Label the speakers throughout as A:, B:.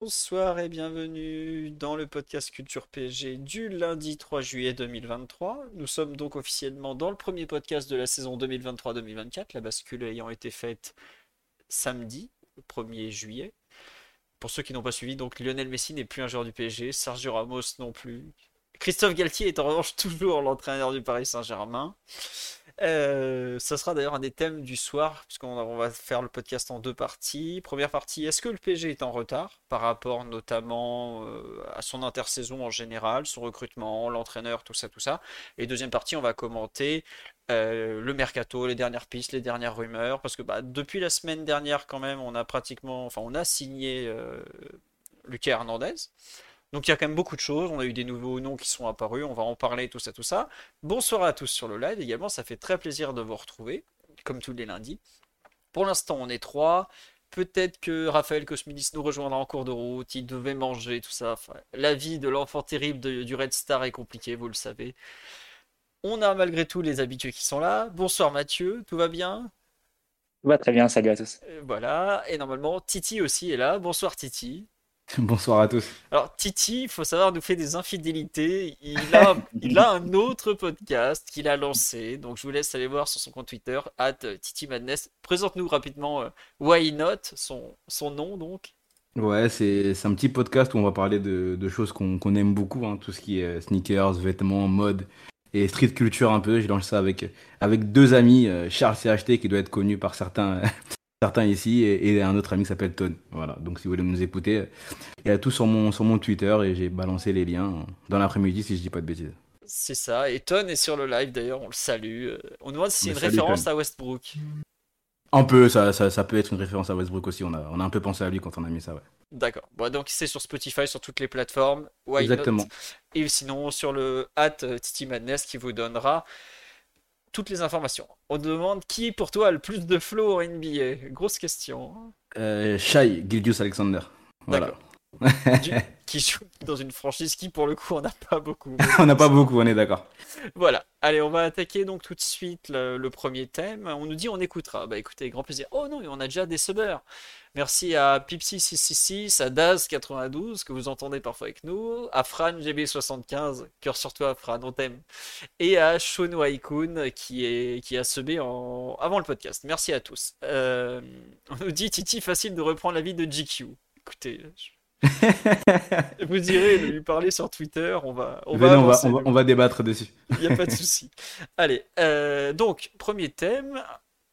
A: Bonsoir et bienvenue dans le podcast Culture PSG du lundi 3 juillet 2023. Nous sommes donc officiellement dans le premier podcast de la saison 2023-2024, la bascule ayant été faite samedi, le 1er juillet. Pour ceux qui n'ont pas suivi, donc Lionel Messi n'est plus un joueur du PSG, Sergio Ramos non plus. Christophe Galtier est en revanche toujours l'entraîneur du Paris Saint-Germain. Euh, ça sera d'ailleurs un des thèmes du soir, puisqu'on va faire le podcast en deux parties. Première partie, est-ce que le PSG est en retard par rapport notamment euh, à son intersaison en général, son recrutement, l'entraîneur, tout ça, tout ça? Et deuxième partie, on va commenter euh, le mercato, les dernières pistes, les dernières rumeurs, parce que bah, depuis la semaine dernière quand même, on a pratiquement, enfin, on a signé Lucas Hernandez. Donc il y a quand même beaucoup de choses, on a eu des nouveaux noms qui sont apparus, on va en parler, tout ça, tout ça. Bonsoir à tous sur le live également, ça fait très plaisir de vous retrouver, comme tous les lundis. Pour l'instant, on est trois. Peut-être que Raphaël Cosmidis nous rejoindra en cours de route, il devait manger, tout ça. la vie de l'enfant terrible du Red Star est compliquée, vous le savez. On a malgré tout les habitués qui sont là. Bonsoir Mathieu, tout va bien?
B: Tout va très bien, salut à tous.
A: Euh, voilà, et normalement Titi aussi est là. Bonsoir Titi.
C: Bonsoir à tous.
A: Alors Titi, il faut savoir, nous fait des infidélités. Il a, il a un autre podcast qu'il a lancé, donc je vous laisse aller voir sur son compte Twitter, at Titi Madness. Présente-nous rapidement euh, Why Not, son, son nom donc.
C: Ouais, c'est un petit podcast où on va parler de, de choses qu'on aime beaucoup, hein, tout ce qui est sneakers, vêtements, mode et street culture un peu. J'ai lancé ça avec, avec deux amis, euh, Charles CHT qui doit être connu par certains certains ici et, un autre ami qui s'appelle Ton. Voilà, donc si vous voulez nous écouter, il y a tout sur mon, sur mon Twitter et j'ai balancé les liens dans l'après-midi si je dis pas de bêtises.
A: C'est ça, et Ton est sur le live d'ailleurs, on le salue. Euh, on nous demande si c'est une référence à Westbrook.
C: Un peu, ça, ça, peut être une référence à Westbrook aussi, on a, on a un peu pensé à lui quand on a mis ça, ouais.
A: D'accord. Bon, donc c'est sur Spotify, sur toutes les plateformes.
C: Exactement.
A: Et sinon sur le at Titi Madness qui vous donnera toutes les informations. On demande qui pour toi a le plus de flow en NBA Grosse question.
C: Euh, Shai Gildius Alexander. Voilà.
A: qui joue dans une franchise qui, pour le coup, on n'a pas beaucoup.
C: on n'a pas beaucoup, on est d'accord.
A: Voilà. Allez, on va attaquer donc tout de suite le, premier thème. On nous dit on écoutera. Bah écoutez, grand plaisir. Oh non, on a déjà des subbers. Merci à Pipsy666, à Daz92, que vous entendez parfois avec nous, à FranGB75, cœur sur toi, Fran, on t'aime, et à Shonwaikun, qui, est, qui a subé en... avant le podcast. Merci à tous. Euh, on nous dit Titi, facile de reprendre la vie de GQ. Écoutez, Vous irez lui parler sur Twitter, on va, on,
C: va, on, va, débattre dessus.
A: Il n'y a pas de souci. Allez, euh, donc, premier thème.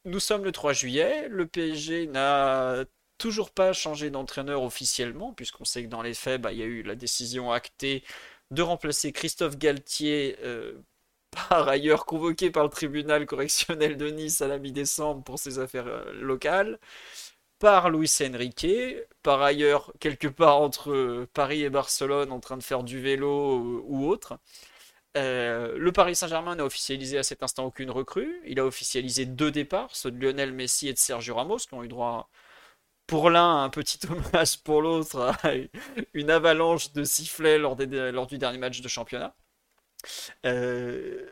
A: Nous sommes le 3 juillet. Le PSG n'a toujours pas changé d'entraîneur officiellement, puisqu'on sait que dans les faits, bah, il y a eu la décision actée de remplacer Christophe Galtier, euh, par ailleurs convoqué par le tribunal correctionnel de Nice à la mi-décembre pour ses affaires euh, locales par Luis Enrique, par ailleurs quelque part entre Paris et Barcelone en train de faire du vélo ou autre. Euh, le Paris Saint-Germain n'a officialisé à cet instant aucune recrue. Il a officialisé deux départs, ceux de Lionel Messi et de Sergio Ramos, qui ont eu droit pour l'un un petit hommage, pour l'autre une avalanche de sifflets lors, lors, du dernier match de championnat. Euh,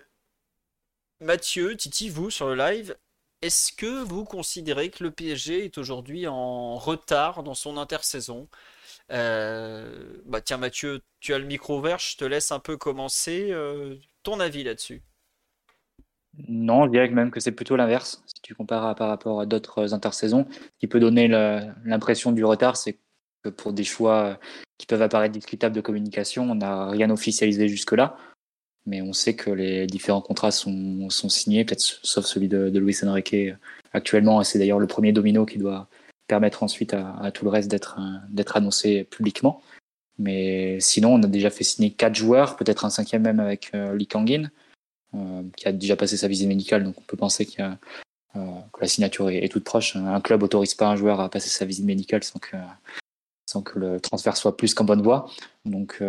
A: Mathieu, Titi, vous sur le live, est-ce que vous considérez que le PSG est aujourd'hui en retard dans son intersaison? Euh, bah Tiens Mathieu, tu as le micro vert, je te laisse un peu commencer. Euh, ton avis là-dessus
B: Non, je dirais même que c'est plutôt l'inverse. Si tu compares par rapport à d'autres intersaisons, ce qui peut donner l'impression du retard, c'est que pour des choix qui peuvent apparaître discutables de communication, on n'a rien officialisé jusque-là mais on sait que les différents contrats sont, sont signés, peut-être sauf celui de, de Luis Enrique actuellement, et c'est d'ailleurs le premier domino qui doit permettre ensuite à, tout le reste d'être annoncé publiquement. Mais sinon, on a déjà fait signer quatre joueurs, peut-être un cinquième même avec euh, Lee Kangin, euh, qui a déjà passé sa visite médicale, donc on peut penser a que la signature est, toute proche. Un club autorise pas un joueur à passer sa visite médicale sans que, sans que le transfert soit plus qu'en bonne voie. Donc,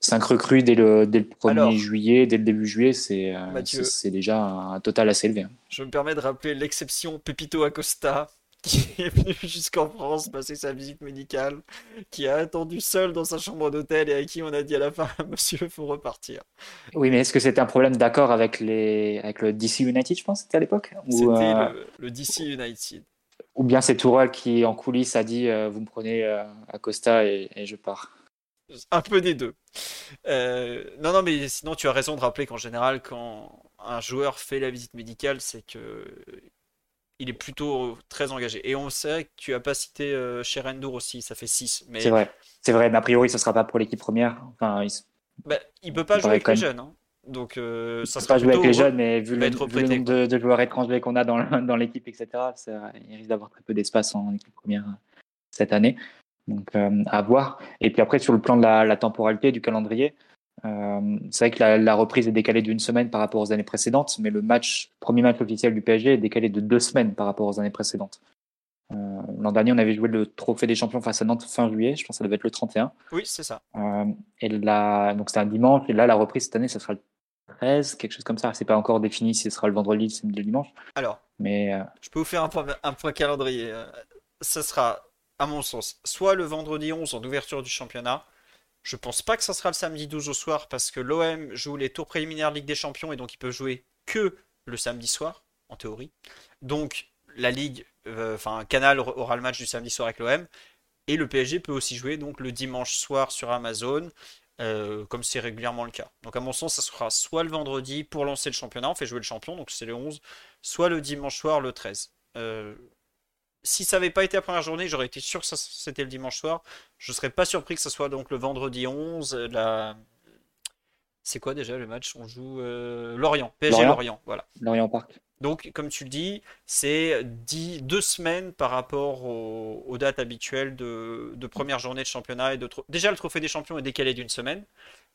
B: 5 recrues dès le, dès le 1er juillet, dès le début juillet, c'est c'est déjà un total assez élevé. Hein.
A: Je me permets de rappeler l'exception Pepito Acosta, qui est venu jusqu'en France passer sa visite médicale, qui a attendu seul dans sa chambre d'hôtel et à qui on a dit à la fin Monsieur, il faut repartir.
B: Oui, mais est-ce que c'était un problème d'accord avec, les... avec le DC United, je pense, c'était à l'époque?
A: C'était euh, le, DC United.
B: Ou bien c'est Tourelle qui, en coulisses, a dit euh, Vous me prenez euh, Acosta et, je pars.
A: Un peu des deux. non, non, mais sinon, tu as raison de rappeler qu'en général, quand un joueur fait la visite médicale, c'est que il est plutôt très engagé. Et on sait que tu as pas cité euh, Sherendour aussi, ça fait 6. Mais...
B: C'est vrai, c'est vrai, mais a priori, ce sera pas pour l'équipe première. Enfin, il...
A: Bah, il peut pas jouer avec les jeunes. Hein. Donc, euh, ça
B: peut pas jouer avec les jeunes, mais vu le, nombre de, joueurs étrangers qu'on a dans, dans l'équipe, etc., il risque d'avoir très peu d'espace en équipe première euh, cette année. Donc, euh, à voir. Et puis après, sur le plan de la, la temporalité du calendrier, euh, c'est vrai que la, reprise est décalée d'une semaine par rapport aux années précédentes, mais le match, premier match officiel du PSG est décalé de deux semaines par rapport aux années précédentes. Euh, L'an dernier, on avait joué le Trophée des Champions face à Nantes fin juillet, je pense que ça devait être le 31.
A: Oui, c'est ça.
B: Euh, et là, donc c'était un dimanche, et là, la reprise cette année, ça sera le 13, quelque chose comme ça. C'est pas encore défini si ce sera le vendredi, le samedi, le dimanche.
A: Alors, mais je peux vous faire un point, un point calendrier. Ça sera, à mon sens, soit le vendredi 11 en ouverture du championnat, je pense pas que ça sera le samedi 12 au soir parce que l'OM joue les tours préliminaires de Ligue des Champions et donc il peut jouer que le samedi soir, en théorie. Donc la Ligue, euh, enfin Canal aura le match du samedi soir avec l'OM. Et le PSG peut aussi jouer donc le dimanche soir sur Amazon, euh, comme c'est régulièrement le cas. Donc à mon sens, ça sera soit le vendredi pour lancer le championnat, on fait jouer le champion, donc c'est le 11, soit le dimanche soir le 13 si ça n'avait pas été la première journée, j'aurais été sûr que c'était le dimanche soir. Je ne serais pas surpris que ce soit donc le vendredi 11. La... C'est quoi déjà le match? On joue euh, Lorient, PSG Lorient. voilà.
B: Lorient Parc.
A: Donc, comme tu le dis, c'est deux semaines par rapport aux, dates habituelles de, première journée de championnat. Et de Déjà, le trophée des champions est décalé d'une semaine.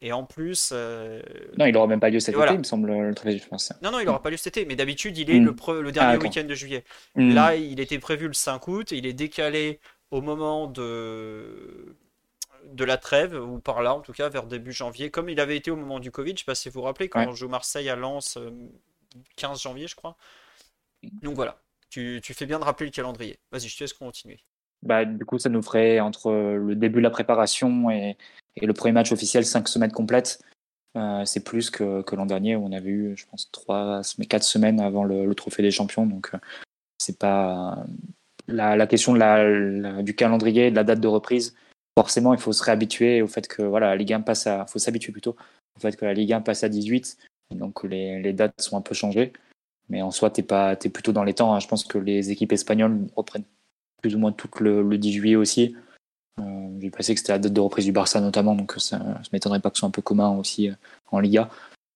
A: Et en plus. Euh,
B: non, il n'aura même pas lieu cet été, il me semble, le trophée je pense.
A: Non, non, il n'aura pas lieu cet été, mais d'habitude, il est hmm. le, le, dernier ah, week-end de juillet. Hmm. Là, il était prévu le 5 août, il est décalé au moment de de la trêve, ou par là en tout cas, vers début janvier, comme il avait été au moment du Covid. Je ne sais pas si vous vous rappelez, quand on joue Marseille à Lens, 15 euh, janvier, je crois. Donc voilà, tu, tu fais bien de rappeler le calendrier. Vas-y, je te laisse continuer.
B: Bah, du coup, ça nous ferait entre le début de la préparation et, et le premier match officiel, cinq semaines complètes. Euh, c'est plus que, que l'an dernier où on avait eu, je pense, trois, quatre semaines avant le, trophée des champions. Donc, euh, c'est pas la, la question de la, du calendrier, de la date de reprise. Forcément, il faut se réhabituer au fait que voilà, la Ligue 1 passe à, faut s'habituer plutôt au fait que la Ligue 1 passe à 18, donc les, les dates sont un peu changées. Mais en soi, pas, es plutôt dans les temps. Hein. Je pense que les équipes espagnoles reprennent plus ou moins tout le, le 10 juillet aussi. Euh, J'ai passé que c'était la date de reprise du Barça notamment, donc ça ne m'étonnerait pas que ce soit un peu commun aussi euh, en Liga.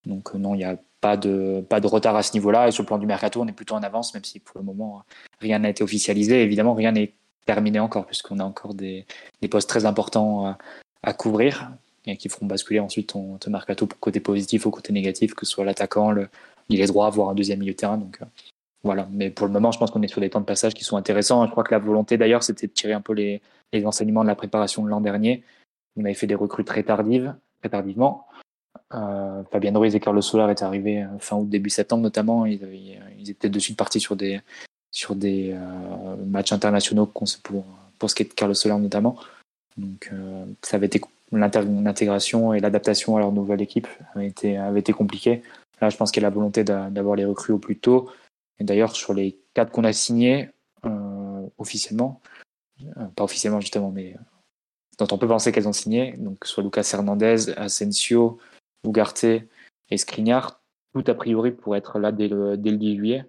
B: Donc euh, non, il n'y a pas de, pas de retard à ce niveau-là. Et sur le plan du mercato, on est plutôt en avance, même si pour le moment, rien n'a été officialisé. Évidemment, rien n'est terminé encore, puisqu'on a encore des, des, postes très importants à, couvrir qui feront basculer ensuite ton, ton mercato pour côté positif ou côté négatif, que ce soit l'attaquant, il est droit, voire un deuxième milieu de terrain. Donc voilà. Mais pour le moment, je pense qu'on est sur des temps de passage qui sont intéressants. Je crois que la volonté d'ailleurs, c'était de tirer un peu les, les enseignements de la préparation de l'an dernier. On avait fait des recrues très tardives, très tardivement. Euh, Fabien Ruiz et Carlos Solar étaient arrivés euh, fin août, début septembre notamment. Ils, ils étaient de suite partis sur des, sur des euh, matchs internationaux pour, pour ce qui est de Carlos Solar notamment. Donc euh, ça avait été l'intégration et l'adaptation à leur nouvelle équipe avait été, avait été compliqué. Là, je pense qu'il y a la volonté d'avoir les recrues au plus tôt. Et d'ailleurs, sur les quatre qu'on a signés euh, officiellement, euh, pas officiellement justement, mais euh, dont on peut penser qu'elles ont signé, donc soit Lucas Hernandez, Asensio, Ugarte et Skriniar, tout a priori pour être là dès le, dès le 10 juillet.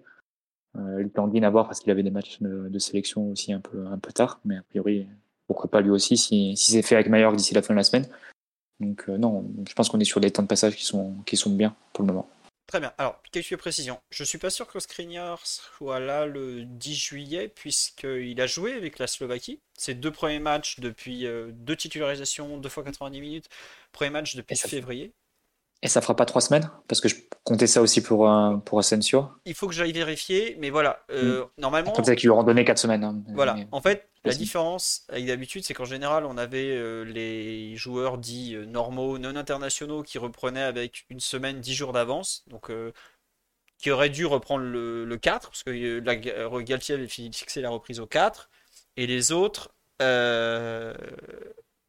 B: Euh, Tanguy à voir parce qu'il avait des matchs de, sélection aussi un peu, un peu tard, mais a priori, pourquoi pas lui aussi si, si c'est fait avec Maillard d'ici la fin de la semaine. Donc non, je pense qu'on est sur des temps de passage qui sont, qui sont bien pour le moment.
A: Très bien. Alors, quelques précisions. Je suis pas sûr que Skriniar soit là le 10 juillet, puisqu'il a joué avec la Slovaquie. Ses deux premiers matchs depuis euh, deux titularisations, deux fois 90 minutes. Premier match depuis février.
B: Et ça fera pas trois semaines? Parce que je comptais ça aussi pour, euh, pour Asensio.
A: Il faut que j'aille vérifier, mais voilà. Euh, normalement.
B: Comme ça qu'ils lui auront donné quatre semaines. hein.
A: Voilà,
B: Mais-
A: en fait, la différence avec d'habitude, c'est qu'en général, on avait euh, les joueurs dits euh, normaux, non internationaux, qui reprenaient avec une semaine, dix jours d'avance, donc qui auraient dû reprendre le, le 4, parce que la, Galtier avait fi- fixé la reprise au 4, et les autres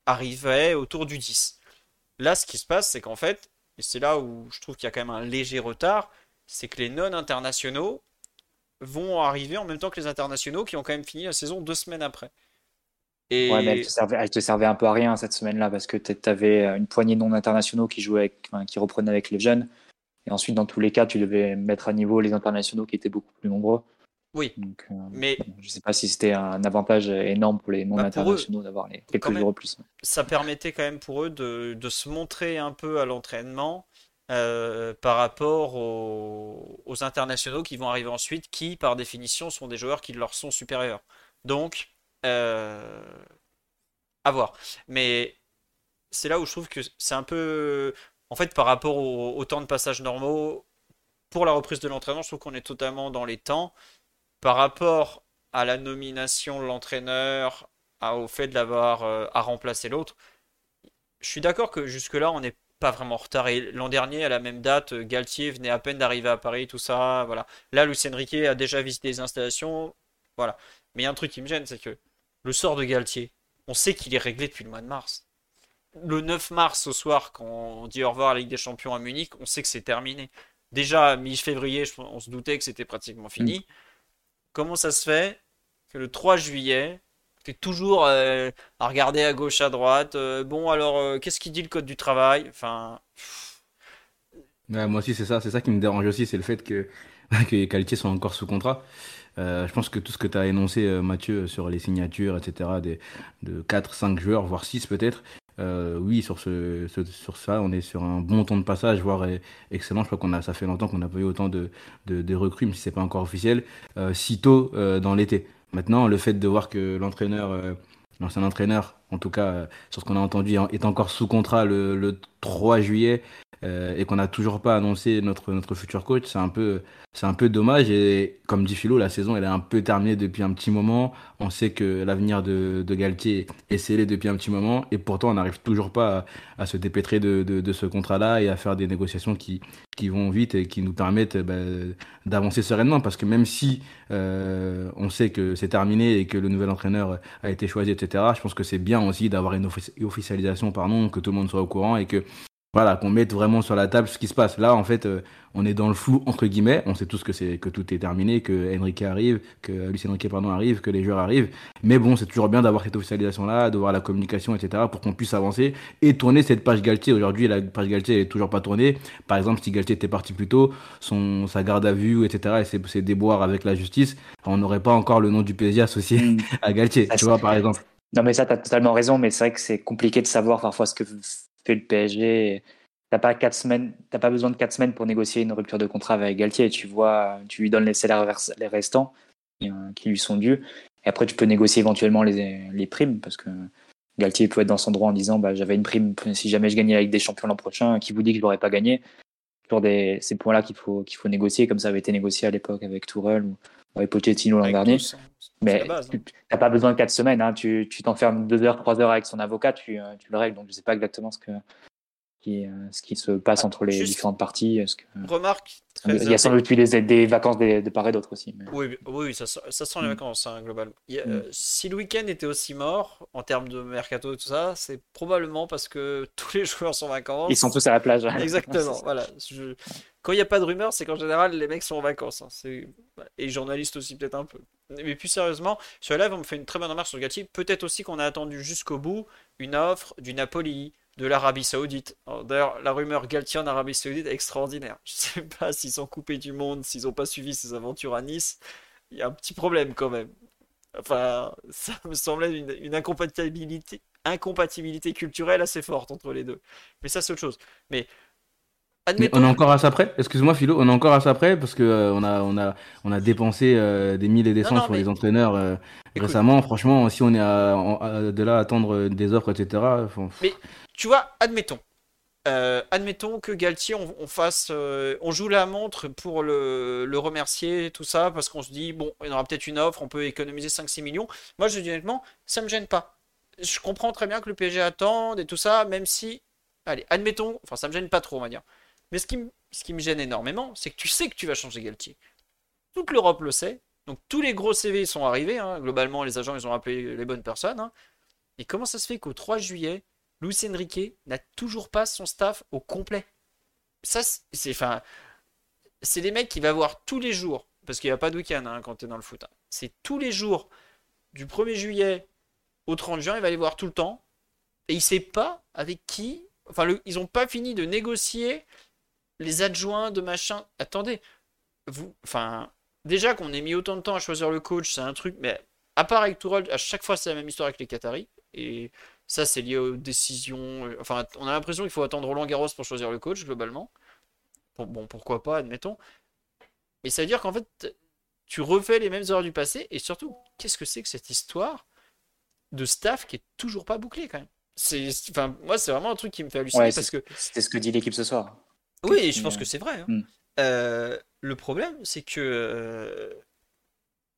A: arrivaient autour du 10. Là, ce qui se passe, c'est qu'en fait, et c'est là où je trouve qu'il y a quand même un léger retard, c'est que les non internationaux vont arriver en même temps que les internationaux qui ont quand même fini la saison deux semaines après.
B: Ouais, mais elle te, servait, un peu à rien cette semaine-là parce que tu avais une poignée non internationaux qui jouaient avec, qui reprenaient avec les jeunes. Et ensuite, dans tous les cas, tu devais mettre à niveau les internationaux qui étaient beaucoup plus nombreux.
A: Oui,
B: Donc, euh,
A: mais
B: je sais pas si c'était un avantage énorme pour les
A: Bah, pour eux,
B: internationaux d'avoir les
A: même.
B: jours au plus.
A: ça permettait quand même pour eux de, de se montrer un peu à l'entraînement euh, par rapport aux, aux internationaux qui vont arriver ensuite, qui par définition sont des joueurs qui leur sont supérieurs. Donc, euh, à voir. Mais c'est là où je trouve que c'est un peu. En fait, par rapport au, au temps de passage normaux, pour la reprise de l'entraînement, je trouve qu'on est totalement dans les temps. Par rapport à la nomination de l'entraîneur, au fait de l'avoir euh, à remplacer l'autre, je suis d'accord que jusque-là, on n'est pas vraiment en retard. Et l'an dernier, à la même date, Galtier venait à peine d'arriver à Paris, tout ça. Voilà. Là, Luis Enrique a déjà visité les installations. Voilà. Mais il y a un truc qui me gêne, c'est que le sort de Galtier, on sait qu'il est réglé depuis le mois de mars. Le 9 mars au soir, quand on dit au revoir à la Ligue des Champions à Munich, on sait que c'est terminé. Déjà, mi-février, on se doutait que c'était pratiquement fini. Comment ça se fait que le 3 juillet, tu es toujours euh, à regarder à gauche, à droite. euh, bon, alors, euh, qu'est-ce qu'il dit le code du travail? Enfin,
C: moi aussi, c'est ça. C'est ça qui me dérange aussi, c'est le fait que, que les qualités sont encore sous contrat. Je pense que tout ce que tu as énoncé, Mathieu, sur les signatures, etc., de 4, 5 joueurs, voire 6 peut-être, euh, oui, sur, ce, sur ça, on est sur un bon temps de passage, voire euh, excellent. Je crois qu'on a, ça fait longtemps qu'on n'a pas eu autant de, recrues, même si c'est pas encore officiel, euh, si tôt euh, dans l'été. Maintenant, le fait de voir que l'entraîneur, l'ancien entraîneur, en tout cas, euh, sur ce qu'on a entendu, est encore sous contrat le, le 3 juillet euh, et qu'on n'a toujours pas annoncé notre, notre futur coach, c'est un peu, c'est un peu dommage. Et comme dit Philo, la saison elle est un peu terminée depuis un petit moment. On sait que l'avenir de, Galtier est scellé depuis un petit moment et pourtant on n'arrive toujours pas à, se dépêtrer de, de, de ce contrat-là et à faire des négociations qui, qui vont vite et qui nous permettent bah, d'avancer sereinement. Parce que même si euh, on sait que c'est terminé et que le nouvel entraîneur a été choisi, etc., je pense que c'est bien aussi d'avoir une offici- officialisation, pardon, que tout le monde soit au courant et que voilà, qu'on mette vraiment sur la table ce qui se passe. Là, en fait, euh, on est dans le flou entre guillemets. On sait tous que c'est que tout est terminé, que Enrique arrive, que Lucien Enrique pardon arrive, que les joueurs arrivent. Mais bon, c'est toujours bien d'avoir cette officialisation là, de voir la communication, etc. pour qu'on puisse avancer et tourner cette page Galtier. Aujourd'hui, la page Galtier est toujours pas tournée. Par exemple, si Galtier était parti plus tôt, son sa garde à vue, etc. et ses, ses déboires avec la justice, on n'aurait pas encore le nom du PSG associé
B: Mm.
C: à Galtier.
B: Ça,
C: tu vois, par exemple.
B: Non, mais ça, tu as totalement raison, mais c'est vrai que c'est compliqué de savoir parfois ce que fait le PSG. T'as pas pas besoin de quatre semaines pour négocier une rupture de contrat avec Galtier. Tu vois, tu lui donnes les salaires restants euh, qui lui sont dus. Et après, tu peux négocier éventuellement les, primes parce que Galtier peut être dans son droit en disant, bah, j'avais une prime si jamais je gagnais Ligue des Champions l'an prochain. Qui vous dit que je l'aurais pas gagné Toujours des ces points-là qu'il faut qu'il faut négocier, comme ça avait été négocié à l'époque avec Tourelle ou avec Pochettino l'an dernier.
A: tous, hein.
B: Mais
A: base, hein.
B: tu n'as pas besoin de quatre semaines. Hein. Tu t'enfermes deux heures, trois heures avec son avocat, tu, euh, tu le règles. Donc je sais pas exactement ce que qui, euh, ce qui se passe
A: Ah,
B: entre les
A: juste-
B: différentes parties. Est-ce que...
A: Remarque très
B: Il y a sans doute eu des, des vacances des- de part et d'autre aussi. mais-
A: Oui, oui, ça, sent- ça sent les
B: Mm.
A: vacances, hein, globalement. A-
B: Mm.
A: euh, si le week-end était aussi mort, en termes de mercato et tout ça, c'est probablement parce que tous les joueurs sont en vacances.
B: Ils sont tous à la plage.
A: Exactement,
B: C'est ça.
A: voilà. Je- Quand il n'y a pas de rumeur, c'est qu'en général, les mecs sont en vacances. hein. Et les journalistes aussi, peut-être un peu. Mais plus sérieusement, sur le live, on me fait une très bonne remarque sur Galtier. Peut-être aussi qu'on a attendu jusqu'au bout une offre du Napoli, de l'Arabie Saoudite. D'ailleurs, la rumeur Galtier en Arabie Saoudite est extraordinaire. Je sais pas s'ils sont coupés du monde, s'ils n'ont pas suivi ses aventures à Nice. Il y a un petit problème quand même. Enfin, ça me semblait une, une incompatibilité, incompatibilité culturelle assez forte entre les deux. Mais ça, c'est autre chose. Mais
C: Mais on est encore à ça près? Excuse-moi Philo, on est encore à ça près? Parce que euh, on a on a on a dépensé euh, des mille et des cents sur
A: mais-
C: les entraîneurs euh, récemment. Franchement, si on est à, de là à attendre des offres, etc.
A: Mais tu vois, admettons. Euh, admettons que Galtier, on, fasse, euh, on joue la montre pour le, remercier, tout ça, parce qu'on se dit, bon, il y aura peut-être une offre, on peut économiser 5-6 millions. Moi, je dis honnêtement, ça me gêne pas. Je comprends très bien que le PSG attende et tout ça, même si, allez, admettons, enfin, ça me gêne pas trop, on va dire. Mais ce qui, ce qui me gêne énormément, c'est que tu sais que tu vas changer Galtier. Toute l'Europe le sait, donc tous les gros CV sont arrivés, hein. globalement, les agents, ils ont appelé les bonnes personnes. Hein. Et comment ça se fait qu'au 3 juillet, Luis Enrique n'a toujours pas son staff au complet. Ça, c'est enfin, c'est des mecs qui va voir tous les jours, parce qu'il n'y a pas de week-end hein, quand tu es dans le foot. Hein. C'est tous les jours, du 1er juillet au 30 juin, il va les voir tout le temps. Et il sait pas avec qui. Enfin, ils n'ont pas fini de négocier les adjoints de machin. Attendez, vous, enfin, déjà qu'on ait mis autant de temps à choisir le coach, c'est un truc, mais à part avec Tourelle, à chaque fois c'est la même histoire avec les Qataris. Et ça, c'est lié aux décisions. Euh, enfin, on a l'impression qu'il faut attendre Roland Garros pour choisir le coach, globalement. Bon, pourquoi pas, admettons. Mais ça veut dire qu'en fait, tu refais les mêmes erreurs du passé. Et surtout, qu'est-ce que c'est que cette histoire de staff qui est toujours pas bouclée, quand même? C'est, enfin, moi, c'est vraiment un truc qui me fait halluciner parce que.
B: C'était ce que dit l'équipe ce soir.
A: Oui, je pense que c'est vrai. Hein. Hmm. Euh, le problème, c'est que. Euh,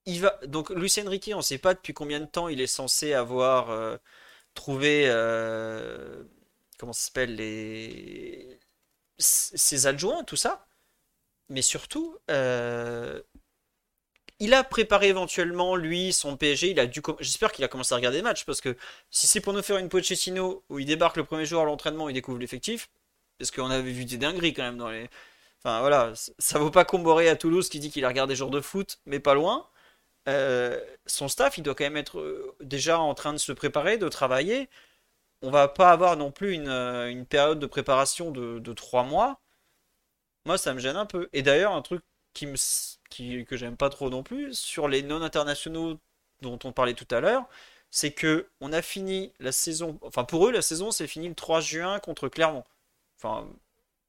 A: il va... Donc, Lucien Riquet, on ne sait pas depuis combien de temps il est censé avoir trouver euh, comment ça s'appelle les ses adjoints, tout ça. Mais surtout, euh, il a préparé éventuellement lui son PSG. Il j'espère qu'il a commencé à regarder des matchs parce que si c'est pour nous faire une Pochettino où il débarque le premier jour à l'entraînement, il découvre l'effectif, parce qu'on avait vu des dingueries quand même dans les. Enfin voilà, ça vaut pas Comboré à Toulouse qui dit qu'il a regardé des jours de foot, mais pas loin. Euh, son staff, il doit quand même être euh, déjà en train de se préparer, de travailler. On va pas avoir non plus une, euh, période de préparation de, 3 mois. Moi, ça me gêne un peu. Et d'ailleurs, un truc qui me, qui, que j'aime pas trop non plus, sur les non-internationaux dont on parlait tout à l'heure, c'est que on a fini la saison. Enfin, pour eux, la saison c'est fini le 3 juin contre Clermont. Enfin,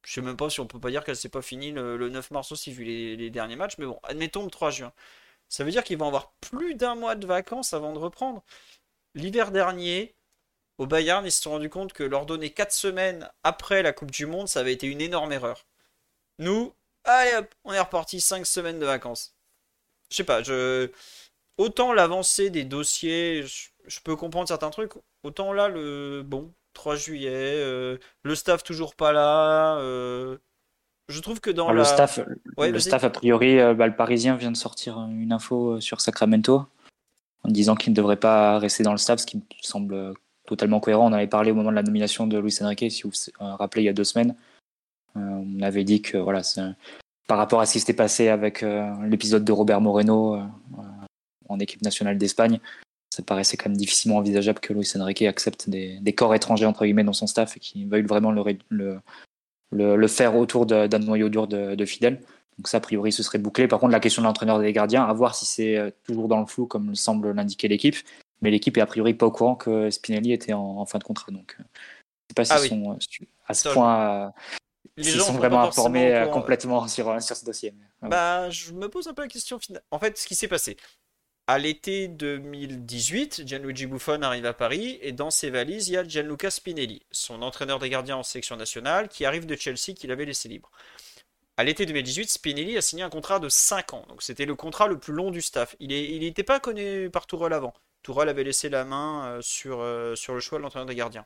A: je sais même pas si on peut pas dire qu'elle s'est pas finie le, 9 mars aussi, vu les, les, derniers matchs, mais bon, admettons le 3 juin. Ça veut dire qu'ils vont avoir plus d'un mois de vacances avant de reprendre. L'hiver dernier, au Bayern, ils se sont rendus compte que leur donner 4 semaines après la Coupe du Monde, ça avait été une énorme erreur. Nous, allez hop, on est reparti 5 semaines de vacances. Je sais pas, je... autant l'avancée des dossiers, je... peux comprendre certains trucs, autant là, le bon, 3 juillet, euh, le staff toujours pas là, euh, je trouve que dans
B: le staff, le staff a priori, euh, bah, le Parisien vient de sortir une info euh, sur Sacramento en disant qu'il ne devrait pas rester dans le staff, ce qui me semble totalement cohérent. On avait parlé au moment de la nomination de Luis Enrique, si vous vous rappelez, il y a deux semaines. Euh, on avait dit que voilà, par rapport à ce qui s'était passé avec l'épisode de Robert Moreno en équipe nationale d'Espagne, ça paraissait quand même difficilement envisageable que Luis Enrique accepte des, corps étrangers entre guillemets dans son staff et qu'il veuille vraiment le, le, le, faire autour d'un noyau dur de, fidèles. Donc ça, a priori, ce serait bouclé. Par contre, la question de l'entraîneur des gardiens, à voir si c'est euh, toujours dans le flou, comme semble l'indiquer l'équipe. Mais l'équipe est a priori pas au courant que Spinelli était en, fin de contrat. Donc, euh, je ne sais pas s'ils ah sont euh, à ce point... ils sont vraiment informés complètement sur, sur ce dossier.
A: Bah, je me pose un peu la question En fait, ce qui s'est passé, à l'été 2018, Gianluigi Buffon arrive à Paris et dans ses valises, il y a Gianluca Spinelli, son entraîneur des gardiens en sélection nationale, qui arrive de Chelsea qu'il avait laissé libre. À l'été 2018, Spinelli a signé un contrat de 5 ans, donc c'était le contrat le plus long du staff. Il n'était pas connu par Tourelle avant. Tourelle avait laissé la main euh, euh, sur le choix de l'entraîneur des gardiens.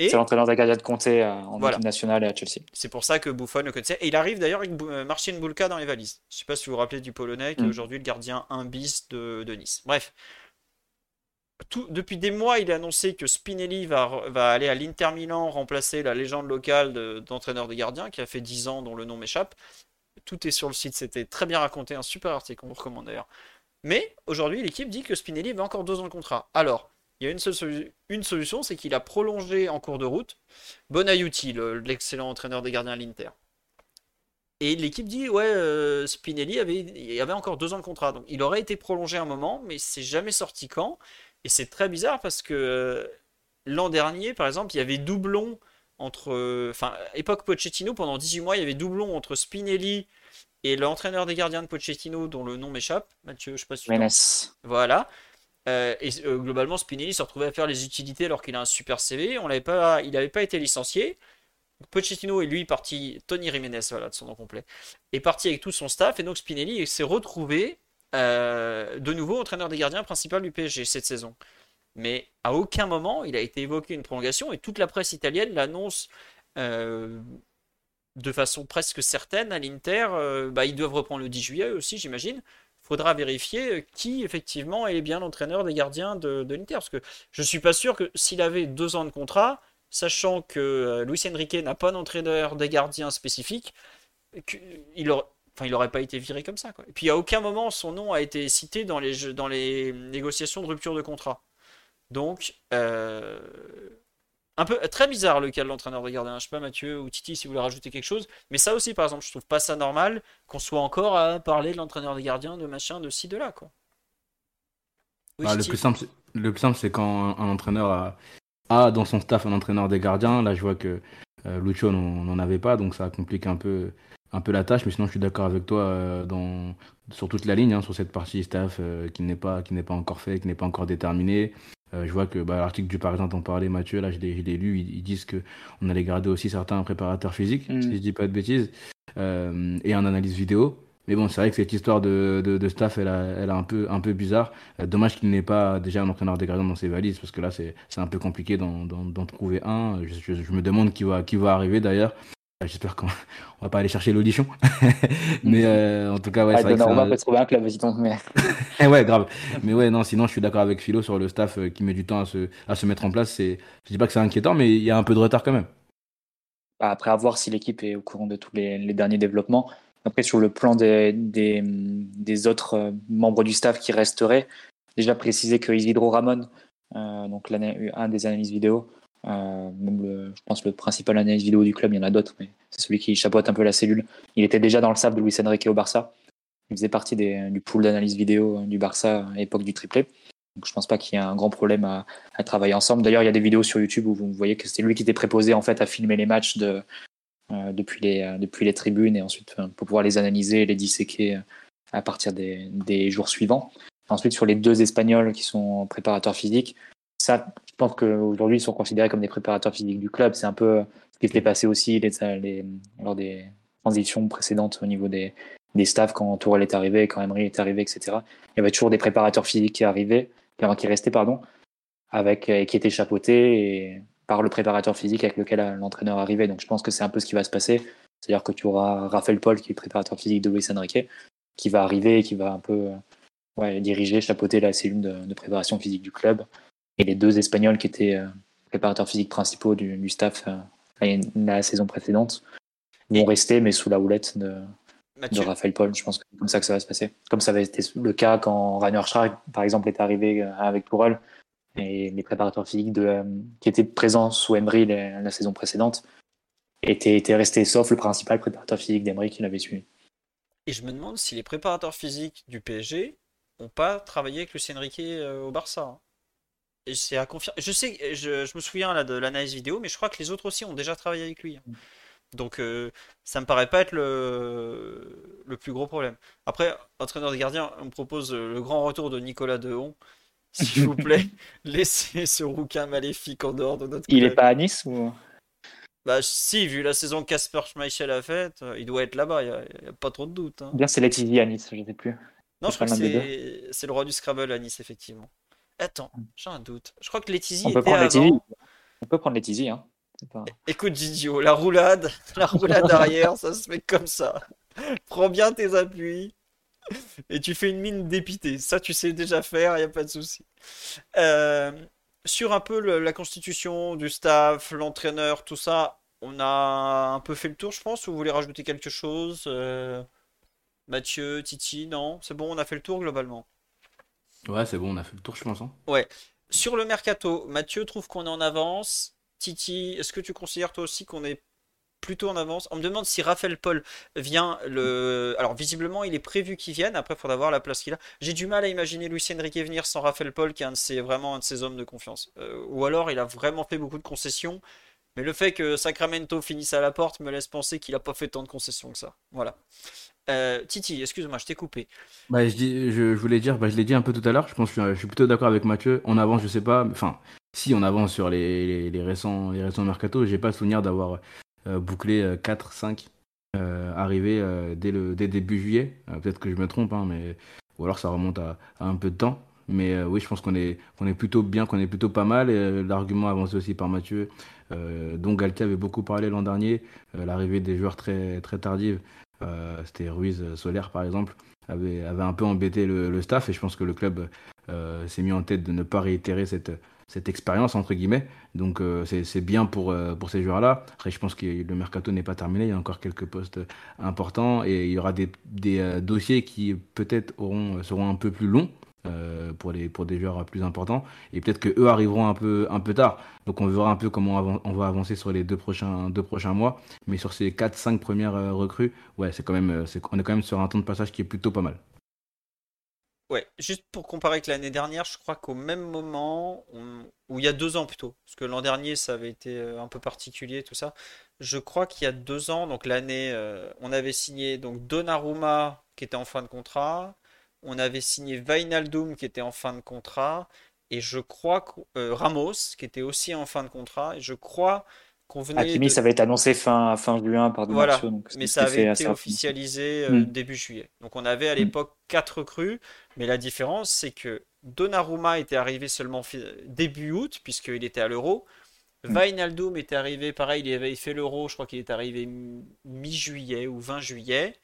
B: C'est l'entraîneur gardiens de Comté euh, en équipe nationale et à Chelsea.
A: C'est pour ça que Buffon le connaissait. Et il arrive d'ailleurs avec euh, Marcin Bulka dans les valises. Je ne sais pas si vous vous rappelez du Polonais, qui est mm. aujourd'hui le gardien 1 bis de, Nice. Bref. Tout, depuis des mois, il a annoncé que Spinelli va, va aller à l'Inter Milan remplacer la légende locale d'entraîneur des gardiens qui a fait 10 ans, dont le nom m'échappe. Tout est sur le site, c'était très bien raconté, un super article qu'on vous recommande d'ailleurs. Mais aujourd'hui, l'équipe dit que Spinelli va encore deux ans de contrat. Alors, il y a une, seule une solution, c'est qu'il a prolongé en cours de route Bonaiuti, l'excellent entraîneur des gardiens à l'Inter. Et l'équipe dit ouais, euh, Spinelli avait, avait encore deux ans de contrat, donc il aurait été prolongé un moment, mais c'est jamais sorti quand. Et c'est très bizarre parce que euh, l'an dernier, par exemple, il y avait doublon entre, euh, enfin, époque Pochettino, pendant 18 mois, il y avait doublon entre Spinelli et l'entraîneur des gardiens de Pochettino, dont le nom m'échappe, Mathieu, je sais pas si
B: tu
A: Voilà. Euh, et euh, globalement, Spinelli se retrouvait à faire les utilités alors qu'il a un super CV. On pas, il n'avait pas été licencié. Pochettino est lui parti, Tony Jiménez, voilà, de son nom complet, est parti avec tout son staff, et donc Spinelli s'est retrouvé euh, de nouveau entraîneur des gardiens principal du PSG cette saison. Mais à aucun moment il a été évoqué une prolongation, et toute la presse italienne l'annonce de façon presque certaine à l'Inter. Bah, ils doivent reprendre le 10 juillet aussi, j'imagine. Faudra vérifier qui effectivement est bien l'entraîneur des gardiens de, de l'Inter. Parce que je suis pas sûr que s'il avait deux ans de contrat, sachant que euh, Luis Enrique n'a pas d'entraîneur des gardiens spécifique, il aurait, enfin, il pas été viré comme ça. Quoi. Et puis à aucun moment son nom a été cité dans les, dans les négociations de rupture de contrat. Donc, euh, un peu très bizarre le cas de l'entraîneur des gardiens. Je sais pas Mathieu ou Titi si vous voulez rajouter quelque chose, mais ça aussi par exemple, je trouve pas ça normal qu'on soit encore à parler de l'entraîneur des gardiens, de machin, de ci, de là quoi.
C: Bah, le, plus simple, le plus simple, c'est quand un entraîneur a, a dans son staff un entraîneur des gardiens. Là, je vois que euh, Lucho n'en avait pas, donc ça complique un peu, un peu la tâche. Mais sinon, je suis d'accord avec toi euh, dans, sur toute la ligne, hein, sur cette partie staff euh, qui n'est pas, qui n'est pas encore fait, qui n'est pas encore déterminée. Je vois que bah, l'article du Parisien t'en parlait, Mathieu, là je l'ai lu, ils, disent qu'on allait garder aussi certains préparateurs physiques, mm. si je dis pas de bêtises, et un analyse vidéo. Mais bon, c'est vrai que cette histoire de, de, staff, elle, a, elle a un peu, un peu bizarre. Euh, dommage qu'il n'ait pas déjà un entraîneur gardiens dans ses valises, parce que là, c'est un peu compliqué d'en trouver un. Je, je, me demande qui va, qui va arriver d'ailleurs. Euh, j'espère qu'on va pas aller chercher l'audition. mais euh, en tout cas, ouais,
B: c'est vrai que On peut trouver un club, mais...
C: Eh ouais, grave. Mais ouais, non, sinon, je suis d'accord avec Philo sur le staff qui met du temps à se, à se mettre en place. Je dis pas que c'est inquiétant, mais il y a un peu de retard quand même.
B: Bah, après, à voir si l'équipe est au courant de tous les, les derniers développements. Après, sur le plan des, des, des, autres euh, membres du staff qui resteraient, déjà préciser que Isidro Ramon, euh, donc un des analystes vidéo, euh, je pense le principal analyste vidéo du club, il y en a d'autres, mais c'est celui qui chapeaute un peu la cellule. Il était déjà dans le staff de Luis Enrique au Barça. Il faisait partie du pool d'analyse vidéo du Barça à l'époque du triplé. Donc je pense pas qu'il y ait un grand problème à, travailler ensemble. D'ailleurs, il y a des vidéos sur YouTube où vous voyez que c'était lui qui était préposé en fait à filmer les matchs euh, depuis, les, euh, tribunes et ensuite euh, pour pouvoir les analyser et les disséquer à partir des jours suivants. Ensuite, sur les deux Espagnols qui sont préparateurs physiques, ça, je pense qu'aujourd'hui, ils sont considérés comme des préparateurs physiques du club. C'est un peu ce qui s'est passé aussi les, les, lors des transitions précédentes au niveau des, des staffs quand Tourelle est arrivé, quand Emery est arrivé, etc. Il y avait toujours des préparateurs physiques qui arrivaient, qui restaient, pardon, avec, et qui étaient chapeautés. Et par le préparateur physique avec lequel l'entraîneur arrivait. Donc je pense que c'est un peu ce qui va se passer. C'est-à-dire que tu auras Raphaël Paul, qui est le préparateur physique de Luis Enrique, qui va arriver et qui va un peu ouais, diriger, chapeauter la cellule de, préparation physique du club. Et les deux Espagnols qui étaient euh, préparateurs physiques principaux du, staff euh, la saison précédente vont rester, mais sous la houlette de, de Raphaël Paul. Je pense que c'est comme ça que ça va se passer. Comme ça avait été le cas quand Rainer Schrack, par exemple, est arrivé euh, avec Tourelle et les préparateurs physiques de, euh, qui étaient présents sous Emery la, saison précédente étaient, étaient, restés, sauf le principal préparateur physique d'Emery qui l'avait suivi.
A: Et je me demande si les préparateurs physiques du PSG n'ont pas travaillé avec Lucien Riquet euh, au Barça. Hein. C'est à confirmer. Je sais, je, je, me souviens là de l'analyse vidéo, mais je crois que les autres aussi ont déjà travaillé avec lui. Hein. Donc euh, ça me paraît pas être le, le plus gros problème. Après, entraîneur des gardiens, on me propose le grand retour de Nicolas Dehon s'il vous plaît, laissez ce rouquin maléfique en dehors de notre
B: club. Il est pas à Nice ou?
A: Bah si, vu la saison Casper Schmeichel a faite, euh, il doit être là-bas, il n'y a, pas trop de doute. Hein.
B: Bien, c'est Letizy à Nice, je ne sais plus.
A: Non, je, crois que c'est le roi du Scrabble à Nice, effectivement. Attends, mm. j'ai un doute. Je crois que Letizy était avant.
B: On peut prendre Letizy, hein.
A: Écoute Didio, la roulade, la roulade arrière, ça se fait comme ça. Prends bien tes appuis et tu fais une mine dépitée. Ça, tu sais déjà faire, il n'y a pas de souci. Euh, sur un peu la constitution du staff, l'entraîneur, tout ça, on a un peu fait le tour, je pense. Ou vous voulez rajouter quelque chose euh, Mathieu, Titi, non? C'est bon, on a fait le tour globalement.
C: Ouais, c'est bon, on a fait le tour, je pense. Hein.
A: Ouais. Sur le mercato, Mathieu trouve qu'on est en avance. Titi, est-ce que tu considères toi aussi qu'on est plutôt en avance? On me demande si Raphaël Paul vient le. Alors visiblement, il est prévu qu'il vienne. Après, il faudra voir la place qu'il a. J'ai du mal à imaginer Lucien Enrique venir sans Raphaël Paul, qui est un de ses, vraiment un de ses hommes de confiance. Euh, ou alors, il a vraiment fait beaucoup de concessions. Mais le fait que Sacramento finisse à la porte me laisse penser qu'il a pas fait tant de concessions que ça. Voilà. Euh, Titi, excuse-moi, je t'ai coupé.
C: Bah, je, voulais dire, bah, je l'ai dit un peu tout à l'heure, je pense que je suis plutôt d'accord avec Mathieu. On avance, je sais pas, enfin, si on avance sur les, récents, les récents mercato, j'ai pas souvenir d'avoir boucler 4-5 arrivés dès le dès début juillet. Peut-être que je me trompe, hein, mais ou alors ça remonte à, un peu de temps. Mais oui, je pense qu'on est, qu'on est plutôt bien, qu'on est plutôt pas mal. L'argument avancé aussi par Mathieu, dont Galtier avait beaucoup parlé l'an dernier, l'arrivée des joueurs très, très tardives, c'était Ruiz Solaire par exemple, avait, un peu embêté le, staff et je pense que le club euh, s'est mis en tête de ne pas réitérer cette, expérience entre guillemets. Donc euh, c'est bien pour, euh, ces joueurs-là. Après, je pense que le mercato n'est pas terminé. Il y a encore quelques postes importants et il y aura des dossiers qui peut-être seront un peu plus longs. Euh, pour, les, pour des joueurs plus importants. Et peut-être que eux arriveront un peu, un peu tard. Donc on verra un peu comment on va avancer sur les deux prochains, deux prochains mois. Mais sur ces 4-5 premières euh, recrues, ouais, c'est quand même, euh, on est quand même sur un temps de passage qui est plutôt pas mal.
A: Ouais, juste pour comparer avec l'année dernière, je crois qu'au même moment, ou il y a deux ans plutôt, parce que l'an dernier ça avait été un peu particulier tout ça. Je crois qu'il y a deux ans, donc l'année, on avait signé donc Donnarumma qui était en fin de contrat, on avait signé Vainaldum qui était en fin de contrat et je crois que euh, Ramos qui était aussi en fin de contrat et je crois qu'on venait
B: Hakimi ça avait été annoncé fin fin juin par
A: voilà, mais ça avait été officialisé euh, hmm. début juillet. Donc on avait à hmm. l'époque quatre recrues, mais la différence c'est que Donnarumma était arrivé seulement début août puisqu'il était à l'Euro. mmh. était arrivé, pareil, il avait fait l'Euro, je crois qu'il est arrivé mi-juillet ou 20 juillet.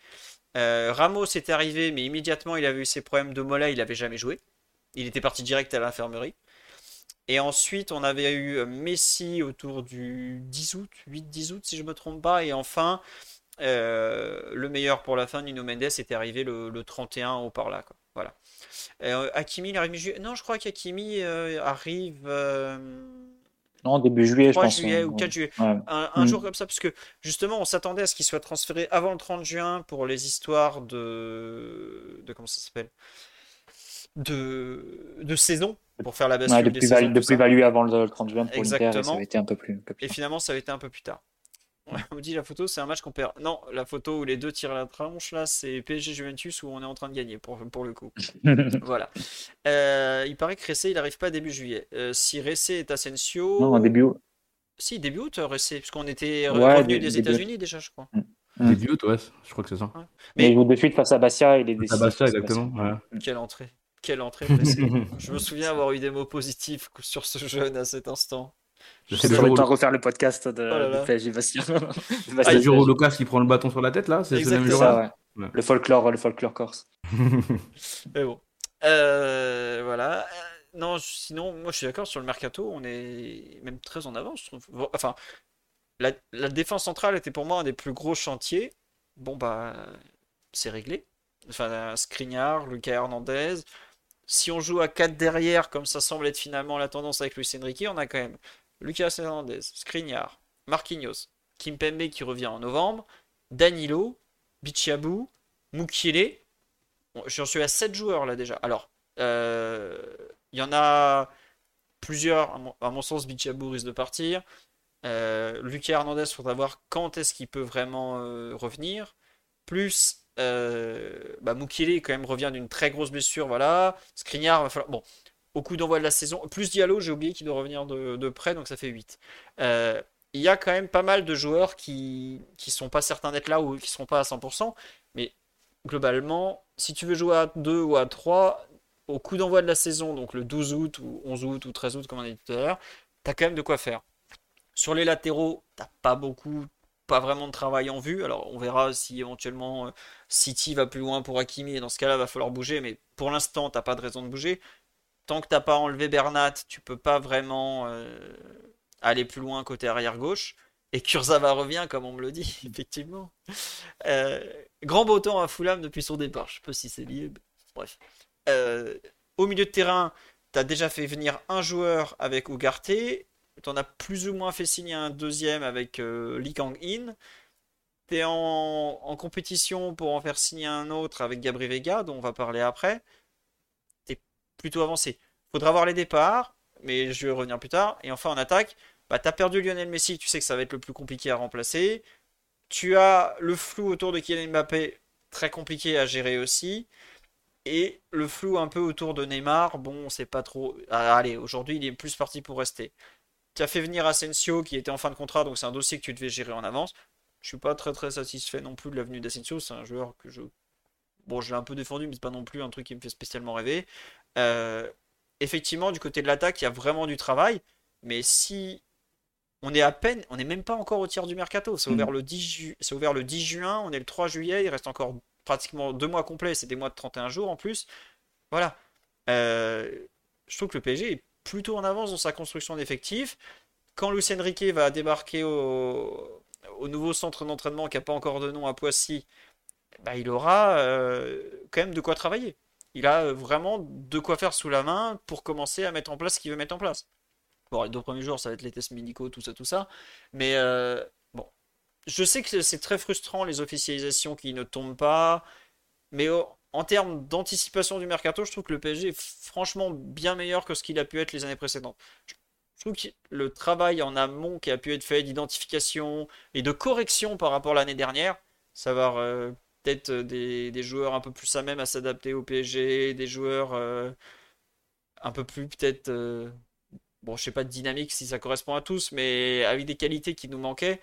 A: Euh, Ramos est arrivé, mais immédiatement il avait eu ses problèmes de mollet, il n'avait jamais joué. Il était parti direct à l'infirmerie. Et ensuite, on avait eu euh, Messi autour du 10 août, 8-10 août si je ne me trompe pas. Et enfin, euh, le meilleur pour la fin, Nino Mendes, était arrivé le, 31 au par là. Quoi. Voilà. Hakimi, il arrive Non, je crois qu'Hakimi arrive.
B: Non, début juillet, je pense.
A: juillet ou 4 juillet. Un, mm. jour comme ça, parce que justement, on s'attendait à ce qu'il soit transféré avant le 30 juin pour les histoires de. de comment ça s'appelle? De... de saison, pour faire la bascule
B: de plus-value avant le 30 juin pour l'Inter, ça avait été un peu plus, un peu plus
A: Et finalement, ça avait été un peu plus tard. On me dit la photo, c'est un match qu'on perd. Non, la photo où les deux tirent la tronche, là, c'est PSG Juventus où on est en train de gagner pour, pour le coup. voilà. Euh, il paraît que Ressé, il n'arrive pas début juillet. Euh, si Ressé est Asensio.
B: Non, début août.
A: Si, début août, Ressé, puisqu'on était revenu des États-Unis déjà, je crois.
C: Mm. Début août, ouais, je crois que c'est ça.
B: Mais il joue de suite face à Bastia, il est
C: décidé. Face à Bastia, exactement.
A: Quelle entrée. Quelle entrée, Je me souviens avoir eu des mots positifs sur ce jeune à cet instant.
B: Je sais pas refaire le podcast de, oh PSG Bastien.
C: ah, le jour où Lucas qui prend le bâton sur la tête là, c'est le même jour. Ça,
B: ouais. Le folklore, le folklore corse.
A: Mais bon, euh, voilà. Euh, non, sinon, moi je suis d'accord sur le mercato, on est même très en avance. Je trouve. Enfin, la, la, défense centrale était pour moi un des plus gros chantiers. Bon bah, c'est réglé. Enfin, Skriniar, Lucas Hernandez. Si on joue à 4 derrière, comme ça semble être finalement la tendance avec Luis Enrique, on a quand même Lucas Hernandez, Skriniar, Marquinhos, Kimpembe qui revient en novembre, Danilo, Bichiabou, Mukiele. J'en suis à 7 joueurs là déjà. Alors, euh, il y en a plusieurs, à mon, sens, Bichiabou risque de partir. Euh, Lucas Hernandez, il faudra voir quand est-ce qu'il peut vraiment euh, revenir. Plus euh, bah, quand même revient d'une très grosse blessure, voilà. Skriniar, va falloir... Bon, au coup d'envoi de la saison. Plus Diallo, j'ai oublié qu'il doit revenir de, près, donc ça fait 8. Euh, il y a quand même pas mal de joueurs qui ne sont pas certains d'être là ou qui ne seront pas à 100%, mais globalement, si tu veux jouer à 2 ou à 3, au coup d'envoi de la saison, donc le 12 août ou 11 août ou 13 août, comme on a dit tout à l'heure, tu as quand même de quoi faire. Sur les latéraux, t'as pas beaucoup, pas vraiment de travail en vue. Alors on verra si éventuellement euh, City va plus loin pour Hakimi, et dans ce cas-là, va falloir bouger, mais pour l'instant, t'as pas de raison de bouger tant que t'as pas enlevé Bernat, tu peux pas vraiment euh, aller plus loin côté arrière gauche. Et Kurzawa revient, comme on me le dit, effectivement. Euh, grand beau temps à Fulham depuis son départ. Je sais pas si c'est lié. Bref. Euh, au milieu de terrain, tu as déjà fait venir un joueur avec Ugarte. Tu en as plus ou moins fait signer un deuxième avec Lee Kang-in. Tu es en, en, compétition pour en faire signer un autre avec Gabri Vega, dont on va parler après plutôt avancé. Faudra voir les départs, mais je vais revenir plus tard. Et enfin en attaque, bah, tu as perdu Lionel Messi, tu sais que ça va être le plus compliqué à remplacer. Tu as le flou autour de Kylian Mbappé, très compliqué à gérer aussi. Et le flou un peu autour de Neymar, bon, c'est pas trop. Ah, allez, aujourd'hui, il est plus parti pour rester. tu as fait venir Asensio qui était en fin de contrat, donc c'est un dossier que tu devais gérer en avance. Je suis pas très très satisfait non plus de la venue d'Asensio. C'est un joueur que je. Bon, je l'ai un peu défendu, mais c'est pas non plus un truc qui me fait spécialement rêver. Euh, effectivement, du côté de l'attaque, il y a vraiment du travail. Mais si on est à peine, on n'est même pas encore au tiers du mercato. C'est ouvert, mm. le 10 c'est ouvert le 10 juin, on est le 3 juillet, il reste encore pratiquement deux mois complets, c'est des mois de 31 jours en plus. Voilà. Euh, je trouve que le PSG est plutôt en avance dans sa construction d'effectifs. Quand Lucien Riquet va débarquer au, nouveau centre d'entraînement qui n'a pas encore de nom à Poissy, bah, il aura euh, quand même de quoi travailler. Il a vraiment de quoi faire sous la main pour commencer à mettre en place ce qu'il veut mettre en place. Bon, les deux premiers jours, ça va être les tests médicaux, tout ça, tout ça. Mais euh, bon, je sais que c'est très frustrant les officialisations qui ne tombent pas. Mais en termes d'anticipation du mercato, je trouve que le PSG est franchement bien meilleur que ce qu'il a pu être les années précédentes. Je trouve que le travail en amont qui a pu être fait d'identification et de correction par rapport à l'année dernière, savoir euh, peut-être des, joueurs un peu plus à même à s'adapter au PSG, des joueurs euh, un peu plus peut-être bon, je sais pas de dynamique si ça correspond à tous, mais avec des qualités qui nous manquaient,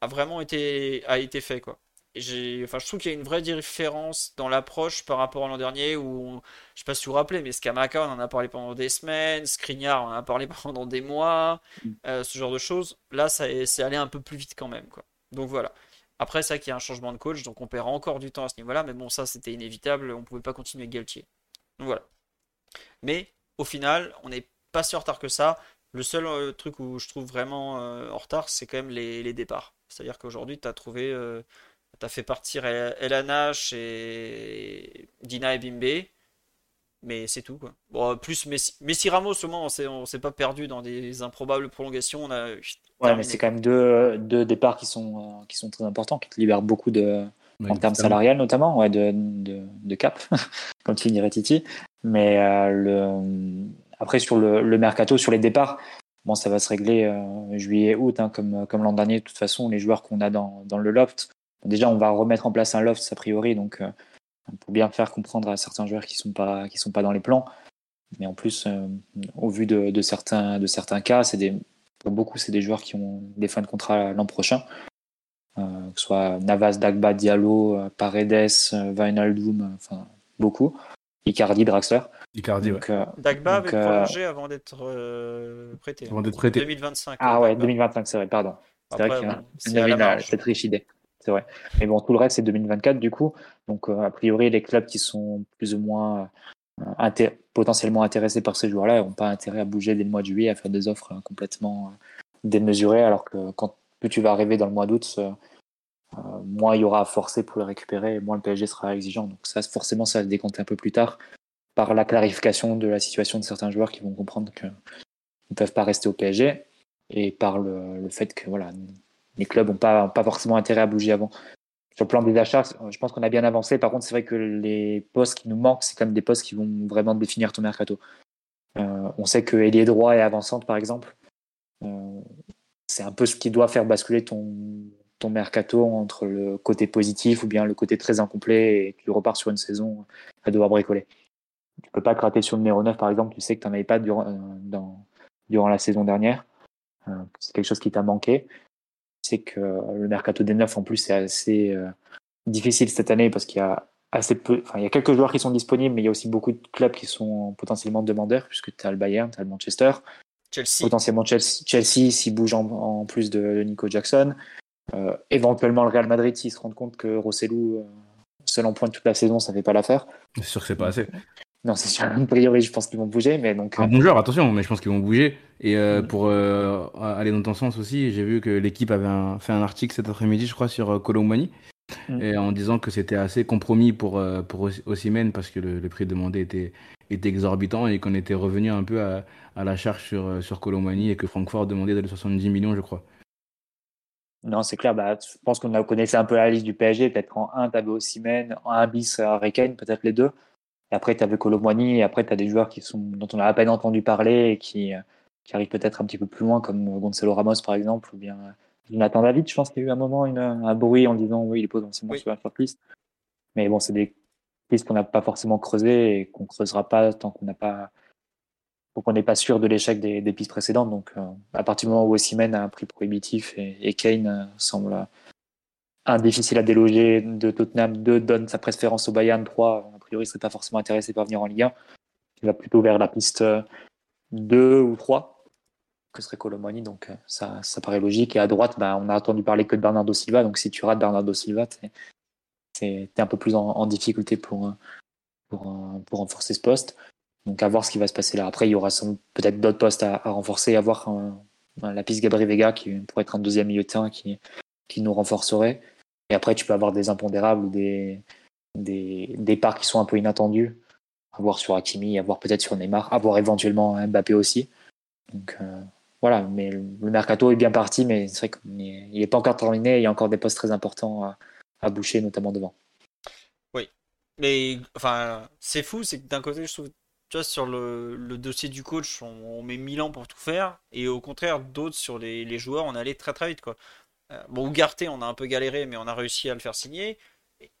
A: a vraiment été, a été fait, quoi. enfin, je trouve qu'il y a une vraie différence dans l'approche par rapport à l'an dernier où, je sais pas si vous vous rappelez, mais Skamaka, on en a parlé pendant des semaines, Skriniar, on en a parlé pendant des mois, mm. euh, ce genre de choses. Là, ça c'est allé un peu plus vite quand même, quoi. Donc voilà. Après, ça qu'il y a un changement de coach, donc on perd encore du temps à ce niveau-là, mais bon, ça c'était inévitable, on pouvait pas continuer Galtier. Donc voilà. Mais au final, on est pas si en retard que ça. Le seul euh, truc où je trouve vraiment euh, en retard, c'est quand même les, départs. C'est-à-dire qu'aujourd'hui, tu as trouvé, euh, tu as fait partir Elanash et Dina et Bimbe, mais c'est tout. Quoi. Bon, plus Messi, Messi Ramos, au moins, on s'est pas perdu dans des improbables prolongations. On a,
B: ouais, mais c'est quand même deux, deux, départs qui sont, qui sont très importants, qui te libèrent beaucoup de, en termes salariales notamment, ouais, de, de, de cap, comme tu dirais Titi. Mais le, après, sur le, mercato, sur les départs, bon, ça va se régler euh, juillet-août, hein, comme, comme l'an dernier. De toute façon, les joueurs qu'on a dans, dans, le loft, déjà, on va remettre en place un loft, a priori, donc euh, pour bien faire comprendre à certains joueurs qui ne sont, pas, qui sont pas dans les plans. Mais en plus, euh, au vu de, de, certains, de certains cas, c'est des, pour beaucoup, c'est des joueurs qui ont des fins de contrat l'an prochain. que ce soit Navas, Dagba, Diallo, Paredes, Wijnaldum, enfin beaucoup. Icardi, Draxler.
C: Icardi,
B: donc, ouais. Euh,
A: Dagba avait euh, prolongé avant d'être euh, prêté.
C: Avant d'être prêté.
A: 2025.
B: Ah ouais, 2025, c'est vrai, pardon. C'est vrai qu'il y a une, cette riche idée. C'est vrai. Mais bon, tout le reste, c'est 2024 du coup. Donc, a priori, les clubs qui sont plus ou moins potentiellement intéressés par ces joueurs-là n'ont pas intérêt à bouger dès le mois de juillet, à faire des offres complètement démesurées, alors que quand plus tu vas arriver dans le mois d'août, moins il y aura à forcer pour le récupérer, et moins le PSG sera exigeant. Donc ça, forcément, ça va se décompter un peu plus tard par la clarification de la situation de certains joueurs qui vont comprendre qu'ils ne peuvent pas rester au PSG et par le, fait que voilà, les clubs n'ont pas forcément intérêt à bouger avant. Sur le plan des achats, je pense qu'on a bien avancé. Par contre, c'est vrai que les postes qui nous manquent, c'est quand même des postes qui vont vraiment définir ton mercato. Euh, on sait que ailier droit et avançante, par exemple, euh, c'est un peu ce qui doit faire basculer ton, ton mercato entre le côté positif ou bien le côté très incomplet et tu repars sur une saison à devoir bricoler tu peux pas gratter sur le numéro 9 par exemple, tu sais que tu n'en avais pas durant, euh, durant la saison dernière. C'est quelque chose qui t'a manqué. C'est que le mercato des 9 en plus c'est assez euh, difficile cette année parce qu'il y a assez peu, enfin il y a quelques joueurs qui sont disponibles, mais il y a aussi beaucoup de clubs qui sont potentiellement demandeurs puisque tu as le Bayern, tu as le Manchester.
A: Chelsea.
B: Potentiellement Chelsea, Chelsea s'il bouge en, plus de, Nico Jackson. éventuellement le Real Madrid s'ils se rendent compte que Rossellou, seul en point de toute la saison, ça fait pas l'affaire.
C: C'est sûr que c'est pas assez.
B: Non, c'est sûr. A priori, je pense qu'ils vont bouger, mais donc.
C: Un bon joueur, attention, mais je pense qu'ils vont bouger. Et euh, mm. pour euh, aller dans ton sens aussi, j'ai vu que l'équipe avait fait un article cet après-midi, je crois, sur euh, Colomani, mm. et en disant que c'était assez compromis pour pour Osimhen parce que le, prix demandé était était exorbitant et qu'on était revenu un peu à, à la charge sur sur Colomani et que Francfort demandait d'aller 70 millions, je crois.
B: Non, c'est clair. Bah, je pense qu'on connaissait un peu la liste du PSG. Peut-être en 1, tu avais Osimhen, en 1 bis, peut-être les deux. Après, tu as Colomani, et après, tu as des joueurs qui sont, dont on a à peine entendu parler et qui, euh, arrivent peut-être un petit peu plus loin, comme euh, Gonzalo Ramos, par exemple, ou bien euh, Jonathan David. Je pense qu'il y a eu un moment un bruit en disant oui, il est potentiellement oui. sur la shortlist. Mais bon, c'est des pistes qu'on n'a pas forcément creusées et qu'on ne creusera pas tant qu'on n'est pas sûr de l'échec des, pistes précédentes. Donc à partir du moment où Osimhen a un prix prohibitif et, Kane semble un difficile à déloger de Tottenham, 2 donne sa préférence au Bayern, 3 priori, ne serait pas forcément intéressé par venir en Ligue 1. Il va plutôt vers la piste euh, 2 ou 3, que serait Colomani. Donc, euh, ça, ça paraît logique. Et à droite, bah, on a entendu parler que de Bernardo Silva. Donc, si tu rates Bernardo Silva, tu es, un peu plus en, difficulté pour, euh, pour, pour, renforcer ce poste. Donc, à voir ce qui va se passer là. Après, il y aura peut-être d'autres postes à, renforcer, à voir bah, la piste Gabriel Vega, qui pourrait être un deuxième milieu de terrain qui, qui nous renforcerait. Et après, tu peux avoir des impondérables ou des, des départs qui sont un peu inattendus. À voir sur Hakimi, à voir peut-être sur Neymar, à voir éventuellement Mbappé aussi. Donc euh, voilà, mais le, mercato est bien parti, mais c'est vrai qu'il n'est pas encore terminé. Il y a encore des postes très importants à, boucher, notamment devant.
A: Oui, mais enfin, c'est fou, c'est que d'un côté, je trouve tu vois, sur le, dossier du coach, on, met 1000 ans pour tout faire, et au contraire, d'autres sur les, les, joueurs, on allait très très vite. Quoi. Euh, bon, Ougarté, on a un peu galéré, mais on a réussi à le faire signer.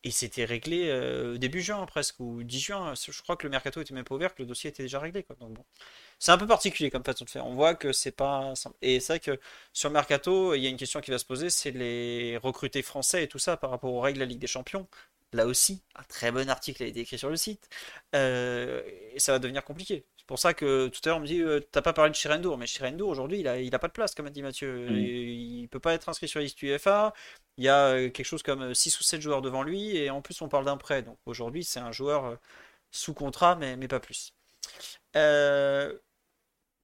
A: Et c'était réglé euh, début juin presque, ou 10 juin. Je crois que le mercato était même pas ouvert, que le dossier était déjà réglé. Donc bon. C'est un peu particulier comme façon de faire. On voit que c'est pas simple. Et c'est vrai que sur le mercato, il y a une question qui va se poser, c'est les recrutés français et tout ça par rapport aux règles de la Ligue des Champions. Là aussi, un très bon article a été écrit sur le site. Euh, et ça va devenir compliqué. C'est pour ça que tout à l'heure on me dit euh, t'as pas parlé de Chirendour, mais Chirendour aujourd'hui il a, il a pas de place comme a dit Mathieu. Il, il peut pas être inscrit sur la liste UFA. Il y a euh, quelque chose comme 6 ou 7 joueurs devant lui et en plus on parle d'un prêt. Donc aujourd'hui c'est un joueur sous contrat mais, mais pas plus.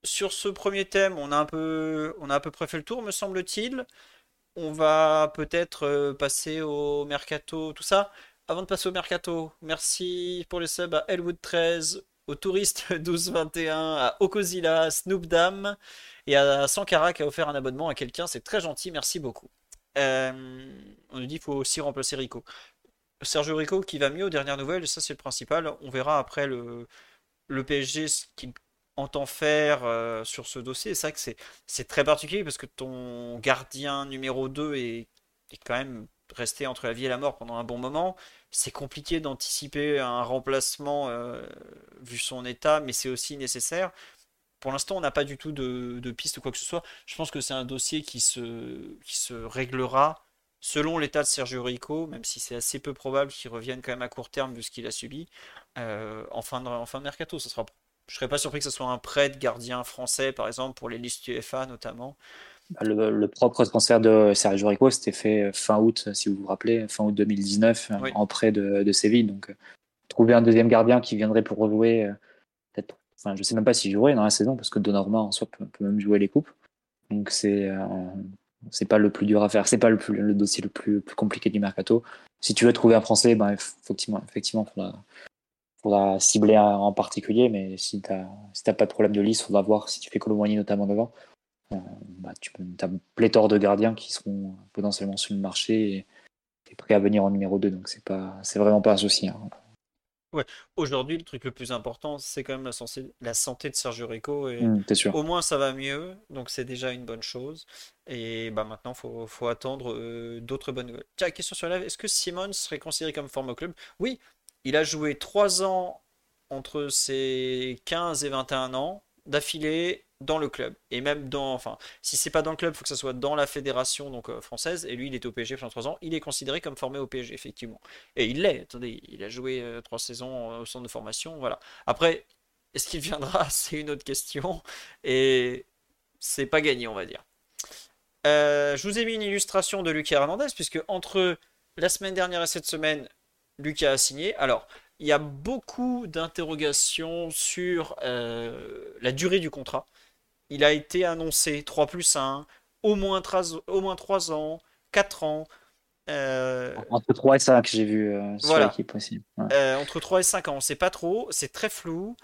A: sur ce premier thème, on a un peu, on a à peu près fait le tour, me semble-t-il. On va peut-être passer au mercato, tout ça. Avant de passer au mercato, merci pour les subs à Elwood13, au touriste 1221, à Okozilla, Snoopdam et à Sankara qui a offert un abonnement à quelqu'un. C'est très gentil, merci beaucoup. Euh, on nous dit qu'il faut aussi remplacer Rico. Sergio Rico qui va mieux aux dernières nouvelles, ça c'est le principal. On verra après le, le PSG ce qu'il entend faire euh, sur ce dossier. C'est vrai que c'est très particulier parce que ton gardien numéro 2 est, est quand même resté entre la vie et la mort pendant un bon moment c'est compliqué d'anticiper un remplacement euh, vu son état, mais c'est aussi nécessaire. Pour l'instant, on n'a pas du tout de, de, piste ou quoi que ce soit. Je pense que c'est un dossier qui se, qui se réglera selon l'état de Sergio Rico, même si c'est assez peu probable qu'il revienne quand même à court terme vu ce qu'il a subi, euh, en, fin de, en fin de mercato. Ça sera, je ne serais pas surpris que ce soit un prêt de gardien français, par exemple, pour les listes UEFA notamment.
B: Le, propre transfert de Sergio Rico, c'était fait fin août, si vous vous rappelez, fin août 2019, en prêt de, de, Séville. Donc, euh, trouver un deuxième gardien qui viendrait pour rejouer, euh, peut-être, enfin, je sais même pas s'il jouerait dans la saison, parce que Donnarumma en soi peut, même jouer les coupes. Donc, c'est euh, c'est pas le plus dur à faire, c'est pas le, plus, le dossier le plus, plus compliqué du mercato. Si tu veux trouver un Français, ben, effectivement, effectivement, faudra, faudra cibler en particulier, mais si tu n'as si pas de problème de liste, faudra voir si tu fais Colomboigny notamment devant. Euh, bah, tu as pléthore de gardiens qui seront potentiellement sur le marché et, prêts à venir en numéro 2. Donc c'est pas, c'est vraiment pas un souci. Hein.
A: Ouais. Aujourd'hui, le truc le plus important, c'est quand même la, la santé de Sergio Rico. Et
B: mmh,
A: Au moins, ça va mieux. Donc, c'est déjà une bonne chose. Et bah, maintenant, il faut, faut, attendre euh, d'autres bonnes nouvelles. Tiens, question sur la Est-ce que Simon serait considéré comme forme au club? Oui, il a joué 3 ans entre ses 15 et 21 ans d'affilée dans le club. Et même dans, enfin, si c'est pas dans le club, il faut que ça soit dans la fédération donc euh, française. Et lui, il est au PSG pendant 3 ans. Il est considéré comme formé au PSG, effectivement. Et il l'est. Attendez, il a joué 3 euh, saisons euh, au centre de formation. Voilà. Après, est-ce qu'il viendra? C'est une autre question. Et c'est pas gagné, on va dire. je vous ai mis une illustration de Lucas Hernandez, puisque entre la semaine dernière et cette semaine, Lucas a signé. Alors, il y a beaucoup d'interrogations sur la durée du contrat il a été annoncé 3 plus 1, au moins 3, au moins 3 ans, 4 ans.
B: Euh, entre 3 et 5, j'ai vu euh, sur l'équipe aussi.
A: Euh, entre 3 et 5 ans, on ne sait pas trop, c'est très flou.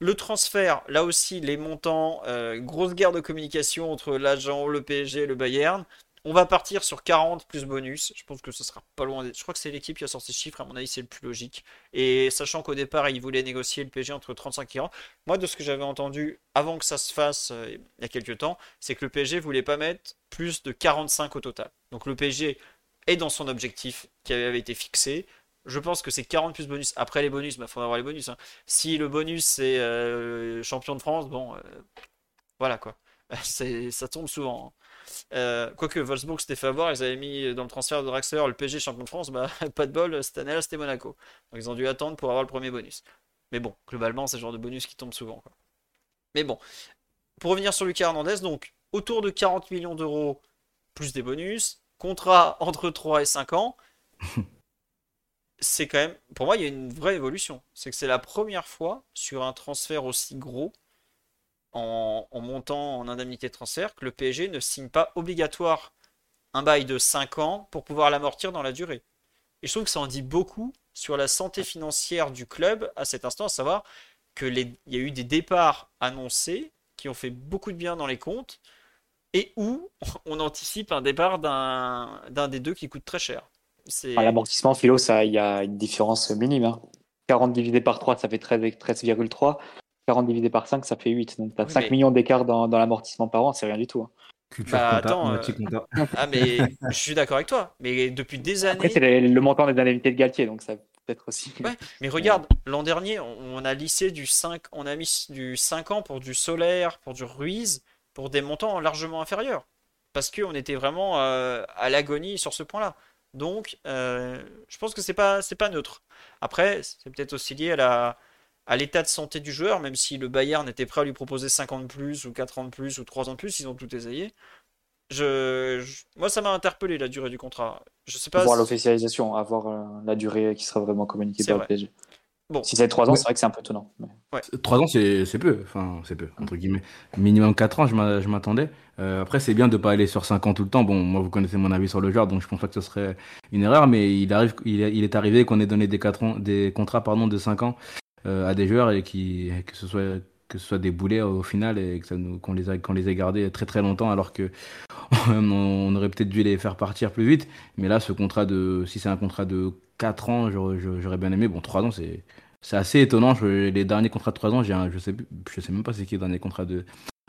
A: Le transfert, là aussi, les montants, grosse guerre de communication entre l'agent, le PSG et le Bayern. On va partir sur 40 plus bonus. Je pense que ce sera pas loin. Je crois que c'est l'équipe qui a sorti ce chiffre. À mon avis, c'est le plus logique. Et sachant qu'au départ, ils voulaient négocier le PSG entre 35 et 40. Moi, de ce que j'avais entendu avant que ça se fasse euh, il y a quelques temps, c'est que le PSG voulait pas mettre plus de 45 au total. Donc le PSG est dans son objectif qui avait été fixé. Je pense que c'est 40 plus bonus. Après les bonus, il bah, faudra avoir les bonus. hein. Si le bonus c'est euh, champion de France, bon, euh, voilà quoi. Ça tombe souvent. hein. Euh, quoique Wolfsburg s'était fait avoir, ils avaient mis dans le transfert de Draxler le PSG champion de France, bah pas de bol, cette année-là c'était Monaco. Donc ils ont dû attendre pour avoir le premier bonus. Mais bon, globalement, c'est le genre de bonus qui tombe souvent. quoi. Mais bon, pour revenir sur Lucas Hernandez, donc autour de 40 millions d'euros plus des bonus, contrat entre 3 et 5 ans, c'est quand même, pour moi, il y a une vraie évolution. C'est que c'est la première fois sur un transfert aussi gros, en, montant en indemnité de transfert, que le PSG ne signe pas obligatoire un bail de 5 ans pour pouvoir l'amortir dans la durée. Et je trouve que ça en dit beaucoup sur la santé financière du club à cet instant, à savoir que les, il y a eu des départs annoncés qui ont fait beaucoup de bien dans les comptes et où on anticipe un départ d'un des deux qui coûte très cher.
B: L'amortissement, Philo, il y a une différence minime. hein. 40 divisé par 3, ça fait 13 13,3. 40 divisé par 5, ça fait 8. Donc, tu as
A: Oui,
B: 5
A: mais-
B: millions d'écart dans, dans l'amortissement par an, c'est rien du tout. hein.
C: Culture
A: Bah,
C: compta,
A: attends, euh,
C: compta.
A: ah mais je suis d'accord avec toi. Mais depuis des
B: Après,
A: années,
B: c'est le, le montant des indemnités de Galtier, donc ça peut être aussi.
A: Ouais. mais regarde, l'an dernier, on, on a lissé du 5, on a mis du 5 ans pour du Solaire, pour du Ruiz, pour des montants largement inférieurs. Parce qu'on était vraiment euh, à l'agonie sur ce point-là. Donc, euh, je pense que c'est pas, c'est pas neutre. Après, c'est peut-être aussi lié à la, à l'état de santé du joueur, même si le Bayern était prêt à lui proposer 5 ans de plus, ou 4 ans de plus, ou 3 ans de plus, ils ont tout essayé. Je, je- moi, ça m'a interpellé la durée du contrat. Je sais pas.
B: voir
A: si-
B: l'officialisation, avoir euh, la durée qui sera vraiment communiquée
A: C'est
B: par
A: vrai.
B: le PSG.
A: Bon.
B: Si c'est 3 ans, c'est vrai que c'est un peu étonnant. mais-
C: 3 ans, c'est c'est peu. Enfin, c'est peu, entre guillemets. Minimum 4 ans, je m'a- je m'attendais. Euh, après, c'est bien de pas aller sur 5 ans tout le temps. Bon, moi, vous connaissez mon avis sur le joueur, donc je pense pas que ce serait une erreur, mais il, arrive, il, est- il est arrivé qu'on ait donné des, 4 ans, des contrats pardon, de 5 ans euh, à des joueurs et qui, que, ce soit, que ce soit des boulets au final et que ça nous- qu'on les, a- qu'on les ait gardés très très longtemps alors que on aurait peut-être dû les faire partir plus vite. Mais là, ce contrat de, si c'est un contrat de 4 ans, j'aurais j'aurais bien aimé. Bon, 3 ans, c'est. C'est assez étonnant. Je- les derniers contrats de 3 ans, j'ai un- je sais, je sais même pas c'est qui le dernier contrat de, de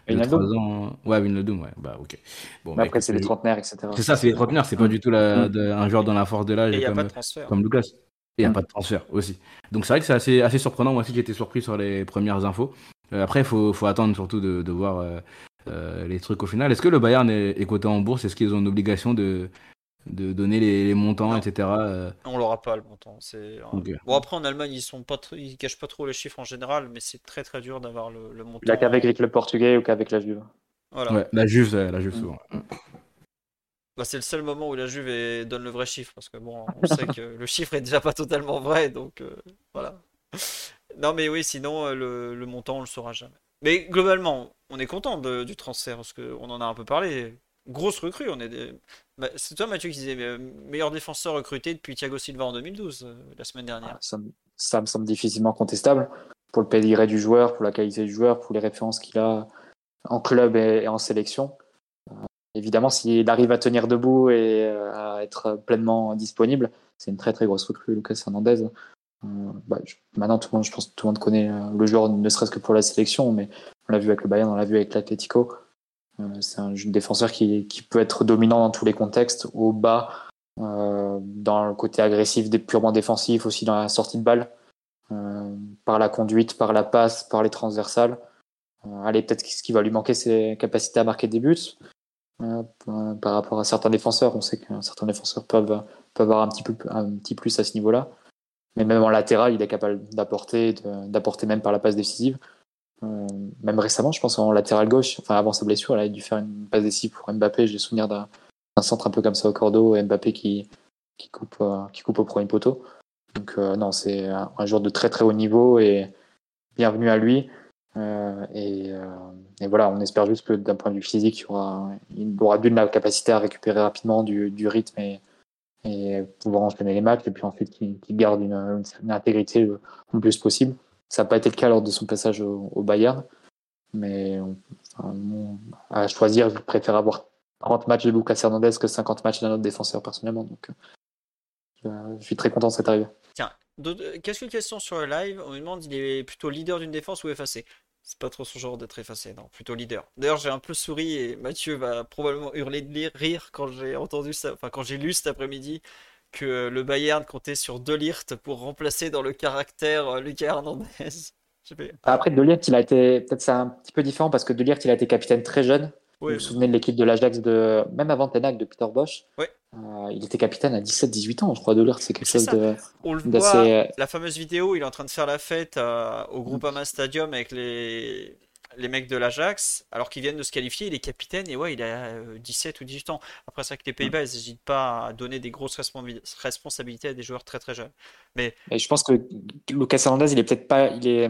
B: Wijnaldum
C: 3 ans. Ouais, Wijnaldum, ouais. Bah, ok. Bon,
B: Mais
C: bah,
B: après, c'est les trentenaires, etc.
C: c'est ça, c'est les trentenaires. C'est pas du tout la-
B: Mm.
C: de- un joueur dans la force de l'âge
A: Et il n'y a
C: comme,
A: pas de transfert.
C: comme Lucas. Et il n'y a
B: Mm.
C: pas de transfert aussi. Donc c'est vrai que c'est assez, assez surprenant. Moi aussi, j'ai été surpris sur les premières infos. Euh, après, il faut, faut attendre surtout de, de voir euh, euh, les trucs au final. Est-ce que le Bayern est, est coté en bourse? Est-ce qu'ils ont une obligation de, de donner les, les montants,
A: Non.
C: etc. euh,
A: On l'aura pas le montant. C'est bon après en Allemagne ils sont pas tr- ils cachent pas trop les chiffres en général, mais c'est très très dur d'avoir le, le montant.
B: Il a qu'avec les clubs portugais ou qu'avec la Juve.
A: Voilà.
C: Ouais, la Juve, la Juve
B: Mm.
C: souvent.
A: Bah, c'est le seul moment où la Juve est- donne le vrai chiffre parce que bon on sait que le chiffre est déjà pas totalement vrai donc euh, voilà. Non mais oui sinon euh, le, le montant on le saura jamais. Mais globalement on est content de- du transfert parce que on en a un peu parlé. Grosse recrue, on est des... Bah, c'est toi Mathieu qui disais euh, meilleur défenseur recruté depuis Thiago Silva en 2012 euh, la semaine dernière.
B: Ça, me- ça me semble difficilement contestable pour le pedigree du joueur, pour la qualité du joueur, pour les références qu'il a en club et, et en sélection. Évidemment, s'il arrive à tenir debout et euh, à être pleinement disponible, c'est une très très grosse recrue, Lucas Hernandez. Euh, bah, maintenant, tout le monde, je pense que tout le monde connaît euh, le joueur, ne serait-ce que pour la sélection, mais on l'a vu avec le Bayern, on l'a vu avec l'Atlético. C'est un défenseur qui, peut être dominant dans tous les contextes, au bas, dans le côté agressif, purement défensif, aussi dans la sortie de balle, par la conduite, par la passe, par les transversales. Allez, peut-être ce qui va lui manquer, c'est capacité à marquer des buts. Euh, par rapport à certains défenseurs, on sait que certains défenseurs peuvent, peuvent avoir un petit, peu, un petit plus à ce niveau-là. Mais même en latéral, il est capable d'apporter, d'apporter même par la passe décisive. Euh, même récemment, je pense en latéral gauche, enfin avant sa blessure, il a dû faire une passe décisive pour Mbappé. J'ai souvenir d'un centre un peu comme ça au cordeau, Mbappé qui, qui, coupe, euh, qui coupe au premier poteau. Donc non, c'est un joueur de très très haut niveau et bienvenue à lui. Euh, et, euh, et voilà, on espère juste que d'un point de vue physique, il, aura, il aura d'une la capacité à récupérer rapidement du, rythme et, pouvoir enchaîner les matchs, et puis ensuite qu'il garde une, intégrité le, plus possible. Ça n'a pas été le cas lors de son passage au, Bayern, mais à choisir, je préfère avoir 30 matchs de Lucas Hernandez que 50 matchs d'un autre défenseur personnellement. Donc, euh, je suis très content de cette arrivée.
A: Tiens, quelques questions sur le live? On me demande il est plutôt leader d'une défense ou effacé. C'est pas trop son genre d'être effacé, non, plutôt leader. D'ailleurs, j'ai un peu souri et Mathieu va probablement hurler de rire quand j'ai entendu ça, enfin quand j'ai lu cet après-midi que le Bayern comptait sur Delirte pour remplacer dans le caractère euh, Lucas Hernandez.
B: Après, Delirte, il a été. Peut-être c'est un petit peu différent parce que Delirte, il a été capitaine très jeune. Vous vous souvenez de l'équipe de l'Ajax, de... même avant Tenac, de Peter Bosch
A: ouais.
B: Euh, Il était capitaine à 17-18 ans, je crois, Delirte. C'est quelque chose de.
A: On le voit, euh, la fameuse vidéo, il est en train de faire la fête au Groupama Stadium avec les les mecs de l'Ajax, alors qu'ils viennent de se qualifier, il est capitaine et ouais, il a 17 euh, ou 18 ans. Après ça, que les Pays-Bas, ils n'hésitent pas à donner des grosses responsabilités à des joueurs très très jeunes. Mais
B: je pense que Lucas Hernandez, il est peut-être pas, il est,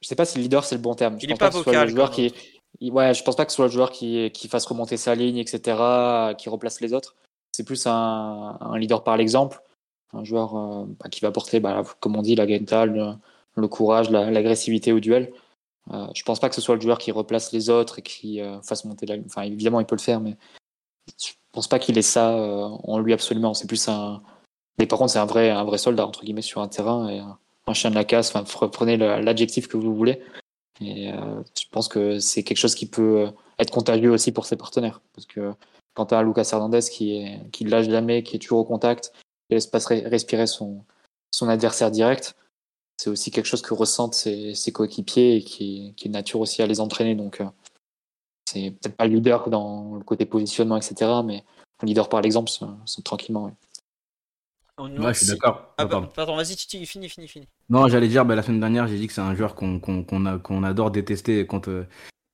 B: je sais pas si leader c'est le bon terme.
A: il n'est pas, vocal.
B: Le joueur qui, ouais, je pense pas que ce soit le joueur qui, qui fasse remonter sa ligne, etc., qui replace les autres. C'est plus un, leader par l'exemple, un joueur euh, bah, qui va porter, bah, comme on dit, la grinta, le, courage, l'agressivité au duel. Euh, je pense pas que ce soit le joueur qui replace les autres et qui euh, fasse monter la. Enfin, évidemment, il peut le faire, mais je pense pas qu'il ait ça euh, en lui absolument. C'est plus un. Mais par contre, c'est un vrai, un vrai soldat entre guillemets sur un terrain et un chien de la casse. Enfin, prenez l'adjectif que vous voulez. Et je pense que c'est quelque chose qui peut être contagieux aussi pour ses partenaires, parce que quand tu as un Lucas Hernandez qui est qui lâche jamais, qui est toujours au contact, qui laisse pas respirer son son adversaire direct, c'est aussi quelque chose que ressentent ses, coéquipiers et qui, qui, est nature aussi à les entraîner. Donc, euh, c'est peut-être pas leader dans le côté positionnement, etc., mais leader par l'exemple, c'est tranquillement.
C: Ouais. je suis d'accord.
A: Ah, pardon, vas-y, Titi, fini, fini, fini.
C: Non, j'allais dire, bah, la semaine dernière, j'ai dit que c'est un joueur qu'on qu'on adore détester quand, euh,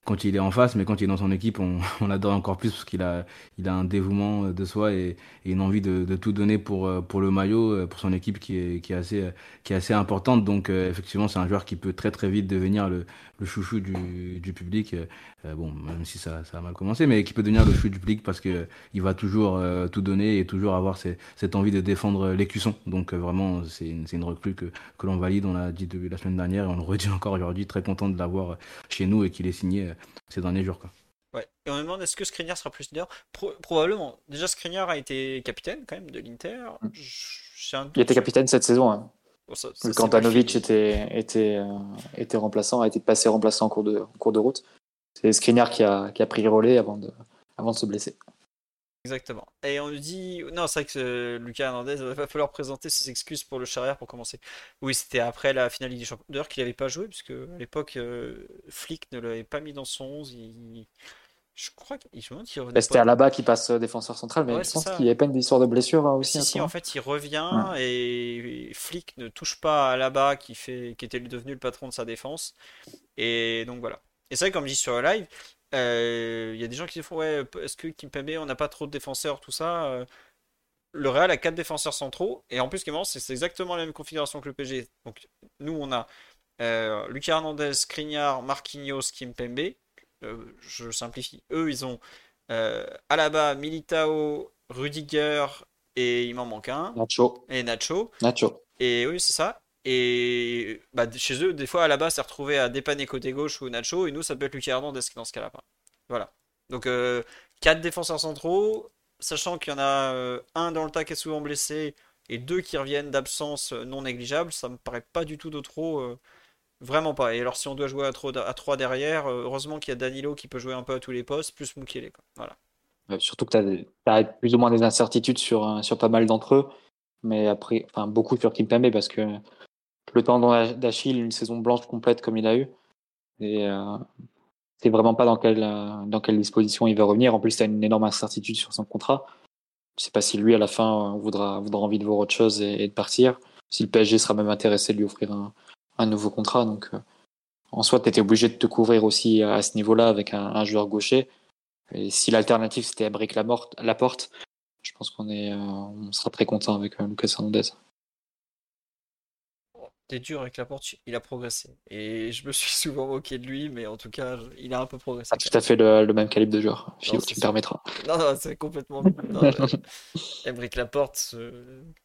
C: quand il est en face, mais quand il est dans son équipe, on, on l'adore encore plus parce qu'il a, il a un dévouement de soi et, une envie de, de, tout donner pour, pour le maillot, pour son équipe qui est, qui est, assez, qui est assez importante. Donc, euh, effectivement, c'est un joueur qui peut très très vite devenir le, le chouchou du, du public. Euh, bon, même si ça, ça a mal commencé, mais qui peut devenir le chouchou du public parce que il va toujours euh, tout donner et toujours avoir cette envie de défendre l'écusson. Donc, vraiment, c'est une, une recrue que, que l'on valide. On l'a dit depuis la semaine dernière et on le redit encore aujourd'hui. Très content de l'avoir chez nous et qu'il ait signé ces derniers jours. Quoi.
A: Ouais. Et on me demande est-ce que Skriniar sera plus leader Probablement. Déjà, Skriniar a été capitaine quand même de l'Inter.
B: Mm. Il était capitaine cette saison. Hein. Kantanovic était, était, euh, était remplaçant, a été passé remplaçant en cours de, en cours de route. C'est Skriniar qui a, qui a pris le relais avant de, avant de se blesser.
A: Exactement. Et on nous dit. Non, c'est vrai que euh, Lucas Hernandez, va falloir présenter ses excuses pour le charrière pour commencer. Oui, c'était après la finale du championnat. D'ailleurs, qu'il n'avait pas joué, puisque à l'époque, euh, Flick ne l'avait pas mis dans son 11. Je crois qu'il
B: bah, C'était à la bas qui passe euh, défenseur central, mais je pense qu'il y a pas une histoire de blessure hein, aussi.
A: Si, si, en fait, il revient et Flick ne touche pas à la bas qui, fait... qui était devenu le patron de sa défense. Et donc voilà. Et c'est vrai, comme je dis sur le live, il euh, y a des gens qui disent ouais, est-ce que Kimpembe, on n'a pas trop de défenseurs, tout ça euh. Le Real a 4 défenseurs centraux, et en plus, c'est exactement la même configuration que le PG. Donc, nous, on a euh, Lucas Hernandez, Skriniar, Marquinhos, Kimpembe. je simplifie. Eux, ils ont Alaba, Militao, Rudiger, et il m'en manque un.
B: Nacho.
A: Et Nacho.
B: Nacho.
A: Et oui, c'est ça. Et bah, chez eux, des fois, à la base, c'est retrouvé à dépanner côté gauche ou Nacho, et nous, ça peut être Lucas Hernandez dans ce cas-là. Voilà. Donc, euh, 4 défenseurs centraux, sachant qu'il y en a euh, un dans le tas qui est souvent blessé, et deux qui reviennent d'absence non négligeable, ça me paraît pas du tout de trop. Euh, vraiment pas. Et alors, si on doit jouer à 3 derrière, euh, heureusement qu'il y a Danilo qui peut jouer un peu à tous les postes, plus Mukele. Voilà.
B: surtout que tu as, plus ou moins des incertitudes sur, sur pas mal d'entre eux, mais après, enfin, beaucoup sur Kimpembe parce que le tendon d'Achille, une saison blanche complète comme il a eu. Et euh, c'est vraiment pas dans quelle, euh, disposition il va revenir. En plus, il a une énorme incertitude sur son contrat. Je sais pas si lui, à la fin, voudra, voudra envie de voir autre chose et, de partir. Si le PSG sera même intéressé de lui offrir un, nouveau contrat. Donc, euh, en soi, tu étais obligé de te couvrir aussi à ce niveau-là avec un, joueur gaucher. Et si l'alternative c'était Abric la, la porte, je pense qu'on est, euh, sera très content avec Lucas Hernandez
A: dur avec la porte, il a progressé. Et je me suis souvent moqué de lui, mais en tout cas, il a un peu progressé.
B: Ah, tout à fait le, même calibre de joueur, si tu me permettras.
A: Non, non, c'est complètement. Emric Laporte,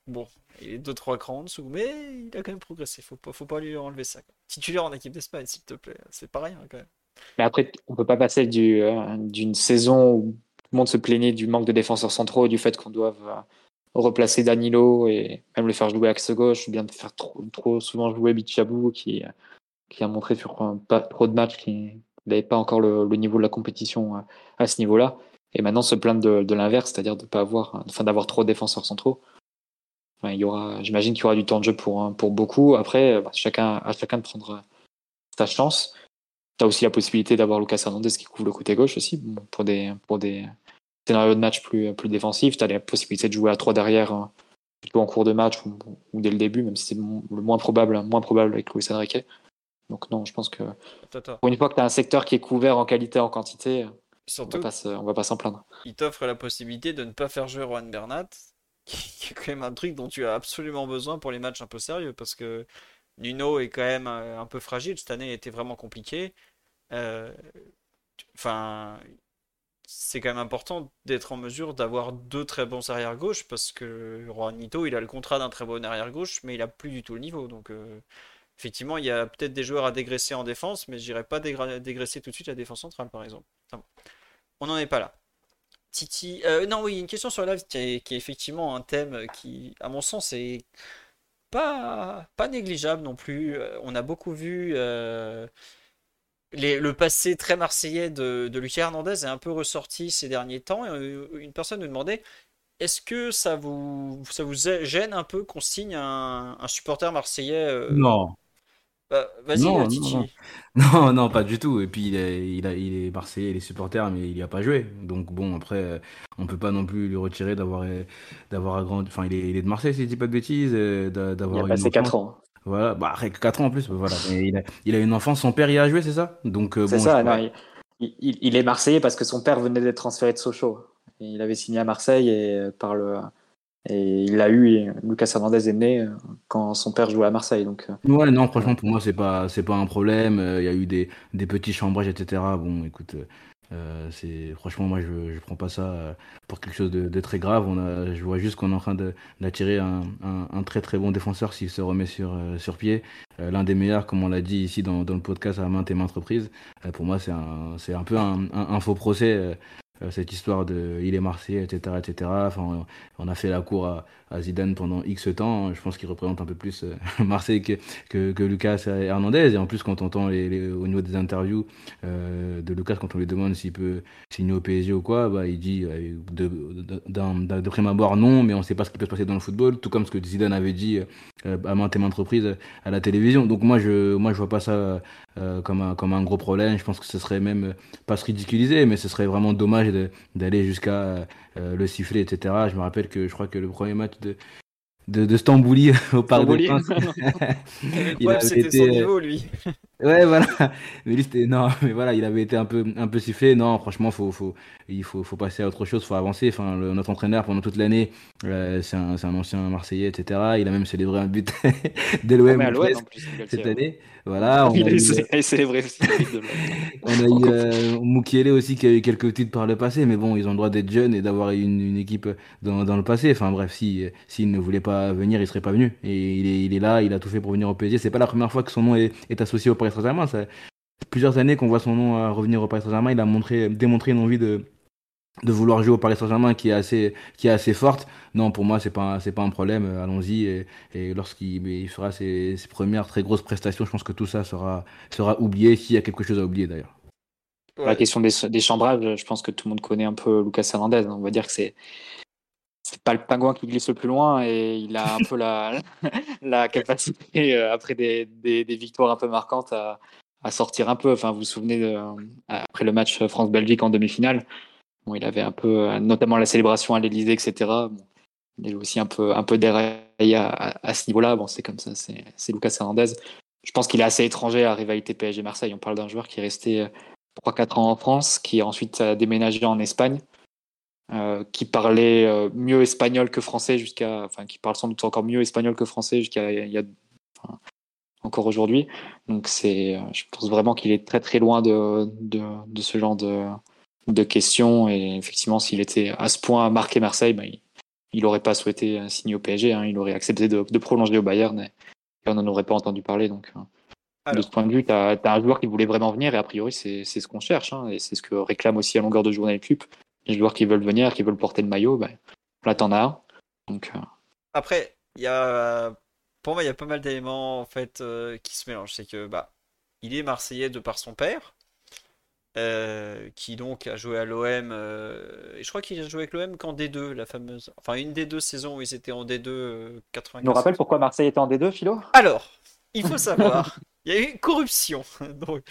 A: bon, il est 2-3 crans en dessous, mais il a quand même progressé. Faut pas, faut pas lui enlever ça. Titulaire en équipe d'Espagne, s'il te plaît. C'est pas rien quand même.
B: Mais après, on peut pas passer euh, d'une saison où tout le monde se plaignait du manque de défenseurs centraux et du fait qu'on doive euh, replacer Danilo et même le faire jouer axe gauche, ou bien de faire trop, trop souvent jouer Bichabou qui, qui a montré sur pas trop de matchs qui n'avait pas encore le, niveau de la compétition à, ce niveau-là. Et maintenant se plaindre de, de l'inverse, c'est-à-dire de pas avoir, enfin d'avoir trop de défenseurs centraux. il y aura, j'imagine qu'il y aura du temps de jeu pour, pour beaucoup. Après, bah, chacun, à chacun de prendre sa chance. Tu as aussi la possibilité d'avoir Lucas Hernandez qui couvre le côté gauche aussi, pour des, pour des scénarios de match plus, plus défensifs. Tu as la possibilité de jouer à trois derrière, hein, plutôt en cours de match ou, dès le début, même si c'est le moins probable, moins probable avec Luis Enrique. Donc non, je pense que pour une fois que tu as un secteur qui est couvert en qualité, en quantité, Surtout, on va pas s'en plaindre.
A: Il t'offre la possibilité de ne pas faire jouer Juan Bernat, qui est quand même un truc dont tu as absolument besoin pour les matchs un peu sérieux, parce que Nuno est quand même euh, un peu fragile. Cette année été vraiment compliquée. Euh, enfin, c'est quand même important d'être en mesure d'avoir deux très bons arrière gauche parce que Juanito, il a le contrat d'un très bon arrière gauche, mais il a plus du tout le niveau. Donc, euh, effectivement, il y a peut-être des joueurs à dégraisser en défense, mais je n'irai pas dégraisser tout de suite la défense centrale, par exemple. on n'en est pas là. Titi, non, oui, une question sur la live qui est, effectivement un thème qui, à mon sens, est pas, pas négligeable non plus. Euh, on a beaucoup vu euh, le passé très marseillais de, de Lucas Hernandez est un peu ressorti ces derniers temps. Euh, une personne nous demandait est-ce que ça vous, ça vous gêne un peu qu'on signe un, un supporter marseillais
C: Non.
A: Bah, vas-y, Titi.
C: Non, non, pas du tout. Et puis il est, il, a, il est Marseillais, il est supporter, mais il n'y a pas joué. Donc bon, après, euh, on peut pas non plus lui retirer d'avoir, euh, d'avoir grandi. Enfin, il est, il est de Marseille, si je dis pas de bêtises, euh, d'avoir.
B: Il a passé 4 ans.
C: Voilà, bah, 4 ans en plus, voilà. il, a, il a une enfance, son père y a joué, c'est ça? Donc
B: C'est ça, il, il, est Marseillais parce que son père venait d'être transféré de Sochaux. Il avait signé à Marseille et par le et il l'a eu, et Lucas Hernandez est né euh, quand son père jouait à Marseille. Donc,
C: euh. ouais, non, franchement, pour moi, c'est pas, c'est pas un problème. Euh, il y a eu des, des petits chambrages, etc. Bon, écoute, c'est, franchement, moi, je, je prends pas ça pour quelque chose de, très grave. On a, je vois juste qu'on est en train d'attirer un, un, très très bon défenseur s'il se remet sur, sur pied. L'un des meilleurs, comme on l'a dit ici dans, dans le podcast à maintes et maintes reprises. pour moi, c'est un, un peu un, faux procès euh, cette histoire de il est marseillais, etc., etc. Enfin, on a fait la cour à, à Zidane pendant X temps. Je pense qu'il représente un peu plus euh, Marseille que, que, Lucas Hernandez. Et en plus, quand on entend les, au niveau des interviews euh, de Lucas, quand on lui demande s'il peut signer au PSG ou quoi, bah, il dit euh, de, prime abord non, mais on ne sait pas ce qui peut se passer dans le football. Tout comme ce que Zidane avait dit euh, à maintes et maintes reprises à la télévision. Donc moi, je moi je vois pas ça comme, un, comme un gros problème. Je pense que ce serait même pas se ridiculiser, mais ce serait vraiment dommage d'aller jusqu'à le sifflet, etc. Je me rappelle que je crois que le premier match de, de, de Stambouli au Parc des Princes.
A: il avait c'était été... son niveau, lui.
C: Ouais, voilà. Mais lui, c'était non, mais voilà, il avait été un peu, un peu sifflé. Non, franchement, faut, faut, il faut, faut passer à autre chose, faut avancer. Enfin, le, notre entraîneur pendant toute l'année, euh, c'est un, un, ancien Marseillais, etc. Il a même célébré un but de l'OM cette année. Voilà.
B: On il a, célébré aussi.
C: on a eu euh, Mukiele aussi qui a eu quelques titres par le passé, mais bon, ils ont le droit d'être jeunes et d'avoir une, une, équipe dans, dans le passé. Enfin bref, si s'il ne voulait pas venir, il serait pas venu. Et il est, il est là, il a tout fait pour venir au PSG. C'est pas la première fois que son nom est, est associé au Paris Saint-Germain. Ça plusieurs années qu'on voit son nom revenir au Paris Saint-Germain. Il a montré, démontré une envie de de vouloir jouer au Paris Saint-Germain qui est assez qui est assez forte. Non, pour moi c'est pas pas un problème. Allons-y et, lorsqu'il fera ses, ses, premières très grosses prestations, je pense que tout ça sera sera oublié s'il y a quelque chose à oublier d'ailleurs.
B: La question des, des chambrages, je pense que tout le monde connaît un peu Lucas Hernandez. On va dire que c'est c'est pas le pingouin qui glisse le plus loin et il a un peu la, capacité euh, après des, des, victoires un peu marquantes à, sortir un peu. Enfin, vous vous souvenez de, après le match France-Belgique en demi-finale, il avait un peu, notamment la célébration à l'Elysée, etc. Il est aussi un peu, un peu déraillé à, ce niveau-là. Bon, c'est comme ça, c'est Lucas Hernandez. Je pense qu'il est assez étranger à la rivalité PSG-Marseille. On parle d'un joueur qui est resté 3-4 ans en France, qui ensuite a déménagé en Espagne, euh, qui parlait euh, mieux espagnol que français jusqu'à, enfin, qui parle sans doute encore mieux espagnol que français jusqu'à il y a, enfin, encore aujourd'hui. Donc c'est, je pense vraiment qu'il est très très loin de, de, de ce genre de, de questions. Et effectivement, s'il était à ce point marqué Marseille, bah, il n'aurait pas souhaité signer au PSG. Hein. Il aurait accepté de, de, prolonger au Bayern et, on n'en aurait pas entendu parler. Donc, euh, de ce point de vue, tu as, as, un joueur qui voulait vraiment venir et a priori, c'est ce qu'on cherche. Hein, et c'est ce que réclame aussi à longueur de journée le club. Les joueurs qui veulent venir, qui veulent porter le maillot, bah, là, t'en as un. Donc, euh...
A: Après, il y a. Pour moi, il y a pas mal d'éléments en fait euh, qui se mélangent. C'est que bah, il est marseillais de par son père, euh, qui donc a joué à l'OM. et je crois qu'il a joué avec l'OM qu'en D2, la fameuse. Enfin, une des deux saisons où ils étaient en D2 euh,
B: Tu
A: 95.
B: nous rappelles pourquoi Marseille était en D2, Philo?
A: Alors, il faut savoir, il y a eu corruption. Donc,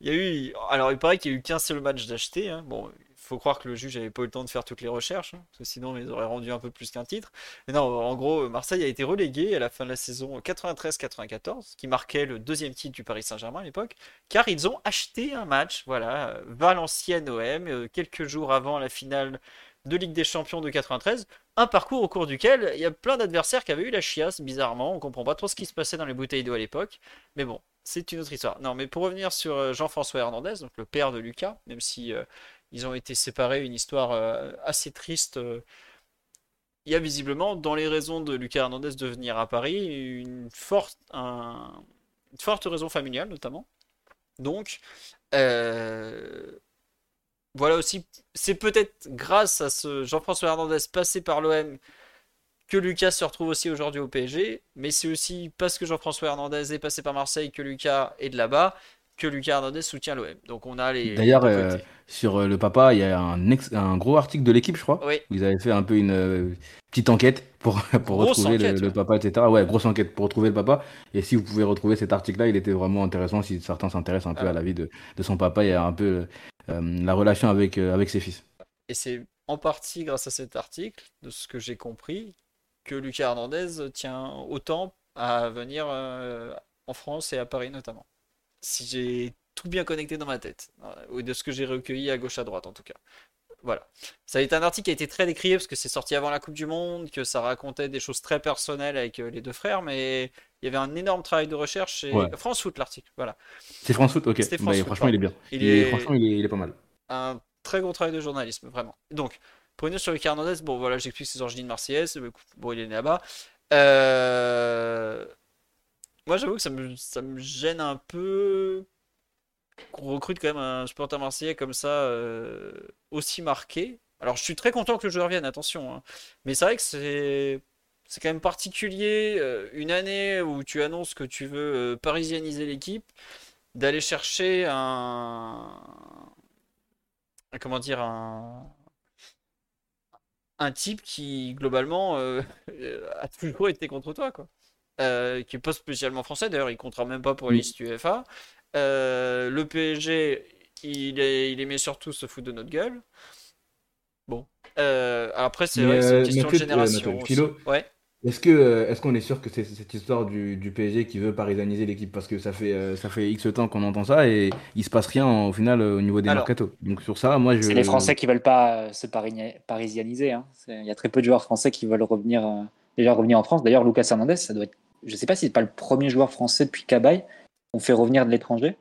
A: il y a eu. Alors, il paraît qu'il y a eu qu'un seul match d'acheter. hein. Bon, faut croire que le juge n'avait pas eu le temps de faire toutes les recherches, hein, parce que sinon, ils auraient rendu un peu plus qu'un titre. Mais non, en gros, Marseille a été relégué à la fin de la saison 93-94, qui marquait le deuxième titre du Paris Saint-Germain à l'époque, car ils ont acheté un match, voilà, euh, Valenciennes-OM, euh, quelques jours avant la finale de Ligue des Champions de 93. Un parcours au cours duquel il y a plein d'adversaires qui avaient eu la chiasse, bizarrement. On comprend pas trop ce qui se passait dans les bouteilles d'eau à l'époque. Mais bon, c'est une autre histoire. Non, mais pour revenir sur euh, Jean-François Hernandez, donc le père de Lucas, même si euh, ils ont été séparés, une histoire euh, assez triste. euh, il y a visiblement, dans les raisons de Lucas Hernandez de venir à Paris, une forte, un- une forte raison familiale, notamment. Donc, euh, voilà aussi, c'est peut-être grâce à ce Jean-François Hernandez passé par l'OM que Lucas se retrouve aussi aujourd'hui au PSG, mais c'est aussi parce que Jean-François Hernandez est passé par Marseille que Lucas est de là-bas, que Lucas Hernandez soutient l'OM. Donc on a les
C: D'ailleurs, euh, sur euh, le papa, il y a un, ex- un gros article de l'équipe, je crois.
A: Oui,
C: Vous avez fait un peu une euh, petite enquête pour, pour
A: Grosse
C: retrouver le,
A: enquête,
C: le
A: ouais.
C: papa, etc. Ouais, grosse enquête pour retrouver le papa. Et si vous pouvez retrouver cet article-là, il était vraiment intéressant si certains s'intéressent un peu
A: Ah.
C: à la vie de, de son papa et à un peu euh, la relation avec, avec ses fils.
A: et c'est en partie grâce à cet article, de ce que j'ai compris, que Lucas Hernandez tient autant à venir en France et à Paris notamment. Si j'ai tout bien connecté dans ma tête, euh, ou de ce que j'ai recueilli à gauche à droite en tout cas. Voilà. Ça a été un article qui a été très décrié parce que c'est sorti avant la Coupe du Monde, que ça racontait des choses très personnelles avec euh, les deux frères, mais il y avait un énorme travail de recherche
C: Ouais.
A: France Foot l'article. Voilà.
C: C'est France Foot, ok. Bah,
A: France Foot,
C: franchement, il est bien.
A: Il
C: Il est- franchement, il est, il est pas mal.
A: un très gros travail de journalisme, vraiment. Donc, pour revenir sur Lucas Hernandez, bon voilà, j'explique ses origines marseillaises. Bon, il est né là-bas. Euh, Moi, j'avoue que ça me, gêne un peu qu'on recrute quand même un supporter marseillais comme ça, euh, aussi marqué. Alors, je suis très content que le joueur vienne, attention. hein. Mais c'est vrai que c'est. C'est quand même particulier, euh, une année où tu annonces que tu veux euh, parisianiser l'équipe, d'aller chercher un, un- comment dire un un type qui globalement euh, a toujours été contre toi quoi Euh, qui est pas spécialement français d'ailleurs il comptera même pas pour la
C: Mm.
A: liste UEFA Euh, le PSG il est il aimait surtout se foutre de notre gueule bon Euh, après c'est vrai c'est une question de
C: euh,
A: génération ouais
C: Est-ce que est-ce qu'on est sûr que c'est cette histoire du, du PSG qui veut parisianiser l'équipe? Parce que ça fait ça fait X temps qu'on entend ça et il se passe rien au final au niveau des
A: Alors.
C: mercato. Donc sur ça, moi je
B: C'est les Français qui veulent pas se parisianiser. hein. Il y a très peu de joueurs français qui veulent revenir, déjà revenir en France. D'ailleurs, Lucas Hernandez, ça doit être, je sais pas si c'est pas le premier joueur français depuis Cabaye qu'on fait revenir de l'étranger.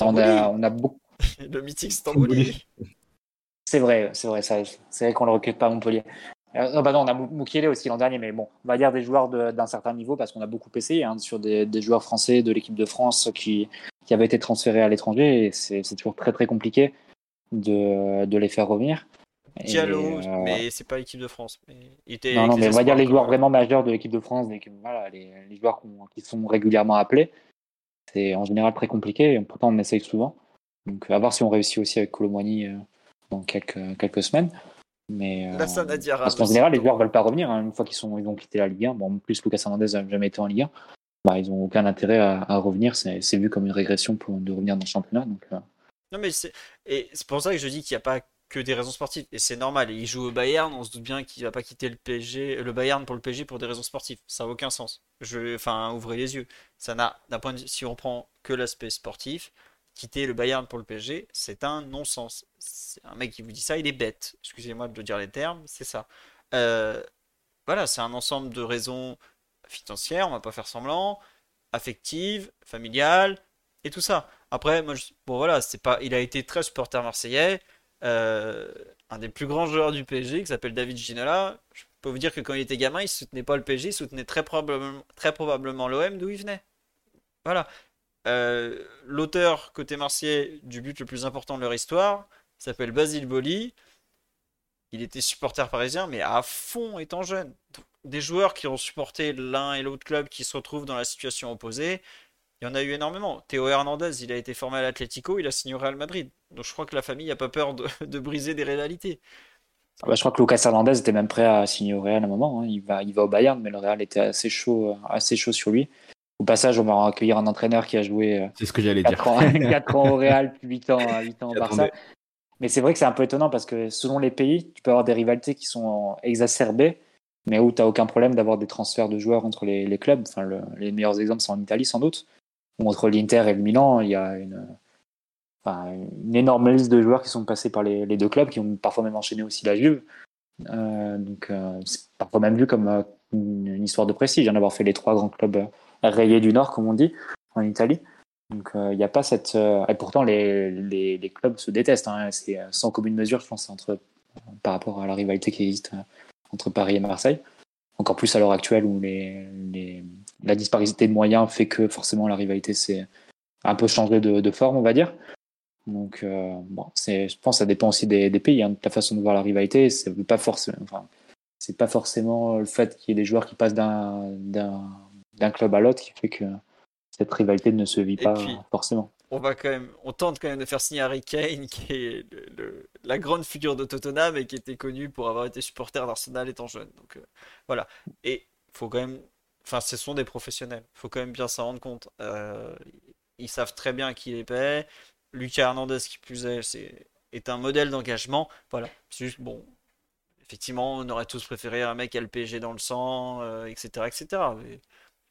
B: On a, on a beaucoup.
A: le mythique Stambouli
B: C'est vrai, c'est vrai, c'est vrai qu'on le recrute pas à Montpellier. Euh, non, bah non, on a Mou- Moukielé aussi l'an dernier, mais bon, on va dire des joueurs de- d'un certain niveau parce qu'on a beaucoup essayé hein, sur des, des joueurs français de l'équipe de France qui, qui avaient été transférés à l'étranger et c'est c'est toujours très très compliqué de, de les faire revenir.
A: Diallo
B: euh,
A: mais c'est pas l'équipe de France mais il était
B: non, non,
A: avec
B: mais on va dire les joueurs vraiment majeurs de l'équipe de France, voilà, les, les joueurs qui sont régulièrement appelés. C'est en général très compliqué, et pourtant on essaye souvent. Donc à voir si on réussit aussi avec Colomboigny euh, dans quelques, quelques semaines. Mais, euh, parce qu'en général, les joueurs veulent pas revenir hein, une fois qu'ils sont, ils ont quitté la Ligue 1. Bon, en plus, Lucas Hernandez n'a jamais été en Ligue 1. Bah, ils n'ont aucun intérêt à, à revenir. C'est vu comme une régression pour, de revenir dans le championnat. Donc, euh,
A: Non, mais c'est pour ça que je dis qu'il n'y a pas que des raisons sportives. Et c'est normal. Il joue au Bayern, on se doute bien qu'il va pas quitter le PSG, le Bayern pour le PSG pour des raisons sportives. Ça n'a aucun sens. Je, enfin, ouvrez les yeux. Ça n'a, d'un point si on prend que l'aspect sportif, quitter le Bayern pour le PSG, c'est un non-sens. Un mec qui vous dit ça, il est bête. Excusez-moi de dire les termes, c'est ça. Euh, voilà, c'est un ensemble de raisons financières, on va pas faire semblant, affectives, familiales et tout ça. Après, bon voilà, c'est pas, il a été très supporter marseillais, euh, un des plus grands joueurs du PSG qui s'appelle David Ginola. Je peux vous dire que quand il était gamin, il soutenait pas le PSG, il soutenait très probablement, très probablement l'OM d'où il venait. Voilà. Euh, l'auteur côté marseillais du but le plus important de leur histoire s'appelle Basile Boli. Il était supporter parisien, mais à fond étant jeune. Des joueurs qui ont supporté l'un et l'autre club qui se retrouvent dans la situation opposée, Il y en a eu énormément. Théo Hernandez, il a été formé à l'Atlético, il a signé au Real Madrid. Donc je crois que la famille n'a pas peur de, briser des réalités.
B: Ah bah, je crois que Lucas Hernandez était même prêt à signer au Real à un moment. Hein. Il, va, il va au Bayern, mais le Real était assez chaud, assez chaud sur lui. Au passage, on va accueillir un entraîneur qui a joué
C: c'est ce que j'allais 4
B: dire. Ans, 4 ans au Real, 8 ans, 8 ans au Barça. Mais c'est vrai que c'est un peu étonnant parce que selon les pays, tu peux avoir des rivalités qui sont exacerbées, mais où tu n'as aucun problème d'avoir des transferts de joueurs entre les, clubs. Enfin, les meilleurs exemples sont en Italie sans doute, ou entre l'Inter et le Milan, il y a une, énorme liste de joueurs qui sont passés par les, deux clubs, qui ont parfois même enchaîné aussi la Juve. Euh, donc euh, c'est parfois même vu comme euh, une, histoire de prestige, hein, d'avoir fait les trois grands clubs rayés du Nord, comme on dit, en Italie. Donc il n'y a pas cette. et pourtant, les, clubs se détestent. Hein, c'est sans commune mesure, je pense, entre, par rapport à la rivalité qui existe entre Paris et Marseille. Encore plus à l'heure actuelle où les, la disparité de moyens fait que forcément la rivalité s'est un peu changé de, de, forme, on va dire. Donc, euh, bon, je pense que ça dépend aussi des, des pays, hein, de la façon de voir la rivalité. C'est pas forcément, enfin, c'est pas forcément le fait qu'il y ait des joueurs qui passent d'un club à l'autre qui fait que cette rivalité ne se vit pas forcément.
A: On va quand même, on tente quand même de faire signer Harry Kane, qui est la grande figure de Tottenham et qui était connu pour avoir été supporter d'Arsenal étant jeune. Donc euh, voilà. Et faut quand même, enfin, ce sont des professionnels. Il faut quand même bien s'en rendre compte. Euh, ils savent très bien qui les paie. Lucas Hernandez, qui plus est, c'est est un modèle d'engagement. Voilà. C'est juste bon. Effectivement, on aurait tous préféré un mec à PSG dans le sang, etc., euh, etc.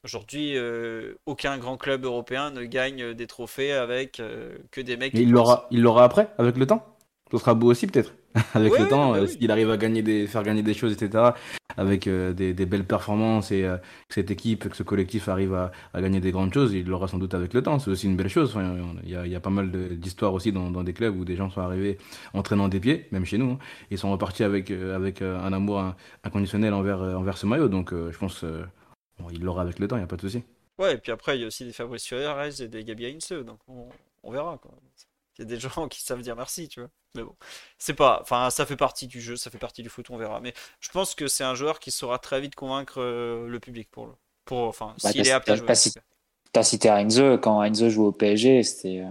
A: Aujourd'hui, euh, aucun grand club européen ne gagne des trophées avec euh, que des mecs.
C: il l'aura, il l'aura après, avec le temps? Ce sera beau aussi peut-être? avec le temps, bah s'il arrive à gagner des, faire gagner des choses, etc. Avec euh, des, belles performances et que cette équipe, que ce collectif arrive à, gagner des grandes choses, il l'aura sans doute avec le temps. C'est aussi une belle chose. Il y, a, pas mal d'histoires aussi dans, des clubs où des gens sont arrivés entraînant des pieds, même chez nous. Hein. ils sont repartis avec, avec un amour inconditionnel envers, envers ce maillot. Donc je pense il l'aura avec le temps, il n'y a pas de souci.
A: Ouais, et puis après, il y a aussi des Fabrice Suarez et des Gabi Heinze, donc on, verra. Quoi. Il y a des gens qui savent dire merci, tu vois. Mais bon, c'est pas. Enfin, ça fait partie du jeu, ça fait partie du foot, on verra. Mais je pense que c'est un joueur qui saura très vite convaincre euh, le public pour le. Pour, enfin, bah, s'il est apte à jouer.
B: T'as cité Heinze, quand Heinze jouait au PSG, c'était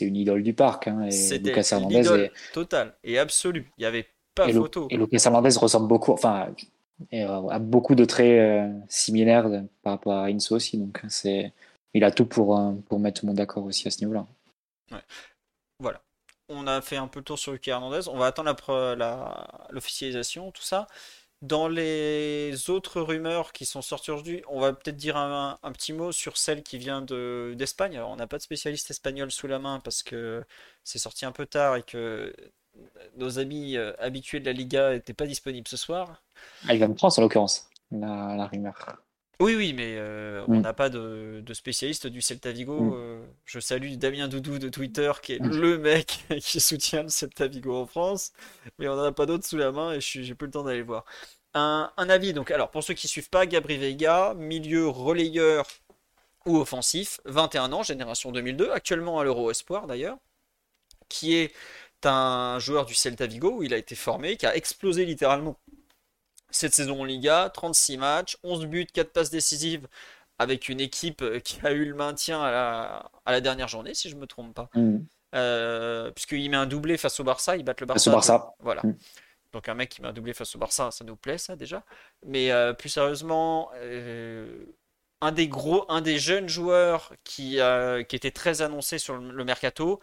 B: une idole du parc. Hein,
A: c'était une idole totale et absolue. Il n'y avait pas
B: et
A: photo.
B: et Lucas Hernandez ressemble beaucoup. Enfin, et euh, a beaucoup de traits euh, similaires par rapport à Inso aussi. Donc c'est, il a tout pour, euh, pour mettre tout le monde d'accord aussi à ce niveau-là.
A: Voilà. On a fait un peu le tour sur Lucas Hernandez. On va attendre l'officialisation, tout ça. Dans les autres rumeurs qui sont sorties aujourd'hui, on va peut-être dire un, petit mot sur celle qui vient d'Espagne. On n'a pas de spécialiste espagnol sous la main parce que c'est sorti un peu tard et que nos amis euh, habitués de la Liga n'étaient pas disponibles ce soir.
B: Ah, il va me prendre en l'occurrence, la, rumeur.
A: Oui, oui, mais euh, on mm. n'a pas de, spécialiste du Celta Vigo. Mm. Euh, je salue Damien Doudou de Twitter, qui est mm. le mec qui soutient le Celta Vigo en France, mais on n'en a pas d'autres sous la main et je j'ai plus le temps d'aller voir. Un, avis, donc, alors pour ceux qui suivent pas, Gabri Veiga, milieu relayeur ou offensif, 21 ans, génération 2002, actuellement à l'Euro Espoir d'ailleurs, qui est un joueur du Celta Vigo où il a été formé, qui a explosé littéralement cette saison en Liga, 36 matchs, 11 buts, 4 passes décisives, avec une équipe qui a eu le maintien à la, dernière journée, si je ne me trompe pas. Mm. Euh, puisqu'il met un doublé face au Barça, il bat le Barça.
B: Barça.
A: Voilà. Mm. Donc un mec qui met un doublé face au Barça, ça nous plaît ça déjà. Mais euh, plus sérieusement, euh, un des gros, un des jeunes joueurs qui, qui était très annoncé sur le mercato,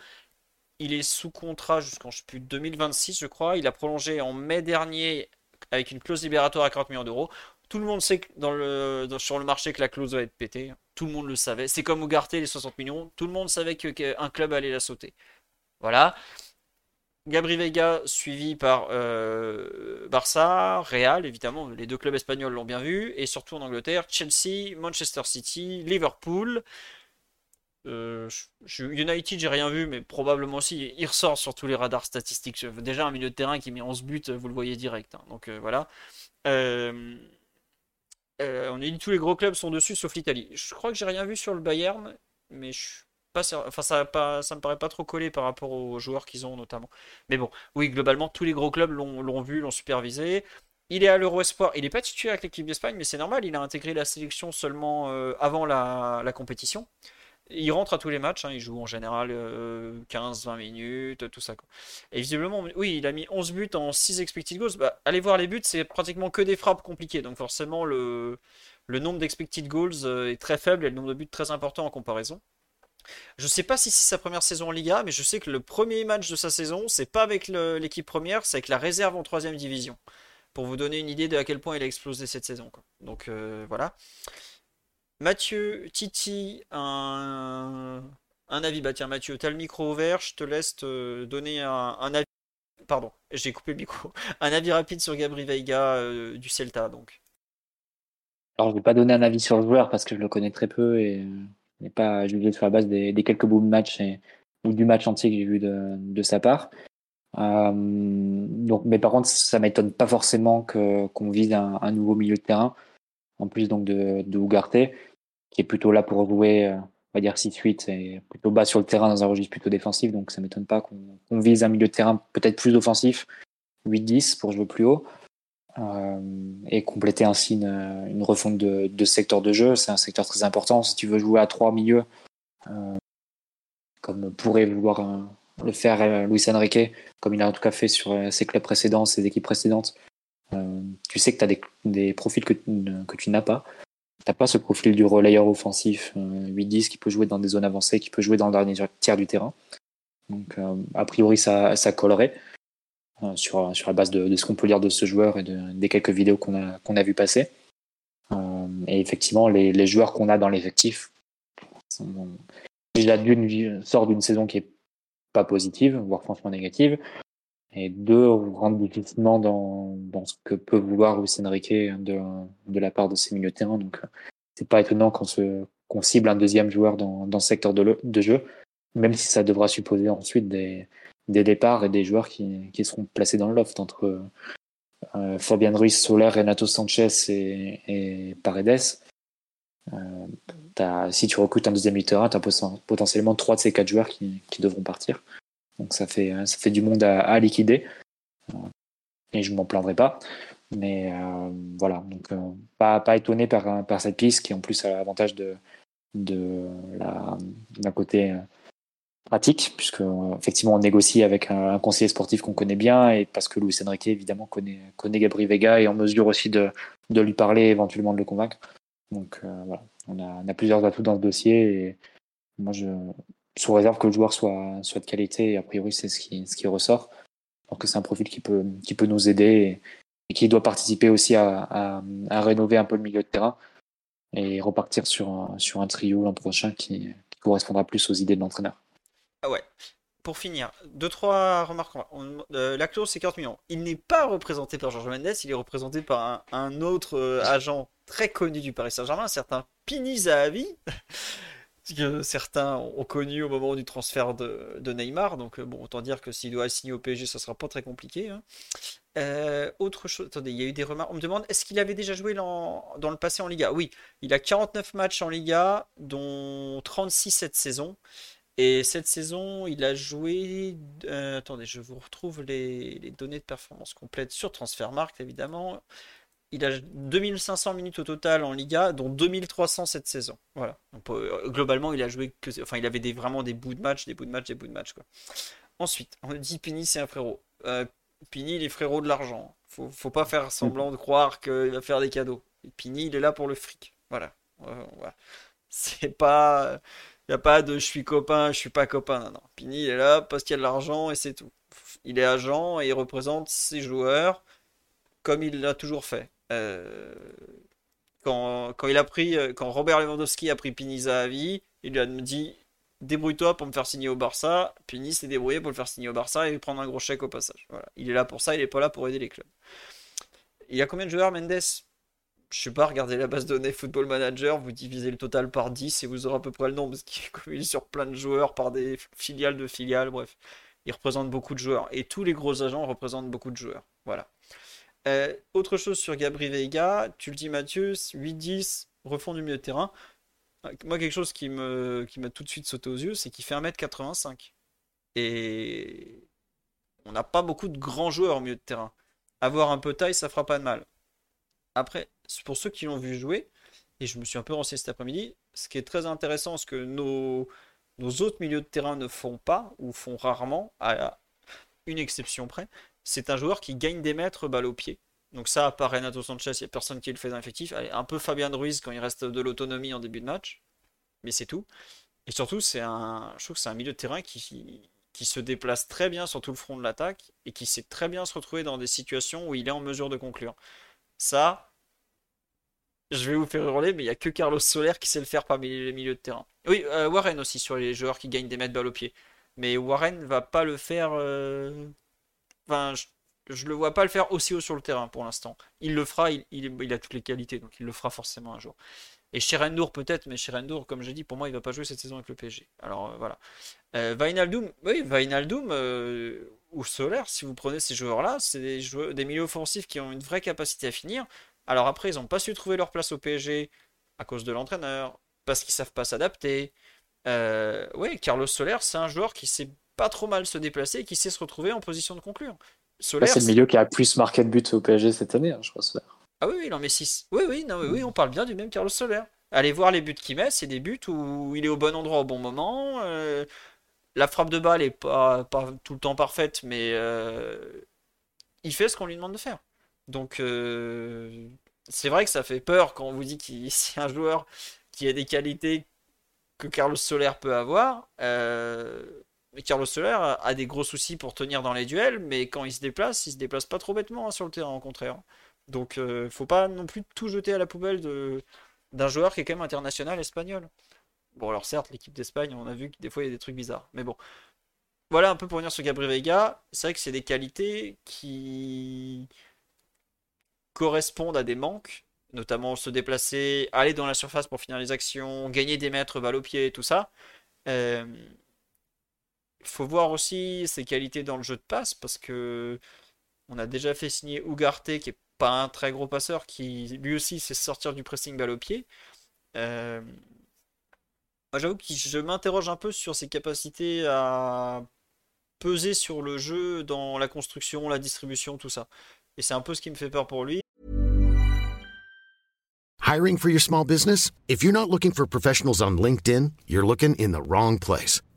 A: il est sous contrat jusqu'en 2026, je crois. Il a prolongé en mai dernier avec une clause libératoire à 40 millions d'euros. Tout le monde sait sur le marché que la clause va être pétée. Tout le monde le savait. C'est comme Ugarte, les 60 millions. Tout le monde savait qu'un club allait la sauter. Voilà. Gabri Vega suivi par euh, Barça, Real, évidemment, les deux clubs espagnols l'ont bien vu, et surtout en Angleterre, Chelsea, Manchester City, Liverpool, euh, United, j'ai rien vu, mais probablement aussi. Il ressort sur tous les radars statistiques. Déjà, un milieu de terrain qui met 11 buts, vous le voyez direct. Hein. Donc euh, voilà. Euh, on a dit tous les gros clubs sont dessus, sauf l'Italie. Je crois que j'ai rien vu sur le Bayern, mais je pas Enfin, ça, pas, me paraît pas trop collé par rapport aux joueurs qu'ils ont, notamment. Mais bon, oui, globalement, tous les gros clubs l'ont vu, l'ont supervisé. Il est à l'Euro Espoir. Il n'est pas titulaire avec l'équipe d'Espagne, mais c'est normal. Il a intégré la sélection seulement avant la compétition. Il rentre à tous les matchs, hein, il joue en général 15-20 euh, minutes, tout ça. Et visiblement, oui, il a mis 11 buts en 6 expected goals. Bah, allez voir les buts, c'est pratiquement que des frappes compliquées. Donc forcément, le, nombre d'expected goals euh, est très faible et le nombre de buts très important en comparaison. Je sais pas si c'est sa première saison en Liga, mais je sais que le premier match de sa saison, c'est pas avec l'équipe première, c'est avec la réserve en troisième division. Pour vous donner une idée de à quel point il a explosé cette saison. Donc euh, voilà. Mathieu, Titi, un, avis. Bah tiens, Mathieu, t'as le micro ouvert, je te laisse te donner un, avis. Pardon, j'ai coupé le micro. Un avis rapide sur Gabri Veiga euh, du Celta, donc.
B: Alors, je vais pas donner un avis sur le joueur parce que je le connais très peu et n'est pas jugé sur la base des, quelques bouts de match ou du match entier que j'ai vu de, sa part. Euh, donc, mais par contre, ça m'étonne pas forcément qu'on vise un, nouveau milieu de terrain, en plus donc de, de qui est plutôt là pour jouer, euh, on va dire 6-8, et plutôt bas sur le terrain dans un registre plutôt défensif. Donc, ça m'étonne pas qu'on vise un milieu de terrain peut-être plus offensif, 8-10 pour jouer plus haut. Euh, et compléter ainsi une, refonte de, secteur de jeu. C'est un secteur très important. Si tu veux jouer à trois milieux, euh, comme pourrait vouloir le faire Luis Enrique, comme il a en tout cas fait sur ses clubs précédents, ses équipes précédentes, tu sais que tu as des, profils que, tu n'as pas. Tu n'as pas ce profil du relayeur offensif 8-10 qui peut jouer dans des zones avancées, qui peut jouer dans le dernier tiers du terrain. Donc, a priori, ça, ça collerait. Euh, sur, sur la base de, ce qu'on peut lire de ce joueur et de, des quelques vidéos qu'on a, qu'on vu passer. Euh, et effectivement, les, joueurs qu'on a dans l'effectif, sort d'une saison qui est pas positive, voire franchement négative, et deux rentrent difficilement dans, dans ce que peut vouloir Luis Enrique de, de la part de ses milieux de terrain. Donc, c'est pas étonnant qu'on se qu'on cible un deuxième joueur dans, dans ce secteur de, jeu, même si ça devra supposer ensuite des, des départs et des joueurs qui, qui seront placés dans le loft entre euh, Ruiz, Soler, Renato Sanchez et, et Paredes. Euh, si tu recrutes un deuxième leader, tu as potentiellement trois de ces quatre joueurs qui, qui, devront partir. Donc ça fait, ça fait du monde à, liquider. Et je m'en plaindrai pas. Mais euh, voilà, donc euh, pas, pas étonné par, par cette piste qui en plus a l'avantage de, de d'un côté pratique, puisque effectivement on négocie avec un, conseiller sportif qu'on connaît bien et parce que Luis Enrique évidemment connaît, connaît Gabri Vega et en mesure aussi de, de lui parler, éventuellement de le convaincre. Donc euh, voilà, on a, on a, plusieurs atouts dans ce dossier et moi je sous réserve que le joueur soit, soit de qualité et a priori c'est ce qui, ressort. Donc c'est un profil qui peut, qui peut nous aider et, qui doit participer aussi à, à, rénover un peu le milieu de terrain et repartir sur un, sur un trio l'an prochain qui, qui correspondra plus aux idées de l'entraîneur.
A: Ah ouais. Pour finir, deux trois remarques. Euh, la clause c'est 40 millions. Il n'est pas représenté par Georges Mendes, il est représenté par un, autre euh, agent très connu du Paris Saint-Germain, un certain Pini Zahavi, que certains ont connu au moment du transfert de, Neymar. Donc euh, bon, autant dire que s'il doit signer au PSG, ça sera pas très compliqué. Hein. autre chose, attendez, il y a eu des remarques. On me demande, est-ce qu'il avait déjà joué dans, le passé en Liga? Oui, il a 49 matchs en Liga, dont 36 cette saison. Et cette saison, il a joué. Euh, attendez, je vous retrouve les, données de performance complètes sur Transfermarkt, évidemment. Il a 2500 minutes au total en Liga, dont 2300 cette saison. Voilà. Euh, globalement, il a joué que. Enfin, il avait vraiment des bouts de match, des bouts de match, des bouts de match. Quoi. Ensuite, on dit Pini, c'est un frérot. Euh, Pini, il est frérot de l'argent. Faut, faut pas faire semblant de croire qu'il va faire des cadeaux. Pini, il est là pour le fric. Voilà. voilà. C'est pas. Il n'y a pas de je suis copain, je suis pas copain. Non. Pini, il est là parce qu'il y a de l'argent et c'est tout. Il est agent et il représente ses joueurs comme il l'a toujours fait. Euh, quand, quand, il a pris, euh, quand Robert Lewandowski a pris Pini Zahavi, il lui a dit débrouille-toi pour me faire signer au Barça. Pini s'est débrouillé pour le faire signer au Barça et prendre un gros chèque au passage. Voilà. Il est là pour ça, il n'est pas là pour aider les clubs. Il y a combien de joueurs, Mendes? Je sais pas, regardez la base de données Football Manager, vous divisez le total par 10 et vous aurez à peu près le nombre, parce qu'il est sur plein de joueurs par des filiales de filiales, bref. Il représente beaucoup de joueurs. Et tous les gros agents représentent beaucoup de joueurs. Voilà. Euh, autre chose sur Gabri Veiga, tu le dis Mathieu, 8-10, refond du milieu de terrain. Moi, quelque chose qui m'a tout de suite sauté aux yeux, c'est qu'il fait 1m85. Et on n'a pas beaucoup de grands joueurs au milieu de terrain. Avoir un peu de taille, ça fera pas de mal. Après, pour ceux qui l'ont vu jouer, et je me suis un peu renseigné cet après-midi, ce qui est très intéressant, ce que nos, nos autres milieux de terrain ne font pas, ou font rarement, à une exception près, c'est un joueur qui gagne des mètres balle au pied. Donc ça, à part Renato Sanchez, il n'y a personne qui le fait dans l'effectif. Un peu Fabien Ruiz quand il reste de l'autonomie en début de match, mais c'est tout. Et surtout, c'est un, je trouve que c'est un milieu de terrain qui, se déplace très bien sur tout le front de l'attaque et qui sait très bien se retrouver dans des situations où il est en mesure de conclure. Ça, je vais vous faire hurler, mais il n'y a que Carlos Soler qui sait le faire parmi les milieux de terrain. Oui, euh, Warren aussi sur les joueurs qui gagnent des mètres balle au pied. Mais Warren va pas le faire. Euh, enfin, je, ne le vois pas le faire aussi haut sur le terrain pour l'instant. Il le fera, il, a toutes les qualités, donc il le fera forcément un jour. Et Sherendour peut-être, mais Sherendour, comme j'ai dit, pour moi, il va pas jouer cette saison avec le PSG. Alors euh, voilà. Euh, Vainaldoum, oui, Vainaldoum ou Solaire, si vous prenez ces joueurs-là, c'est des, milieux offensifs qui ont une vraie capacité à finir. Alors après, ils n'ont pas su trouver leur place au PSG à cause de l'entraîneur, parce qu'ils savent pas s'adapter. Euh, oui, Carlos Soler, c'est un joueur qui sait pas trop mal se déplacer et qui sait se retrouver en position de conclure.
B: c'est le milieu qui a plus marqué de buts au PSG cette année, hein, je crois.
A: Ah oui, il en met 6. Oui, oui, non, oui, on parle bien du même Carlos Soler. Allez voir les buts qu'il met, c'est des buts où il est au bon endroit au bon moment. Euh, la frappe de balle est pas, pas, tout le temps parfaite, mais euh, il fait ce qu'on lui demande de faire. Donc, euh, c'est vrai que ça fait peur quand on vous dit qu'il c'est un joueur qui a des qualités que Carlos Soler peut avoir. Euh, Carlos Soler a des gros soucis pour tenir dans les duels, mais quand il se déplace, il se déplace pas trop bêtement hein, sur le terrain, au contraire. Donc, euh, faut pas non plus tout jeter à la poubelle d'un joueur qui est quand même international espagnol. Bon, alors certes, l'équipe d'Espagne, on a vu que des fois il y a des trucs bizarres, mais bon. Voilà un peu pour revenir sur Gabriel Vega. C'est vrai que c'est des qualités qui correspondent à des manques, notamment se déplacer, aller dans la surface pour finir les actions, gagner des mètres, balle au pied, tout ça. Euh, faut voir aussi ses qualités dans le jeu de passe parce que on a déjà fait signer Ugarte qui est pas un très gros passeur qui lui aussi sait sortir du pressing balle au pied. Euh, j'avoue que je m'interroge un peu sur ses capacités à peser sur le jeu dans la construction, la distribution, tout ça. Et c'est un peu ce qui me fait peur pour lui.
D: Hiring for your small business? If you're not looking for professionals on LinkedIn, you're looking in the wrong place.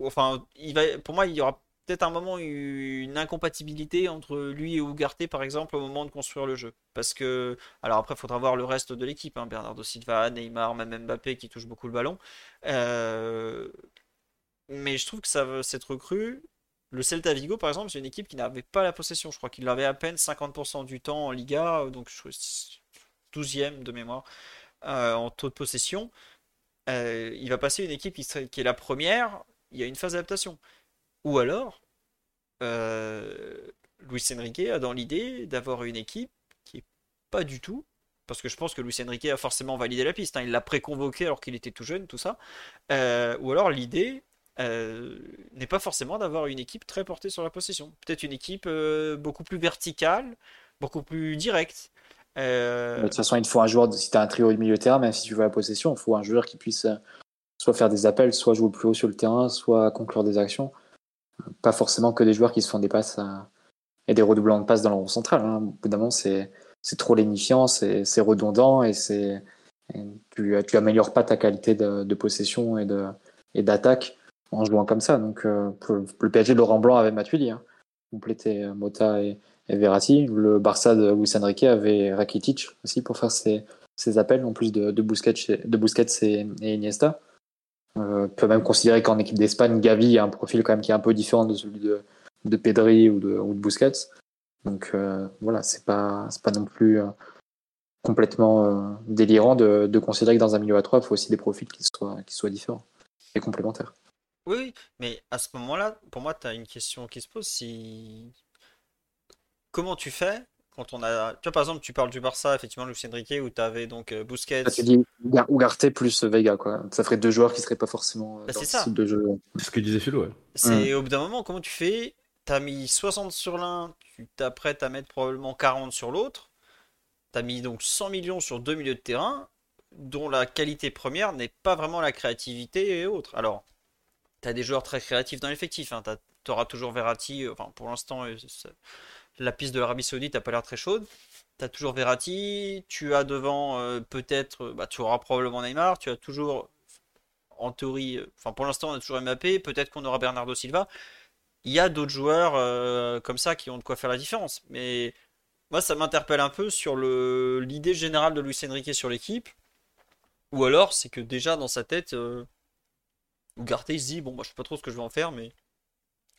A: Enfin, pour moi, il y aura peut-être un moment une incompatibilité entre lui et Ugarte par exemple au moment de construire le jeu. Parce que, alors après, il faudra voir le reste de l'équipe, hein, Bernardo Silva, Neymar, même Mbappé qui touche beaucoup le ballon. Euh, mais je trouve que ça, cette recrue, le Celta Vigo par exemple, c'est une équipe qui n'avait pas la possession. Je crois qu'il avait à peine 50% du temps en Liga, donc je 12e de mémoire euh, en taux de possession. Euh, il va passer une équipe qui, qui est la première, il y a une phase d'adaptation. Ou alors, euh, Luis Enrique a dans l'idée d'avoir une équipe qui est pas du tout, parce que je pense que Luis Enrique a forcément validé la piste, hein, il l'a préconvoqué alors qu'il était tout jeune, tout ça. Euh, ou alors l'idée euh, n'est pas forcément d'avoir une équipe très portée sur la possession. Peut-être une équipe beaucoup plus verticale, beaucoup plus directe.
B: De toute façon, il faut un joueur, si tu as un trio de milieu de terrain, même si tu veux la possession, il faut un joueur qui puisse soit faire des appels, soit jouer plus haut sur le terrain, soit conclure des actions pas forcément que des joueurs qui se font des passes et des redoublants de passes dans rond central. Hein. Au c'est trop lénifiant, c'est redondant et, c'est tu, tu améliores pas ta qualité de, possession et d'attaque et en jouant comme ça. Donc euh, le PSG, Laurent Blanc avait Matuidi, hein, complété euh, Mota et, Verratti. Le Barça de Luis Enrique avait Rakitic aussi pour faire ses, appels en plus de, de Busquets, de Busquets et, et Iniesta. Euh, on peut même considérer qu'en équipe d'Espagne, Gavi a un profil quand même qui est un peu différent de celui de, de Pedri ou de, ou de Busquets. Donc euh, voilà, c'est pas, pas non plus euh, complètement délirant de, de, considérer que dans un milieu à trois, il faut aussi des profils qui soient, qui soient différents et complémentaires.
A: Oui, mais à ce moment-là, pour moi, tu as une question qui se pose. Si... Comment tu fais quand on a. Tu vois, par exemple, tu parles du Barça, effectivement, Luis Enrique, où tu avais donc euh, Busquets.
B: Ah, tu dis Ugarte plus Vega, quoi. Ça ferait deux joueurs qui seraient pas forcément euh,
A: Bah,
B: dans
A: c'est
B: ce
A: ça.
B: type de jeu.
C: C'est ce que disait Philo, ouais.
A: C'est au bout d'un moment, comment tu fais? T'as mis 60 sur l'un, tu t'apprêtes à mettre probablement 40 sur l'autre. T'as mis donc 100 millions sur deux milieux de terrain, dont la qualité première n'est pas vraiment la créativité et autres. Alors, t'as des joueurs très créatifs dans l'effectif. Hein. T'auras toujours Verratti. euh, Enfin, pour l'instant, euh, c'est- la piste de l'Arabie Saoudite n'a pas l'air très chaude. T'as toujours Verratti. Tu as devant euh, peut-être, bah, tu auras probablement Neymar. Tu as toujours, en théorie, euh, enfin pour l'instant, on a toujours Mbappé. Peut-être qu'on aura Bernardo Silva il y a d'autres joueurs euh, comme ça qui ont de quoi faire la différence. Mais moi, ça m'interpelle un peu sur l'idée générale de Luis Enrique sur l'équipe. Ou alors, c'est que déjà dans sa tête, euh, Ugarte il se dit bon, moi, je sais pas trop ce que je vais en faire, mais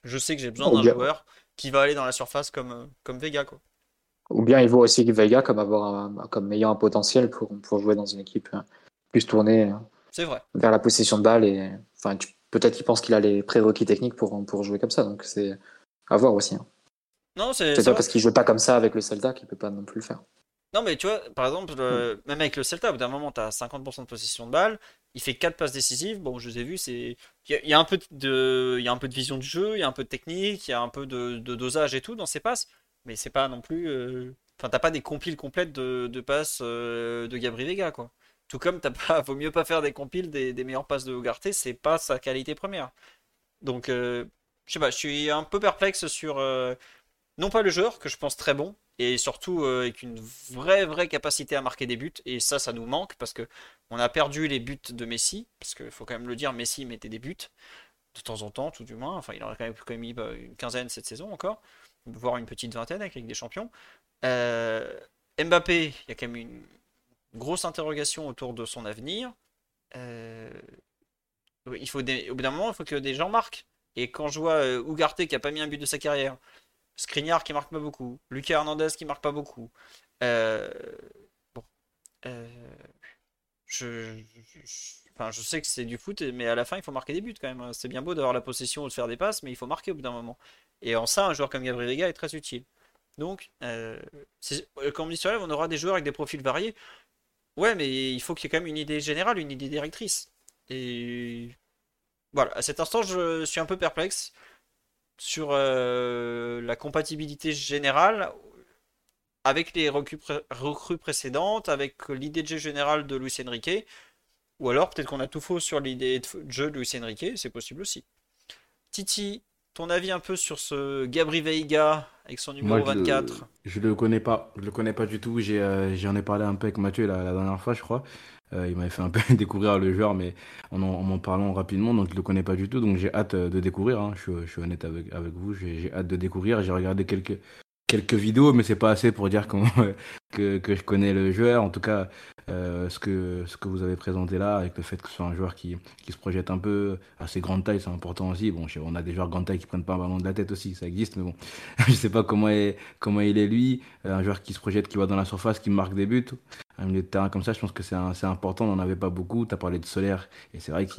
A: je sais que j'ai besoin d'un joueur qui va aller dans la surface comme, euh, comme Vega, quoi.
B: Ou bien il voit aussi Vega comme avoir un- comme ayant un potentiel pour, pour jouer dans une équipe euh, plus tournée euh,
A: vrai.
B: vers la possession de balle et enfin peut-être qu'il pense qu'il a les prérequis techniques pour, pour jouer comme ça donc c'est à voir aussi. hein.
A: Non, c'est
B: pas
A: vrai.
B: parce qu'il joue pas comme ça avec le Celta qu'il peut pas non plus le faire.
A: Non, mais tu vois, par exemple, euh, même avec le Celta, au bout d'un moment, tu as 50% de possession de balle, il fait 4 passes décisives. Bon, je les ai vues, c'est. Il y, a- il y a un peu de... il y a un peu de vision du jeu, il y a un peu de technique, il y a un peu de, de dosage et tout dans ses passes, mais c'est pas non plus. euh, Enfin, t'as pas des compiles complètes de, de passes euh, de Gabri Vega, quoi. Tout comme t'as pas. Vaut mieux pas faire des compiles des, des meilleures passes de Ugarte, c'est pas sa qualité première. Donc, euh, je sais pas, je suis un peu perplexe sur. non pas le joueur, que je pense très bon, et surtout euh, avec une vraie vraie capacité à marquer des buts et ça ça nous manque parce que on a perdu les buts de Messi parce qu'il faut quand même le dire Messi mettait des buts de temps en temps tout du moins enfin il en a quand même, quand même mis bah, une quinzaine cette saison encore voire une petite vingtaine avec Ligue des Champions. Euh, Mbappé il y a quand même une grosse interrogation autour de son avenir. Euh, il faut au bout d'un moment il faut que des gens marquent. Et quand je vois Ugarte qui a pas mis un but de sa carrière Skriniar qui marque pas beaucoup, Lucas Hernandez qui marque pas beaucoup. Euh, euh, je, sais que c'est du foot, mais à la fin il faut marquer des buts quand même. hein. C'est bien beau d'avoir la possession ou de faire des passes, mais il faut marquer au bout d'un moment. Et en ça, un joueur comme Gabriel Vega est très utile. Donc, euh, comme on dit on aura des joueurs avec des profils variés. Ouais, mais il faut qu'il y ait quand même une idée générale, une idée directrice. Et voilà, à cet instant, je suis un peu perplexe sur euh, la compatibilité générale avec les recrues, pré- recrues précédentes, avec l'idée de jeu générale de Luis Enrique, ou alors peut-être qu'on a tout faux sur l'idée de jeu de Luis Enrique, c'est possible aussi. Titi, ton avis un peu sur ce Gabri Veiga avec son numéro
C: Moi, je le-
A: 24?
C: Je le connais pas, je le connais pas du tout. Euh, j'en ai parlé un peu avec Mathieu la, la dernière fois, je crois. Euh, il m'avait fait un peu découvrir le joueur, mais en en, en m'en parlant rapidement, donc je le connais pas du tout. Donc j'ai hâte euh, de découvrir. hein. Je, suis- je suis honnête avec, avec vous, j'ai hâte de découvrir. J'ai regardé quelques quelques vidéos, mais c'est pas assez pour dire que, que je connais le joueur. En tout cas, euh, ce que ce que vous avez présenté là, avec le fait que ce soit un joueur qui qui se projette un peu, assez grande taille, c'est important aussi. Bon, on a des joueurs grande taille qui prennent pas un ballon de la tête aussi, ça existe, mais bon, je sais pas comment est, comment il est lui, Euh, un joueur qui se projette, qui va dans la surface, qui marque des buts. Un milieu de terrain comme ça, je pense que c'est important, on n'en avait pas beaucoup. Tu as parlé de Solaire, et c'est vrai que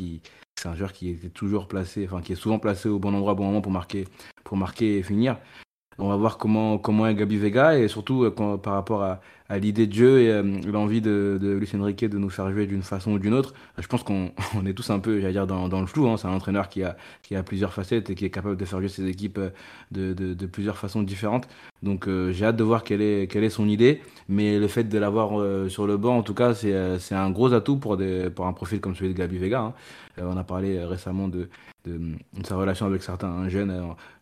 C: c'est un joueur qui est toujours placé, enfin qui est souvent placé au bon endroit, au bon moment pour marquer, pour marquer et finir. On va voir comment, comment est Gabi Vega et surtout euh, par rapport à, à l'idée de et euh, l'envie de, Luis Enrique de nous faire jouer d'une façon ou d'une autre. Je pense qu'on on est tous un peu, j'allais dire, dans, le flou. hein. C'est un entraîneur qui a, plusieurs facettes et qui est capable de faire jouer ses équipes euh, de, plusieurs façons différentes. Donc euh, j'ai hâte de voir quelle est, son idée. Mais le fait de l'avoir sur le banc, en tout cas, c'est un gros atout pour, un profil comme celui de Gabi Vega. hein. On a parlé récemment de, sa relation avec certains jeunes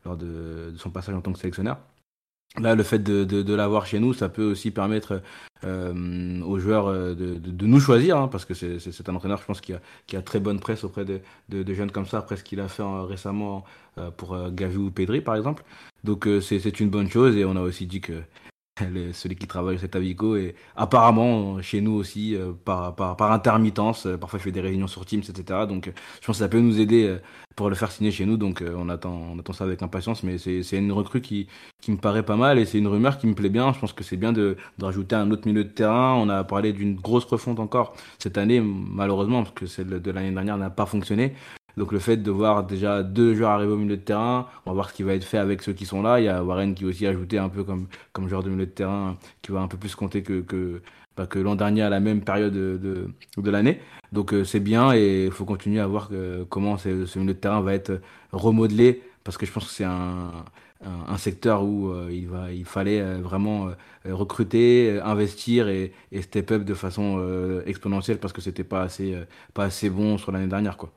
C: lors de son passage en tant que sélectionneur. Là, le fait de, de, de l'avoir chez nous, ça peut aussi permettre euh, aux joueurs euh, de, de, nous choisir, hein, parce que c'est un entraîneur, je pense, qui a, qui a très bonne presse auprès de, jeunes comme ça, après ce qu'il a fait euh, récemment euh, pour Gavi ou Pedri, par exemple. Donc, c'est une bonne chose, et on a aussi dit que le- celui qui travaille c'est Avico et apparemment chez nous aussi euh, par, par, par intermittence euh, parfois il fait des réunions sur Teams etc donc euh, je pense que ça peut nous aider euh, pour le faire signer chez nous. Donc euh, on attend on attend ça avec impatience. Mais c'est c'est une recrue qui qui me paraît pas mal et c'est une rumeur qui me plaît bien. Je pense que c'est bien de, de rajouter un autre milieu de terrain. On a parlé d'une grosse refonte encore cette année malheureusement parce que celle de l'année dernière n'a pas fonctionné Donc le fait de voir déjà deux joueurs arriver au milieu de terrain, on va voir ce qui va être fait avec ceux qui sont là. Il y a Warren qui aussi ajouté un peu comme, comme joueur de milieu de terrain qui va un peu plus compter que, que, bah, l'an dernier à la même période de, de, l'année. Donc euh, c'est bien et il faut continuer à voir comment ce milieu de terrain va être remodelé parce que je pense que c'est un, un, secteur où euh, il, va, il fallait euh, vraiment recruter, investir et, et, step up de façon exponentielle parce que c'était pas assez, pas assez bon sur l'année dernière. quoi.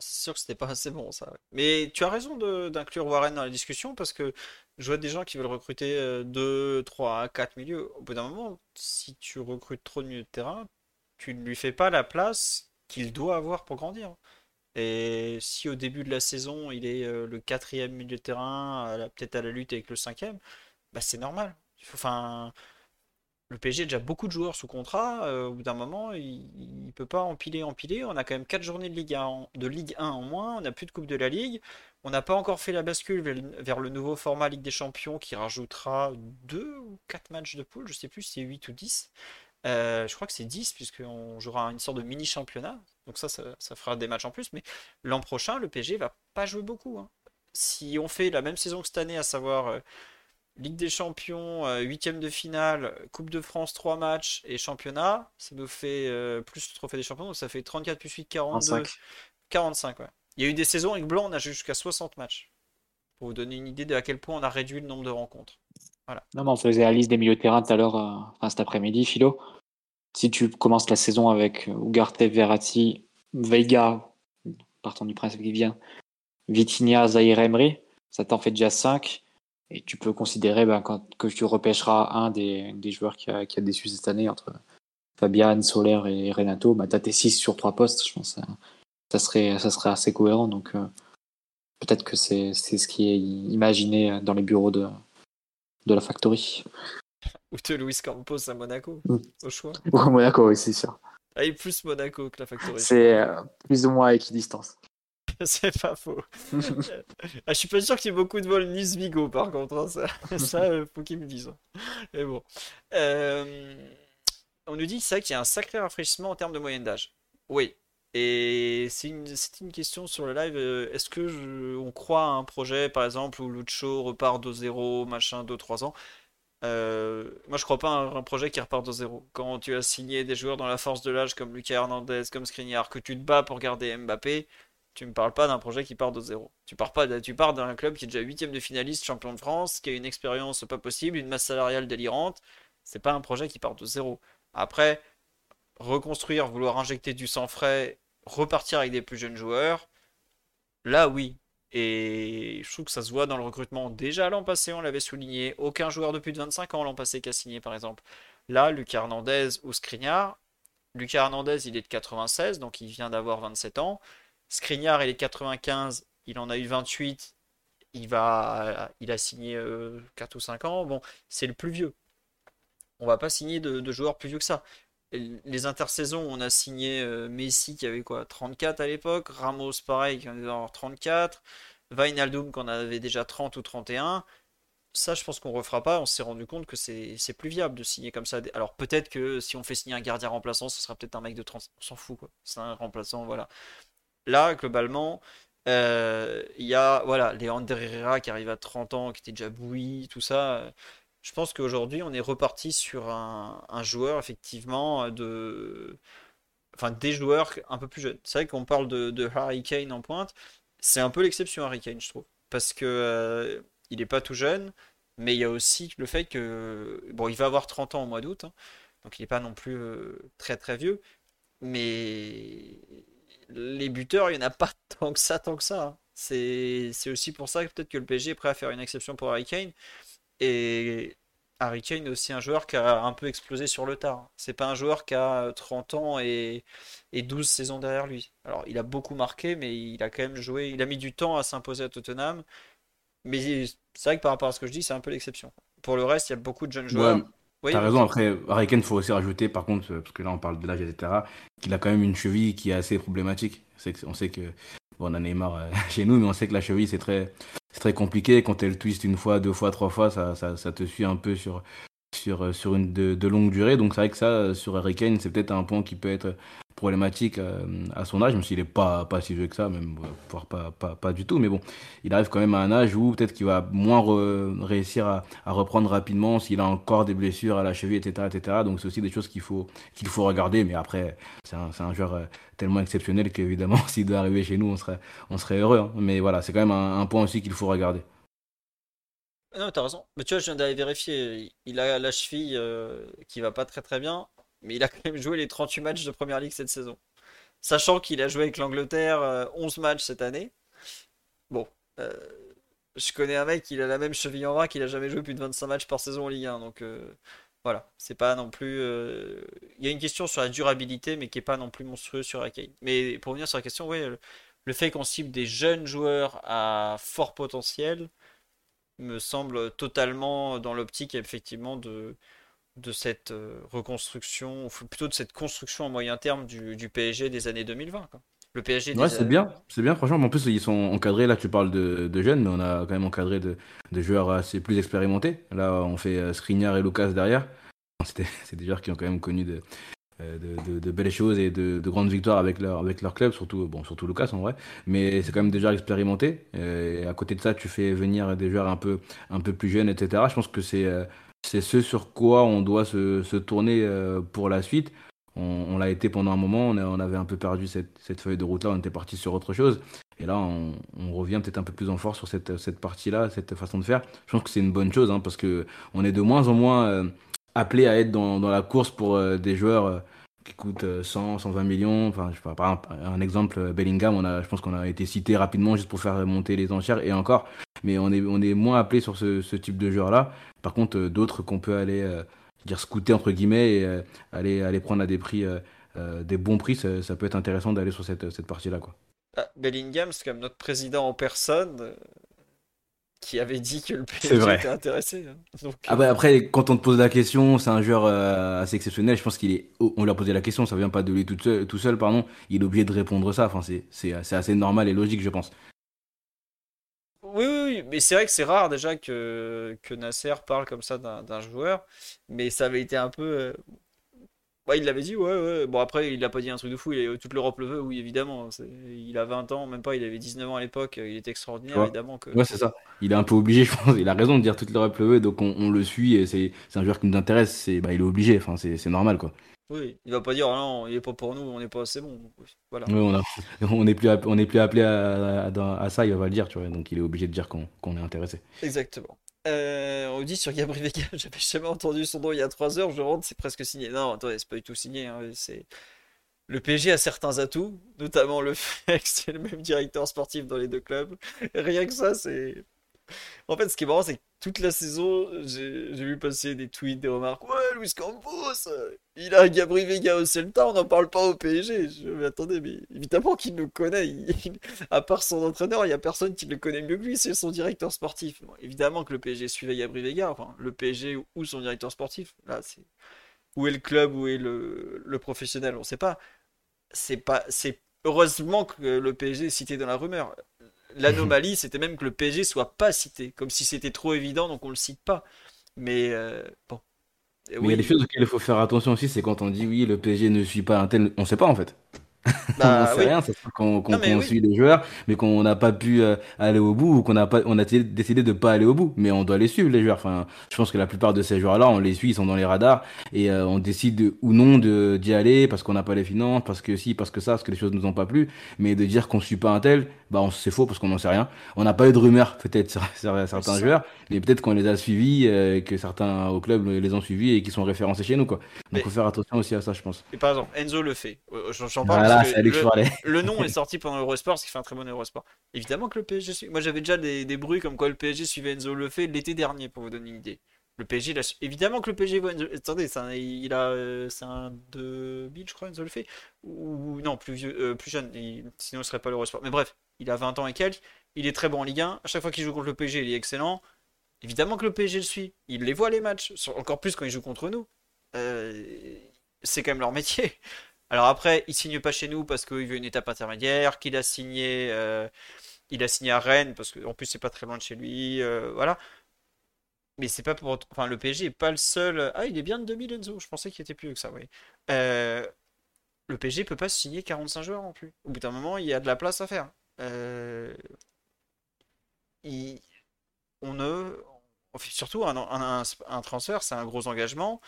A: Ah, c'est sûr que c'était pas assez bon ça. Mais tu as raison d'inclure Warren dans la discussion parce que je vois des gens qui veulent recruter 2, 3, 4 milieux. Au bout d'un moment, si tu recrutes trop de milieux de terrain, tu ne lui fais pas la place qu'il doit avoir pour grandir. Et si au début de la saison, il est euh, le quatrième milieu de terrain, peut-être à la lutte avec le cinquième, bah c'est normal. Enfin, le PSG a déjà beaucoup de joueurs sous contrat. Euh, au bout d'un moment, il, ne peut pas empiler, empiler. On a quand même 4 journées de Ligue 1, de Ligue 1 en moins. On n'a plus de Coupe de la Ligue. On n'a pas encore fait la bascule vers, le nouveau format Ligue des Champions qui rajoutera 2 ou 4 matchs de poule. Je sais plus si c'est 8 ou 10. Euh, je crois que c'est 10 puisqu'on jouera une sorte de mini championnat. Donc ça, ça, fera des matchs en plus. Mais l'an prochain, le PSG va pas jouer beaucoup. Hein. Si on fait la même saison que cette année, à savoir euh, Ligue des Champions, 8 euh, huitième de finale, Coupe de France, 3 matchs et championnat, ça nous fait plus le trophée des champions, donc ça fait 34 plus 8, 42. 45, ouais. Il y a eu des saisons avec Blanc, on a jusqu'à 60 matchs. Pour vous donner une idée de à quel point on a réduit le nombre de rencontres. Voilà.
B: Non, mais on faisait la liste des milieux de terrain tout à l'heure, enfin cet après-midi, Philo. Si tu commences la saison avec Ugarte, Verratti, Veiga, partant du principe qui vient, Vitinha, Zahir Emery, ça t'en fait déjà 5. Et tu peux considérer ben, quand, que tu repêcheras un des, des joueurs qui a, qui a, déçu cette année entre Fabian, Soler et Renato, ben, tu as tes 6 sur 3 postes. Je pense que ça, serait, ça serait assez cohérent. Donc euh, peut-être que c'est ce qui est imaginé dans les bureaux de, de la Factory.
A: Ou de Luis Campos à Monaco, mm. au choix.
B: Ou à Monaco, oui, c'est sûr.
A: Ah, et plus Monaco que la Factory.
B: C'est euh, plus ou moins à équidistance.
A: c'est pas faux. ah, je suis pas sûr qu'il y ait beaucoup de vols Nice-Vigo par contre. Hein, ça, ça euh, faut qu'ils me disent. Mais bon. Euh, on nous dit ça qu'il y a un sacré rafraîchissement en termes de moyenne d'âge. Oui. Et c'est une, une, question sur le live. Euh, est-ce que on croit à un projet, par exemple, où Lucho repart de zéro, machin, 2-3 ans? Moi, je crois pas à un, projet qui repart de zéro. Quand tu as signé des joueurs dans la force de l'âge comme Lucas Hernandez, comme Skriniar, que tu te bats pour garder Mbappé, tu me parles pas d'un projet qui part de zéro. Tu pars pas, tu pars d'un club qui est déjà huitième de finaliste, champion de France, qui a une expérience pas possible, une masse salariale délirante. C'est pas un projet qui part de zéro. Après, reconstruire, vouloir injecter du sang frais, repartir avec des plus jeunes joueurs, là oui. Et je trouve que ça se voit dans le recrutement. Déjà l'an passé, on l'avait souligné, aucun joueur de plus de 25 ans l'an passé qui a signé par exemple. Là, Lucas Hernandez ou Skriniar. Lucas Hernandez, il est de 96, donc il vient d'avoir 27 ans. Skriniar, il est 95, il en a eu 28, il, va, il a signé 4 euh, ou 5 ans. Bon, c'est le plus vieux. On va pas signer de, joueurs plus vieux que ça. Les intersaisons, on a signé euh, Messi qui avait quoi 34 à l'époque, Ramos pareil qui en avait avoir 34, Wijnaldum qu'on avait déjà 30 ou 31. Ça, je pense qu'on refera pas. On s'est rendu compte que c'est plus viable de signer comme ça. Alors peut-être que si on fait signer un gardien remplaçant, ce sera peut-être un mec de 30. On s'en fout quoi. C'est un remplaçant, voilà. Là, globalement, euh, il y a voilà, Leandro Herrera qui arrive à 30 ans, qui était déjà bouilli, tout ça. Je pense qu'aujourd'hui, on est reparti sur un, joueur, effectivement, de. Enfin, des joueurs un peu plus jeunes. C'est vrai qu'on parle de, Harry Kane en pointe. C'est un peu l'exception, Harry Kane, je trouve. Parce que euh, il n'est pas tout jeune, mais il y a aussi le fait que. Bon, il va avoir 30 ans au mois d'août, hein, donc il n'est pas non plus euh, très très vieux. Mais les buteurs, il n'y en a pas tant que ça, tant que ça. Hein. C'est aussi pour ça que peut-être que le PSG est prêt à faire une exception pour Harry Kane. Et Harry Kane est aussi un joueur qui a un peu explosé sur le tard. C'est pas un joueur qui a 30 ans et, et 12 saisons derrière lui. Alors, il a beaucoup marqué, mais il a quand même joué. Il a mis du temps à s'imposer à Tottenham. Mais c'est vrai que par rapport à ce que je dis, c'est un peu l'exception. Pour le reste, il y a beaucoup de jeunes joueurs.
C: Oui, T'as raison, après, Harry Kane, faut aussi rajouter, par contre, euh, parce que là on parle de l'âge, etc., qu'il a quand même une cheville qui est assez problématique. On sait que, bon, on a Neymar euh, chez nous, mais on sait que la cheville, c'est très, très compliqué. Quand elle twist une fois, deux fois, trois fois, ça, ça, ça te suit un peu sur, sur, euh, sur une de, de longue durée. Donc c'est vrai que ça, sur Harry Kane, c'est peut-être un point qui peut être problématique euh, à son âge, même s'il n'est pas, pas si vieux que ça, même voire pas, pas, pas, du tout. Mais bon, il arrive quand même à un âge où peut-être qu'il va moins réussir à, reprendre rapidement s'il a encore des blessures à la cheville, etc. etc. Donc c'est aussi des choses qu'il faut, qu'il faut regarder. Mais après, c'est un, un, joueur euh, tellement exceptionnel qu'évidemment, s'il doit arriver chez nous, on serait, on serait heureux. Hein. Mais voilà, c'est quand même un, point aussi qu'il faut regarder.
A: Non, t'as raison. Mais tu vois, je viens d'aller vérifier. Il a la cheville euh, qui va pas très très bien, mais il a quand même joué les 38 matchs de Première Ligue cette saison. Sachant qu'il a joué avec l'Angleterre 11 euh, matchs cette année. Bon, euh, je connais un mec, il a la même cheville en vrac, il a jamais joué plus de 25 matchs par saison en Ligue 1. Donc voilà, c'est pas non plus. Il y a une question sur la durabilité, mais qui est pas non plus monstrueuse sur la Mais pour revenir sur la question, oui, le fait qu'on cible des jeunes joueurs à fort potentiel me semble totalement dans l'optique effectivement de, de cette euh, reconstruction, ou plutôt de cette construction à moyen terme du, du PSG des années 2020. Le PSG
C: Ouais, c'est bien, c'est bien, franchement. En plus, ils sont encadrés, là tu parles de, de, jeunes, mais on a quand même encadré de, de joueurs assez plus expérimentés. Là, on fait euh, Skriniar et Lucas derrière. C'est des joueurs qui ont quand même connu de, euh, de, belles choses et de, grandes victoires avec leur, avec leur club, surtout, bon, surtout Lucas en vrai. Mais c'est quand même des joueurs expérimentés. Et à côté de ça, tu fais venir des joueurs un peu, un peu plus jeunes, etc. Je pense que c'est c'est ce sur quoi on doit se, tourner euh, pour la suite. On, l'a été pendant un moment, on, avait un peu perdu cette, feuille de route-là, on était parti sur autre chose. Et là, on, revient peut-être un peu plus en force sur cette, partie-là, cette façon de faire. Je pense que c'est une bonne chose, hein, parce que on est de moins en moins appelé à être dans, la course pour euh, des joueurs euh, qui coûtent 100, euh, 120 millions. Enfin, je sais pas, par un exemple, Bellingham, on a, je pense qu'on a été cité rapidement juste pour faire monter les enchères et encore. Mais on est, on est moins appelé sur ce, type de joueurs-là. Par contre, d'autres qu'on peut aller dire scouter entre guillemets et aller, aller prendre à des prix, des bons prix, ça, peut être intéressant d'aller sur cette, cette partie-là.
A: Ah, Bellingham, c'est comme notre président en personne qui avait dit que le PSG était intéressé. Hein.
C: ah bah après, quand on te pose la question, c'est un joueur euh, assez exceptionnel. Je pense qu'il est. On lui a posé la question, ça vient pas de lui tout seul, tout seul pardon. Il est obligé de répondre ça. Enfin, c'est assez normal et logique, je pense.
A: Oui, oui, oui. mais c'est vrai que c'est rare déjà que, que Nasser parle comme ça d'un joueur. Mais ça avait été un peu. Euh, il l'avait dit, ouais, ouais. Bon, après, il n'a pas dit un truc de fou. Il, toute l'Europe le veut, oui, évidemment. Il a 20 ans, même pas, il avait 19 ans à l'époque. Il est extraordinaire, évidemment. Que...
C: Ouais, c'est ça. Il est un peu obligé, je pense. Il a raison de dire toute l'Europe le veut, donc on, le suit. Et c'est un joueur qui nous intéresse. C'est bah, il est obligé. Enfin, c'est normal, quoi.
A: Oui, il va pas dire, oh non, il est pas pour nous, on n'est pas assez bon. Voilà.
C: on, a, on est plus, on est plus appelé à, à, ça, il va le dire, tu vois. Donc il est obligé de dire qu'on est intéressé.
A: Exactement. Euh, on dit sur Gabriel Vega, j'avais jamais entendu son nom il y a 3 heures, je rentre, c'est presque signé. Non, attendez, c'est pas du tout signé. Hein, c'est... Le PSG a certains atouts, notamment le fait que c'est le même directeur sportif dans les deux clubs. Rien que ça, c'est en fait, ce qui est marrant, c'est que toute la saison, j'ai vu passer des tweets, des remarques. Ouais, Luis Campos, il a Gabri Vega au Celta, on n'en parle pas au PSG. Je mais attendez, mais évidemment qu'il le connaît. à part son entraîneur, il n'y a personne qui le connaît mieux que lui, c'est son directeur sportif. évidemment que le PSG suivait Gabri Vega, enfin, le PSG ou son directeur sportif. Là, c'est. Où est le club, où est le, le professionnel, on ne sait pas. C'est pas. C'est heureusement que le PSG est cité dans la rumeur. L'anomalie, c'était même que le PSG soit pas cité, comme si c'était trop évident, donc on le cite pas. Mais euh, bon.
C: Mais il y a des choses auxquelles il faut faire attention aussi, c'est quand on dit oui, le PSG ne suit pas un tel, on sait pas en fait. Bah, on sait rien, c'est qu'on suit les joueurs, mais qu'on n'a pas pu euh, aller au bout ou qu'on a pas, on a décidé de pas aller au bout. Mais on doit les suivre les joueurs. Enfin, je pense que la plupart de ces joueurs-là, on les suit, ils sont dans les radars et euh, on décide ou non de d'y aller parce qu'on n'a pas les finances, parce que si, parce que ça, parce que les choses nous ont pas plu. Mais de dire qu'on suit pas un tel, bah c'est faux parce qu'on n'en sait rien. On n'a pas eu de rumeurs peut-être sur, certains joueurs, mais peut-être qu'on les a suivis, euh, que certains au club les ont suivis et qui sont référencés chez nous quoi. Donc il faut faire attention aussi à ça, je pense.
A: Et par exemple, Enzo le fait. J'en parle le, nom est sorti pendant l'Eurosport, ce qui fait un très bon Eurosport. Évidemment que le PSG suit. Moi j'avais déjà des, des, bruits comme quoi le PSG suivait Enzo le fait l'été dernier, pour vous donner une idée. Le PSG, évidemment que le PSG. Attendez, un, il a, euh, c'est un 2000, je crois, Enzo le fait. Ou non, plus vieux, euh, plus jeune. Sinon, il serait pas l'Eurosport. Mais bref, il a 20 ans et quelques. Il est très bon en Ligue 1. À chaque fois qu'il joue contre le PSG, il est excellent. Évidemment que le PSG le suit. Il les voit les matchs. Encore plus quand il joue contre nous. Euh, c'est quand même leur métier. Alors après, il signe pas chez nous parce qu'il veut une étape intermédiaire, qu'il a signé, euh, il a signé à Rennes parce qu'en plus c'est pas très loin de chez lui, voilà. Mais c'est pas pour, enfin le PSG est pas le seul. Ah, il est bien de 2000 Enzo. Je pensais qu'il était plus que ça, oui. Euh, le PSG peut pas signer 45 joueurs non plus. Au bout d'un moment, il y a de la place à faire. Euh, on ne, surtout un, un, transfert, c'est un gros engagement.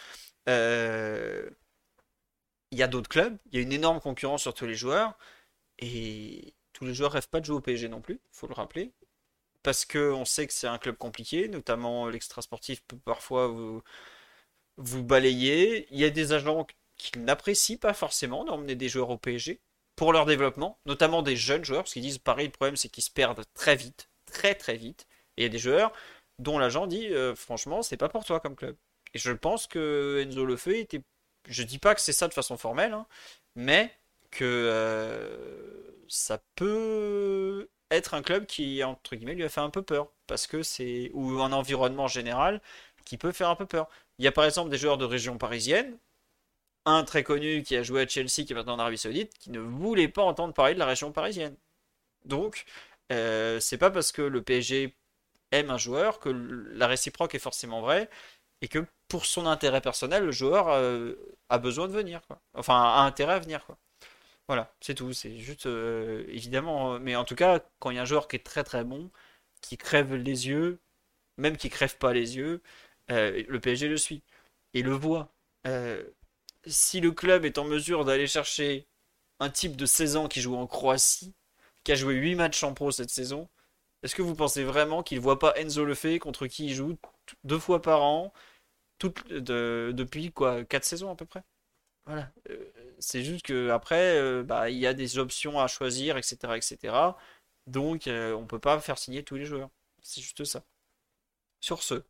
A: Euh, il y a d'autres clubs, il y a une énorme concurrence sur tous les joueurs, et tous les joueurs rêvent pas de jouer au PSG non plus, faut le rappeler, parce que on sait que c'est un club compliqué, notamment l'extra sportif peut parfois vous, vous balayer. Il y a des agents qui n'apprécient pas forcément d'emmener des joueurs au PSG pour leur développement, notamment des jeunes joueurs, parce qu'ils disent pareil, le problème c'est qu'ils se perdent très vite, très très vite. Et il y a des joueurs dont l'agent dit euh, franchement, c'est pas pour toi comme club. Et je pense que Enzo Lefeu était. Je dis pas que c'est ça de façon formelle, hein, mais que euh, ça peut être un club qui, entre guillemets, lui a fait un peu peur. Parce que c'est. Ou un environnement général qui peut faire un peu peur. Il y a par exemple des joueurs de région parisienne, un très connu qui a joué à Chelsea, qui est maintenant en Arabie Saoudite, qui ne voulait pas entendre parler de la région parisienne. Donc, euh, c'est pas parce que le PSG aime un joueur que la réciproque est forcément vraie et que pour son intérêt personnel, le joueur euh, a besoin de venir, quoi. Enfin, a intérêt à venir, quoi. Voilà, c'est tout. C'est juste, euh, évidemment, mais en tout cas, quand il y a un joueur qui est très très bon, qui crève les yeux, même qui crève pas les yeux, le PSG le suit et le voit si le club est en mesure d'aller chercher un type de 16 ans qui joue en Croatie, qui a joué 8 matchs en pro cette saison, est-ce que vous pensez vraiment qu'il ne voit pas Enzo Lefebvre contre qui il joue deux fois par an depuis quoi 4 saisons à peu près? Voilà. Euh, c'est juste que après, euh, bah, il y a des options à choisir, etc. etc. Donc euh, on ne peut pas faire signer tous les joueurs. C'est juste ça. Sur ce,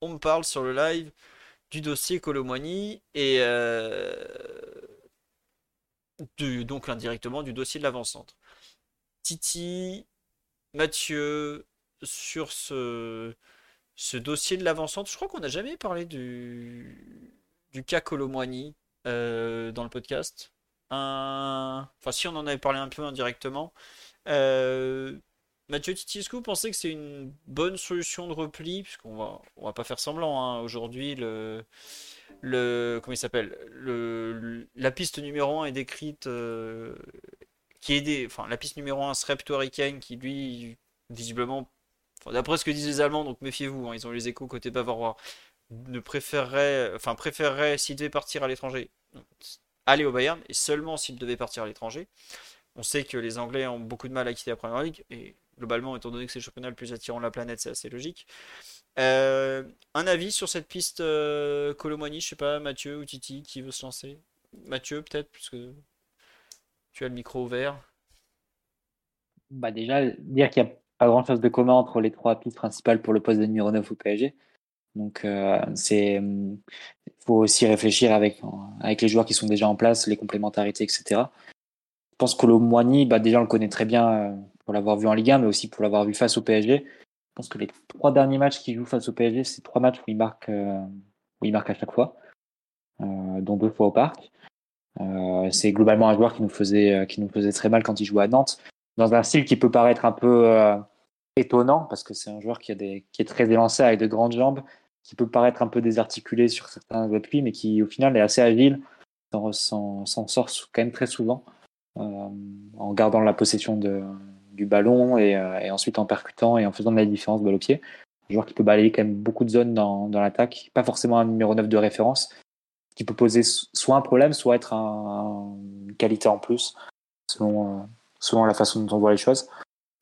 A: on me parle sur le live du dossier Colomboigny et euh, donc indirectement du dossier de l'avant-centre. Titi, Mathieu, sur ce, ce dossier de l'avant-centre, je crois qu'on n'a jamais parlé du, du cas Colomboigny euh, dans le podcast. Enfin, si on en avait parlé un peu indirectement. Euh, Mathieu Titi, est-ce que c'est une bonne solution de repli Puisqu'on va, on va pas faire semblant. Hein. Aujourd'hui, le, le, comment il s'appelle? Le, La piste numéro 1 est décrite. Euh, qui est des, enfin, la piste numéro 1 serait plutôt Kane, qui lui, visiblement, d'après ce que disent les Allemands, donc méfiez-vous, hein, ils ont les échos côté bavarois, ne préférerait, enfin, préférerait, s'il devait partir à l'étranger, aller au Bayern, et seulement s'il devait partir à l'étranger. On sait que les Anglais ont beaucoup de mal à quitter la Première Ligue, et globalement, étant donné que c'est le championnat le plus attirant de la planète, c'est assez logique. Euh, un avis sur cette piste euh, Colomani, je sais pas, Mathieu ou Titi, qui veut se lancer? Mathieu, peut-être, puisque tu as le micro ouvert.
B: Bah déjà, dire qu'il n'y a pas grand-chose de commun entre les trois pistes principales pour le poste de numéro 9 au PSG. Donc, euh, c'est, il faut aussi réfléchir avec, avec les joueurs qui sont déjà en place, les complémentarités, etc. Je pense que Colomani, bah déjà, on le connaît très bien pour l'avoir vu en Ligue 1, mais aussi pour l'avoir vu face au PSG. Je pense que les trois derniers matchs qu'il joue face au PSG, c'est trois matchs où il marque, euh, où il marque à chaque fois, euh, dont deux fois au parc. Euh, c'est globalement un joueur qui nous faisait, qui nous faisait très mal quand il jouait à Nantes, dans un style qui peut paraître un peu étonnant parce que c'est un joueur qui, a des, qui est très élancé avec de grandes jambes, qui peut paraître un peu désarticulé sur certains appuis, mais qui au final est assez agile, s'en sort quand même très souvent en gardant la possession du ballon euh, et, ensuite en percutant et en faisant de la différence balle au pied. Un joueur qui peut balayer quand même beaucoup de zones dans, l'attaque, pas forcément un numéro 9 de référence, qui peut poser soit un problème, soit être un, une qualité en plus, selon, euh, selon la façon dont on voit les choses.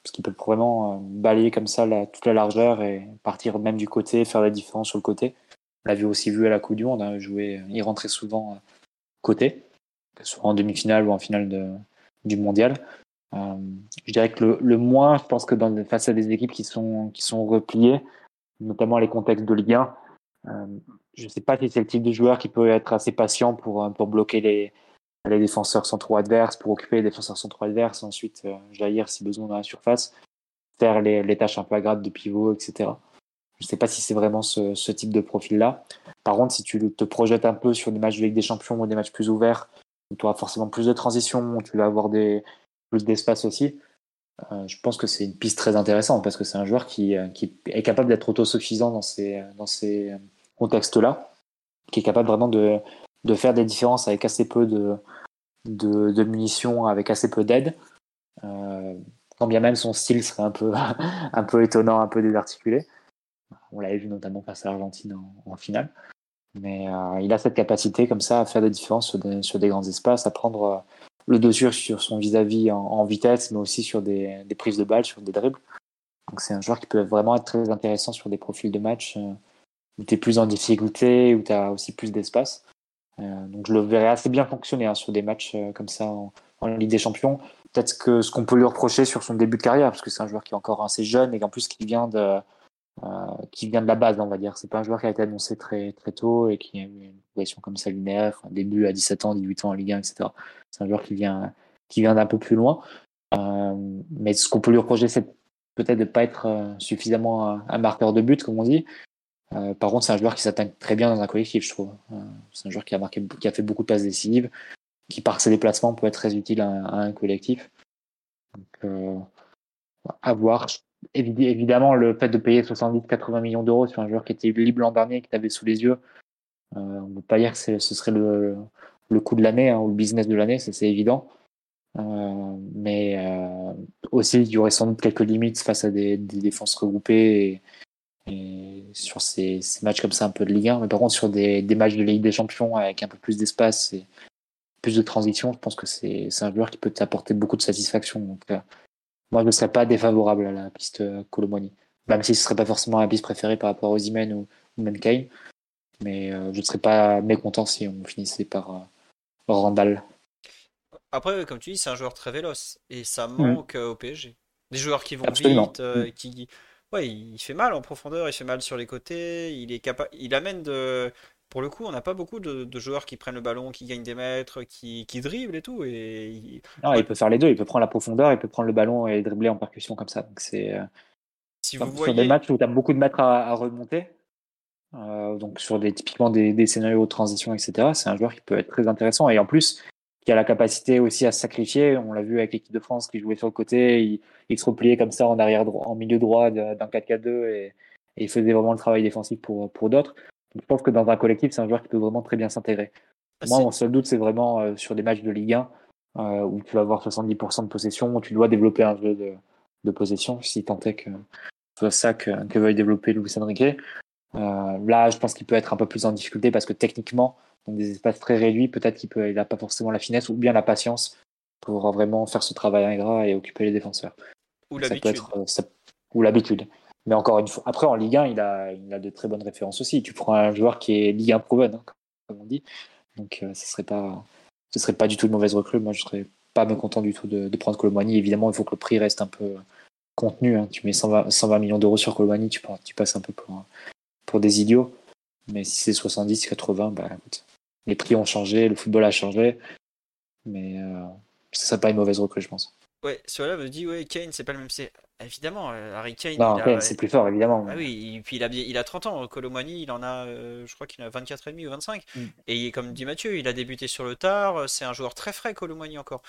B: Parce qu'il peut vraiment euh, balayer comme ça toute la largeur et partir même du côté, faire la différence sur le côté. On l'a vu aussi vu à la Coupe du Monde, hein, jouer, il rentrait souvent côté, soit en demi-finale ou en finale du mondial. Euh, je dirais que le, moins, je pense que dans, face à des équipes qui sont, qui sont repliées, notamment les contextes de Ligue 1, euh, je ne sais pas si c'est le type de joueur qui peut être assez patient pour, euh, pour bloquer les, les défenseurs centraux adverses, pour occuper les défenseurs centraux adverses, ensuite euh, jaillir si besoin dans la surface, faire les, tâches un peu à de pivot, etc. Je ne sais pas si c'est vraiment ce, type de profil-là. Par contre, si tu te projettes un peu sur des matchs de Ligue des Champions ou des matchs plus ouverts, où tu auras forcément plus de transition, où tu vas avoir plus d'espace aussi. Euh, je pense que c'est une piste très intéressante parce que c'est un joueur qui, euh, est capable d'être autosuffisant dans ces contextes-là, qui est capable vraiment de, de faire des différences avec assez peu de de, munitions avec assez peu d'aide. Euh, quand bien même son style serait un peu, un peu étonnant, un peu désarticulé. On l'avait vu notamment face à l'Argentine en, finale. Mais euh, il a cette capacité comme ça à faire des différences sur des, grands espaces, à prendre euh, le dessus sur son vis-à-vis en, en, vitesse, mais aussi sur des, des, prises de balles, sur des dribbles. Donc c'est un joueur qui peut vraiment être très intéressant sur des profils de match euh, où tu es plus en difficulté, où tu as aussi plus d'espace. Euh, donc je le verrais assez bien fonctionner hein, sur des matchs euh, comme ça en, en, Ligue des Champions. Peut-être que ce qu'on peut lui reprocher sur son début de carrière, parce que c'est un joueur qui est encore assez jeune et qu'en plus qui vient de euh, qui vient de la base, on va dire. C'est pas un joueur qui a été annoncé très très tôt et qui a eu une progression comme ça linéaire, un début à 17 ans, 18 ans en Ligue 1, etc. C'est un joueur qui vient qui vient d'un peu plus loin. Mais ce qu'on peut lui reprocher, c'est peut-être de pas être suffisamment un, un, marqueur de but, comme on dit. Euh, par contre, c'est un joueur qui s'atteigne très bien dans un collectif, je trouve. Euh, c'est un joueur qui a marqué, qui a fait beaucoup de passes décisives, qui par ses déplacements peut être très utile à, un collectif. Donc, euh, à voir. Évidemment, le fait de payer 70-80 millions d'euros sur un joueur qui était libre l'an dernier, qui t'avait sous les yeux, on ne peut pas dire que ce serait le, le coup de l'année hein, ou le business de l'année, ça c'est évident. Mais aussi, il y aurait sans doute quelques limites face à des, défenses regroupées et sur ces, ces, matchs comme ça un peu de Ligue 1. Mais par contre, sur des, des matchs de Ligue des Champions avec un peu plus d'espace et plus de transition, je pense que c'est un joueur qui peut t'apporter beaucoup de satisfaction. Donc, euh, moi, je ne serais pas défavorable à la piste Colomoni. Même si ce ne serait pas forcément la piste préférée par rapport aux Imen ou, ou même Kane. Mais euh, je ne serais pas mécontent si on finissait par euh, Randall.
A: Après, comme tu dis, c'est un joueur très véloce. Et ça manque mmh. au PSG. Des joueurs qui vont Absolument. vite, euh, mmh. qui. Ouais, il fait mal en profondeur, il fait mal sur les côtés, il est capable, il amène de, pour le coup, on n'a pas beaucoup de, de, joueurs qui prennent le ballon, qui gagnent des mètres, qui, qui dribblent et tout. Et
B: il... Non, ouais. il peut faire les deux. Il peut prendre la profondeur, il peut prendre le ballon et dribbler en percussion comme ça. Donc c'est euh...
A: vous
B: sur
A: voyez...
B: des matchs où tu as beaucoup de mètres à, à remonter, euh, donc sur des typiquement des, des, scénarios de transition, etc. C'est un joueur qui peut être très intéressant et en plus qui a la capacité aussi à se sacrifier. On l'a vu avec l'équipe de France qui jouait sur le côté, il, il se repliait comme ça en arrière en milieu droit d'un 4-4-2 et, et, il faisait vraiment le travail défensif pour pour d'autres. Je pense que dans un collectif, c'est un joueur qui peut vraiment très bien s'intégrer. Ah, Moi, mon seul doute, c'est vraiment euh, sur des matchs de Ligue 1 euh, où tu vas avoir 70% de possession, où tu dois développer un jeu de, de possession, si tant est que soit ça que, que veuille développer Luis Enrique. Euh, là, je pense qu'il peut être un peu plus en difficulté parce que techniquement, dans des espaces très réduits, peut-être qu'il peut, il n'a pas forcément la finesse ou bien la patience pour vraiment faire ce travail ingrat et occuper les défenseurs.
A: Ou l'habitude.
B: Ou l'habitude. Mais encore une fois, après en Ligue 1, il a, il a de très bonnes références aussi. Tu prends un joueur qui est Ligue 1 proven, hein, comme on dit. Donc euh, ce serait pas, ce serait pas du tout une mauvaise recrue. Moi, je serais pas mécontent du tout de, de prendre Colomani. Évidemment, il faut que le prix reste un peu contenu. Hein. Tu mets 120, 120 millions d'euros sur Colomani, tu, tu passes un peu pour, pour des idiots. Mais si c'est 70, 80, bah, écoute, les prix ont changé, le football a changé. Mais euh, ce serait pas une mauvaise recrue, je pense.
A: Ouais, cela me dit, ouais, Kane, c'est pas le même. C'est évidemment, euh, Harry Kane.
B: Non, a... c'est plus fort, évidemment.
A: Ah oui, et puis il a, il a 30 ans. Colomani, il en a, euh, je crois qu'il a 24 et demi ou 25. Mm. Et comme dit Mathieu, il a débuté sur le tard. C'est un joueur très frais, Colomani encore.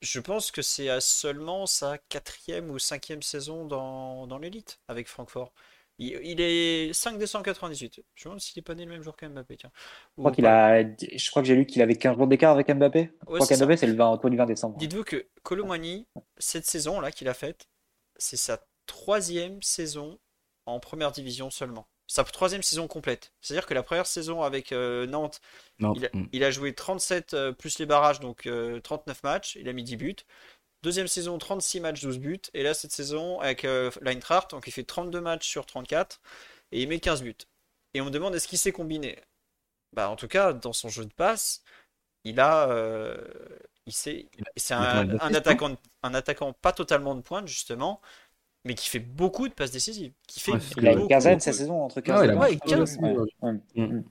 A: Je pense que c'est à seulement sa quatrième ou cinquième saison dans, dans l'élite avec Francfort. Il, il, est 5 décembre 98. Je me demande s'il n'est pas né le même jour qu'Mbappé. Tiens.
B: Je crois, qu'il a... je crois que j'ai lu qu'il avait 15 jours d'écart avec Mbappé. Ouais, je crois qu'Mbappé, c'est le 20, autour du 20 décembre.
A: Dites-vous que Colomani, cette saison-là qu'il a faite, c'est sa troisième saison en première division seulement. Sa troisième saison complète. C'est-à-dire que la première saison avec euh, Nantes, il, a, il, a, joué 37 euh, plus les barrages, donc euh, 39 matchs. Il a mis 10 buts. Deuxième saison, 36 matchs, 12 buts. Et là, cette saison, avec euh, l'Eintracht, donc il fait 32 matchs sur 34 et il met 15 buts. Et on me demande est-ce qu'il sait combiner Bah, en tout cas, dans son jeu de passe, il a. Euh, il sait. C'est un, un, attaquant, un attaquant pas totalement de pointe, justement, mais qui fait beaucoup de passes décisives. Qui fait
B: ouais, il a une quinzaine cette saison, entre 15
A: ah, ouais, 15.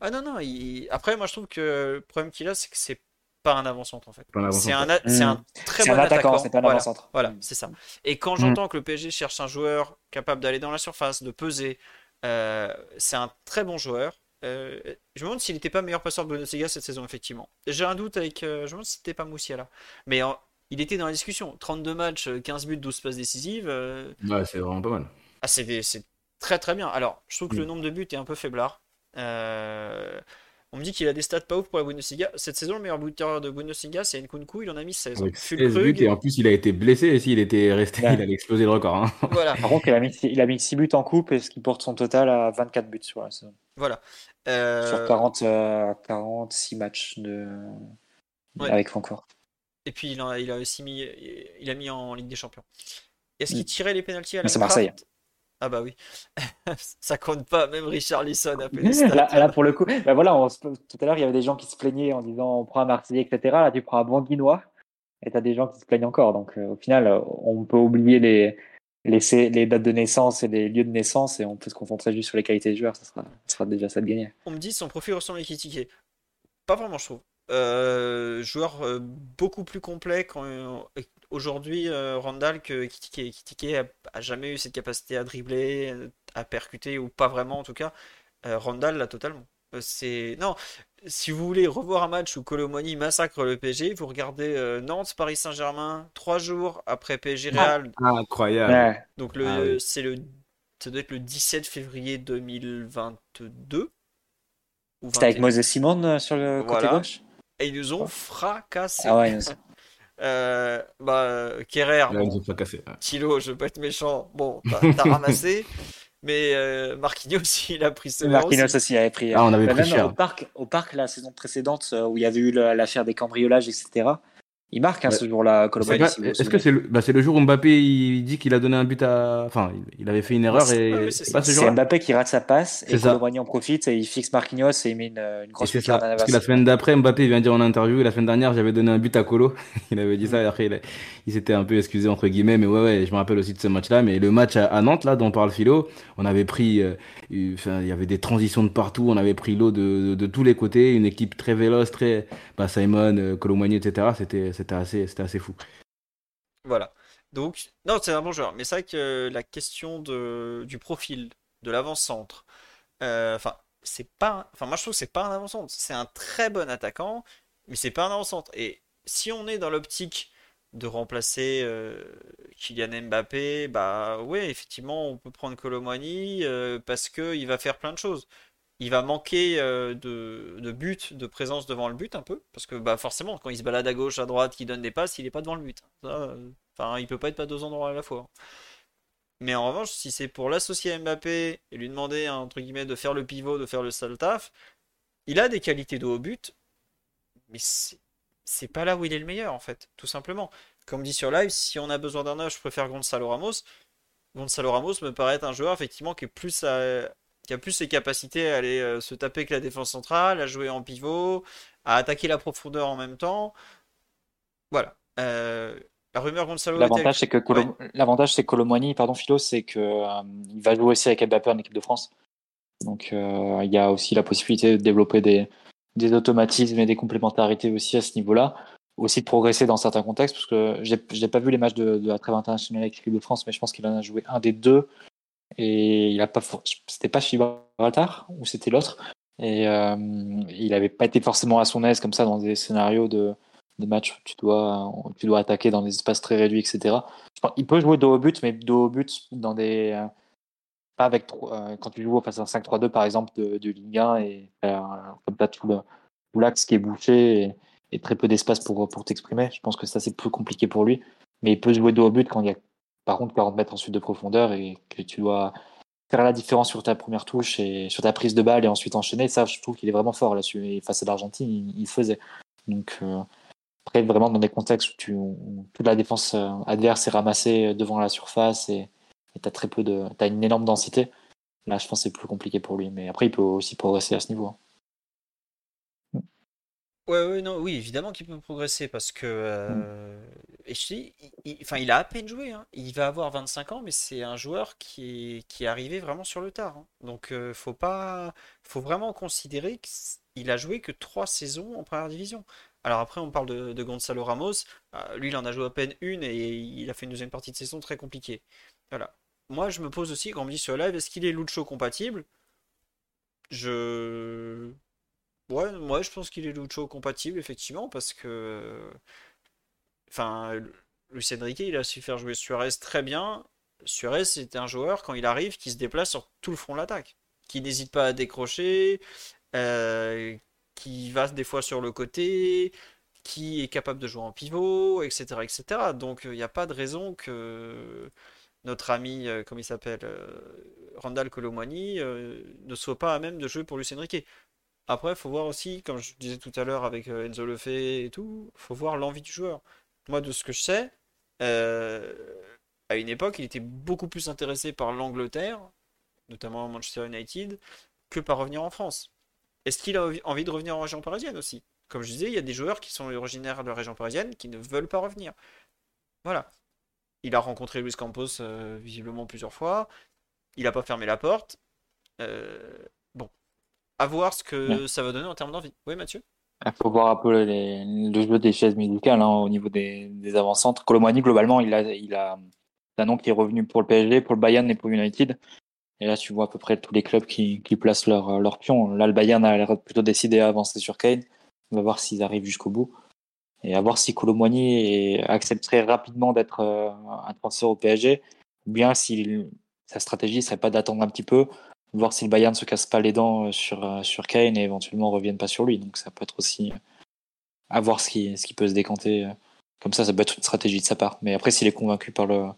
A: Ah non, non. Il... Après, moi, je trouve que le problème qu'il a, c'est que c'est pas un avant-centre en fait. C'est un, a... mmh. un, très bon
B: un
A: attaquant.
B: C'est pas un
A: voilà,
B: avant-centre.
A: voilà mmh. c'est ça. Et quand j'entends mmh. que le PSG cherche un joueur capable d'aller dans la surface, de peser, euh, c'est un très bon joueur. Euh, je me demande s'il n'était pas meilleur passeur de Bundesliga cette saison, effectivement. J'ai un doute avec. Euh, je me demande si c'était pas Moussiala. Mais en... il était dans la discussion. 32 matchs, 15 buts, 12 passes décisives.
C: Ouais, c'est vraiment pas mal.
A: Ah, c'est très très bien. Alors, je trouve que le nombre de buts est un peu faiblard. On me dit qu'il a des stats pas ouf pour la Bundesliga. Cette saison, le meilleur buteur de Bundesliga, c'est Nkunku, il en a mis 16.
C: Avec 16
A: Füllkrug,
C: buts et en plus il a été blessé et s'il était resté,
B: Ouais.
C: il allait exploser le record. hein.
A: voilà,
B: Par contre, il a mis, il a mis 6 buts en coupe et ce qui porte son total à 24 buts sur la saison.
A: voilà. Euh,
B: Sur 40, euh, 46 matchs de...
A: Ouais.
B: avec Francfort.
A: Et puis il a, il a aussi mis, il a mis en Ligue des Champions. Est-ce qu'il
B: Mm.
A: tirait les pénalties à la
B: c'est Marseille.
A: Ah bah oui. Ça compte pas, même Richard Lisson a fait des stats.
B: Là, là, pour le coup, bah voilà, on se- tout à l'heure, il y avait des gens qui se plaignaient en disant on prend un Marseillais, etc. Là, tu prends un Banguinois et tu as des gens qui se plaignent encore. Donc, euh, au final, on peut oublier les, sé- les dates de naissance et les lieux de naissance et on peut se concentrer juste sur les qualités des joueurs. Ça sera, ça sera déjà ça de gagner.
A: On me dit son profil ressemble à Ekitike. Pas vraiment, je trouve. Euh, joueur euh, beaucoup plus complet quand aujourd'hui euh, Randall que. Ekitike a, a jamais eu cette capacité à dribbler, euh, à percuter ou pas vraiment en tout cas. Euh, Randall l'a totalement. Euh, c'est non. Si vous voulez revoir un match où Colomoni massacre le PSG, vous regardez euh, Nantes Paris Saint-Germain trois jours après PSG Real.
C: Incroyable.
B: Ouais.
A: Donc le
C: Ah oui.
A: c'est le ça doit être le 17 février 2022 ou
B: C'était avec
A: 21.
B: Moses Simon sur le côté
A: Voilà.
B: gauche
A: Et ils nous ont fracassé.
B: Ah ouais,
A: Euh, bah, Kerrer,
C: Là,
A: bon. Thilo, je veux pas être méchant, bon, t'as ramassé. Mais euh, Marquinhos, il a pris ses
B: Marquinhos
A: aussi.
B: aussi avait pris.
C: Ah, on avait
B: Bah,
C: pris
B: même
C: cher.
B: Au parc, au parc, la saison précédente, euh, où il y avait eu l'affaire des cambriolages, etc. Il marque hein,
C: Ouais.
B: ce jour-là, Colomani. si
C: Est-ce que c'est le, bah, c'est le jour où Mbappé il dit qu'il a donné un but à. Enfin, il- avait fait une erreur et.
A: c'est
C: ce
B: Mbappé qui rate sa passe et
C: ça.
B: Colomani en profite et il fixe Marquinhos et il met une, une grosse
C: ça. Parce que la semaine d'après, Mbappé vient dire en interview, la semaine dernière, j'avais donné un but à Colo. Il avait dit ça et après, il, a- il s'était un peu excusé, entre guillemets. Mais ouais, ouais, je me rappelle aussi de ce match-là. Mais le match à, à Nantes, là, dont parle Philo, on avait pris, euh, il y avait des transitions de partout. On avait pris l'eau de, de, de tous les côtés. Une équipe très véloce, très, bah, Simon, euh, Colomani, etc. C'était, c'était assez, fou.
A: Voilà. Donc, non, c'est un bon joueur. Mais c'est vrai que la question de, du profil, de l'avant-centre, euh, enfin, c'est pas. Enfin, moi je trouve que c'est pas un avant-centre. C'est un très bon attaquant, mais c'est pas un avant-centre. Et si on est dans l'optique de remplacer euh, Kylian Mbappé, bah ouais, effectivement, on peut prendre Colomani euh, parce que il va faire plein de choses. Il va manquer euh, de, but, de présence devant le but un peu, parce que bah forcément, quand il se balade à gauche, à droite, qu'il donne des passes, il est pas devant le but. Euh, Enfin, il peut pas être pas deux endroits à la fois. Mais en revanche, si c'est pour l'associer à Mbappé et lui demander, entre guillemets, de faire le pivot, de faire le sale taf, il a des qualités de haut but, mais c'est pas là où il est le meilleur, en fait, tout simplement. Comme dit sur live, si on a besoin d'un neuf, je préfère Gonzalo Ramos. Gonzalo Ramos me paraît être un joueur, effectivement, qui est plus à- qui a plus ses capacités à aller euh, se taper que la défense centrale, à jouer en pivot, à attaquer la profondeur en même temps. Voilà. Euh, la rumeur Gonzalo
B: L'avantage, c'est que Colo-
A: Ouais.
B: l'avantage, c'est que Colomani, pardon, Philo, c'est que euh, il va jouer aussi avec Mbappé en équipe de France. Donc, il y a aussi la possibilité de développer des, des automatismes et des complémentarités aussi à ce niveau-là. Aussi de progresser dans certains contextes, parce que j'ai j'ai pas vu les matchs de, de la trêve internationale avec l'équipe de France, mais je pense qu'il en a joué un des deux. Et il a pas, c'était pas Gibraltar ou c'était l'autre. Et euh, il avait pas été forcément à son aise comme ça dans des scénarios de, de matchs où tu dois, tu dois attaquer dans des espaces très réduits, etc. Il peut jouer dos au but, mais dos au but dans des. euh, pas avec euh, quand tu joues face à un 5-3-2 par exemple de, de Ligue 1 et comme tu tout l'axe qui est bouché et, et très peu d'espace pour, pour t'exprimer, je pense que ça c'est plus compliqué pour lui. Mais il peut jouer dos au but quand il y a par contre 40 mètres ensuite de profondeur et que tu dois faire la différence sur ta première touche et sur ta prise de balle et ensuite enchaîner. Ça, je trouve qu'il est vraiment fort là-dessus. Et face à l'Argentine, il, faisait. Donc, euh, après, vraiment dans des contextes où, toute la défense euh, adverse est ramassée devant la surface et tu as très peu de. Tu une énorme densité. Là, je pense que c'est plus compliqué pour lui. Mais après, il peut aussi progresser à ce niveau. hein.
A: Ouais, ouais, non, oui, évidemment qu'il peut progresser parce que. euh, Et je te dis, il, il- enfin, il a à peine joué. hein. Il va avoir 25 ans, mais c'est un joueur qui est, qui est arrivé vraiment sur le tard. hein. Donc, euh, faut pas, faut vraiment considérer qu'il a joué que 3 saisons en première division. Alors, après, on parle de, de Gonzalo Ramos. Euh, lui, il en a joué à peine une et il a fait une deuxième partie de saison très compliquée. Voilà. Moi, je me pose aussi, quand on me dit sur live, est-ce qu'il est Lucho compatible? Je. Moi je pense qu'il est Lucho compatible, effectivement, parce que. Enfin, Luis il a su faire jouer Suarez très bien. Suarez, c'est un joueur, quand il arrive, qui se déplace sur tout le front de l'attaque, qui n'hésite pas à décrocher, euh, qui va des fois sur le côté, qui est capable de jouer en pivot, etc. etc. Donc il n'y a pas de raison que notre ami, euh, comme il s'appelle, euh, Randall Colomani, ne soit pas à même de jouer pour Lucien Riquet. Après, faut voir aussi, comme je disais tout à l'heure avec Enzo Lefebvre et tout, faut voir l'envie du joueur. Moi, de ce que je sais, à une époque, il était beaucoup plus intéressé par l'Angleterre, notamment Manchester United, que par revenir en France. Est-ce qu'il a envie de revenir en région parisienne aussi? Comme je disais, il y a des joueurs qui sont originaires de la région parisienne qui ne veulent pas revenir. Voilà. Il a rencontré Luis Campos euh, visiblement plusieurs fois. Il n'a pas fermé la porte. Euh. À voir ce que ça va donner en termes d'envie. Oui, Mathieu?
B: Il faut voir un peu les, le jeu des chaises musicales hein, au niveau des, des avant-centres. Colomani, globalement, il a, il a un nom qui est revenu pour le PSG, pour le Bayern et pour United. Et là, tu vois à peu près tous les clubs qui, qui placent leur, leur pion. Là, le Bayern a l'air plutôt décidé à avancer sur Kane. On va voir s'ils arrivent jusqu'au bout. Et à voir si Colomboigny accepterait rapidement d'être euh, un transfert au PSG, ou bien si sa stratégie serait pas d'attendre un petit peu, voir si le Bayern ne se casse pas les dents euh, sur, euh, sur Kane et éventuellement revienne pas sur lui. Donc ça peut être aussi à voir ce qui, ce qui peut se décanter. Comme ça, ça peut être une stratégie de sa part. Mais après, s'il est convaincu par le,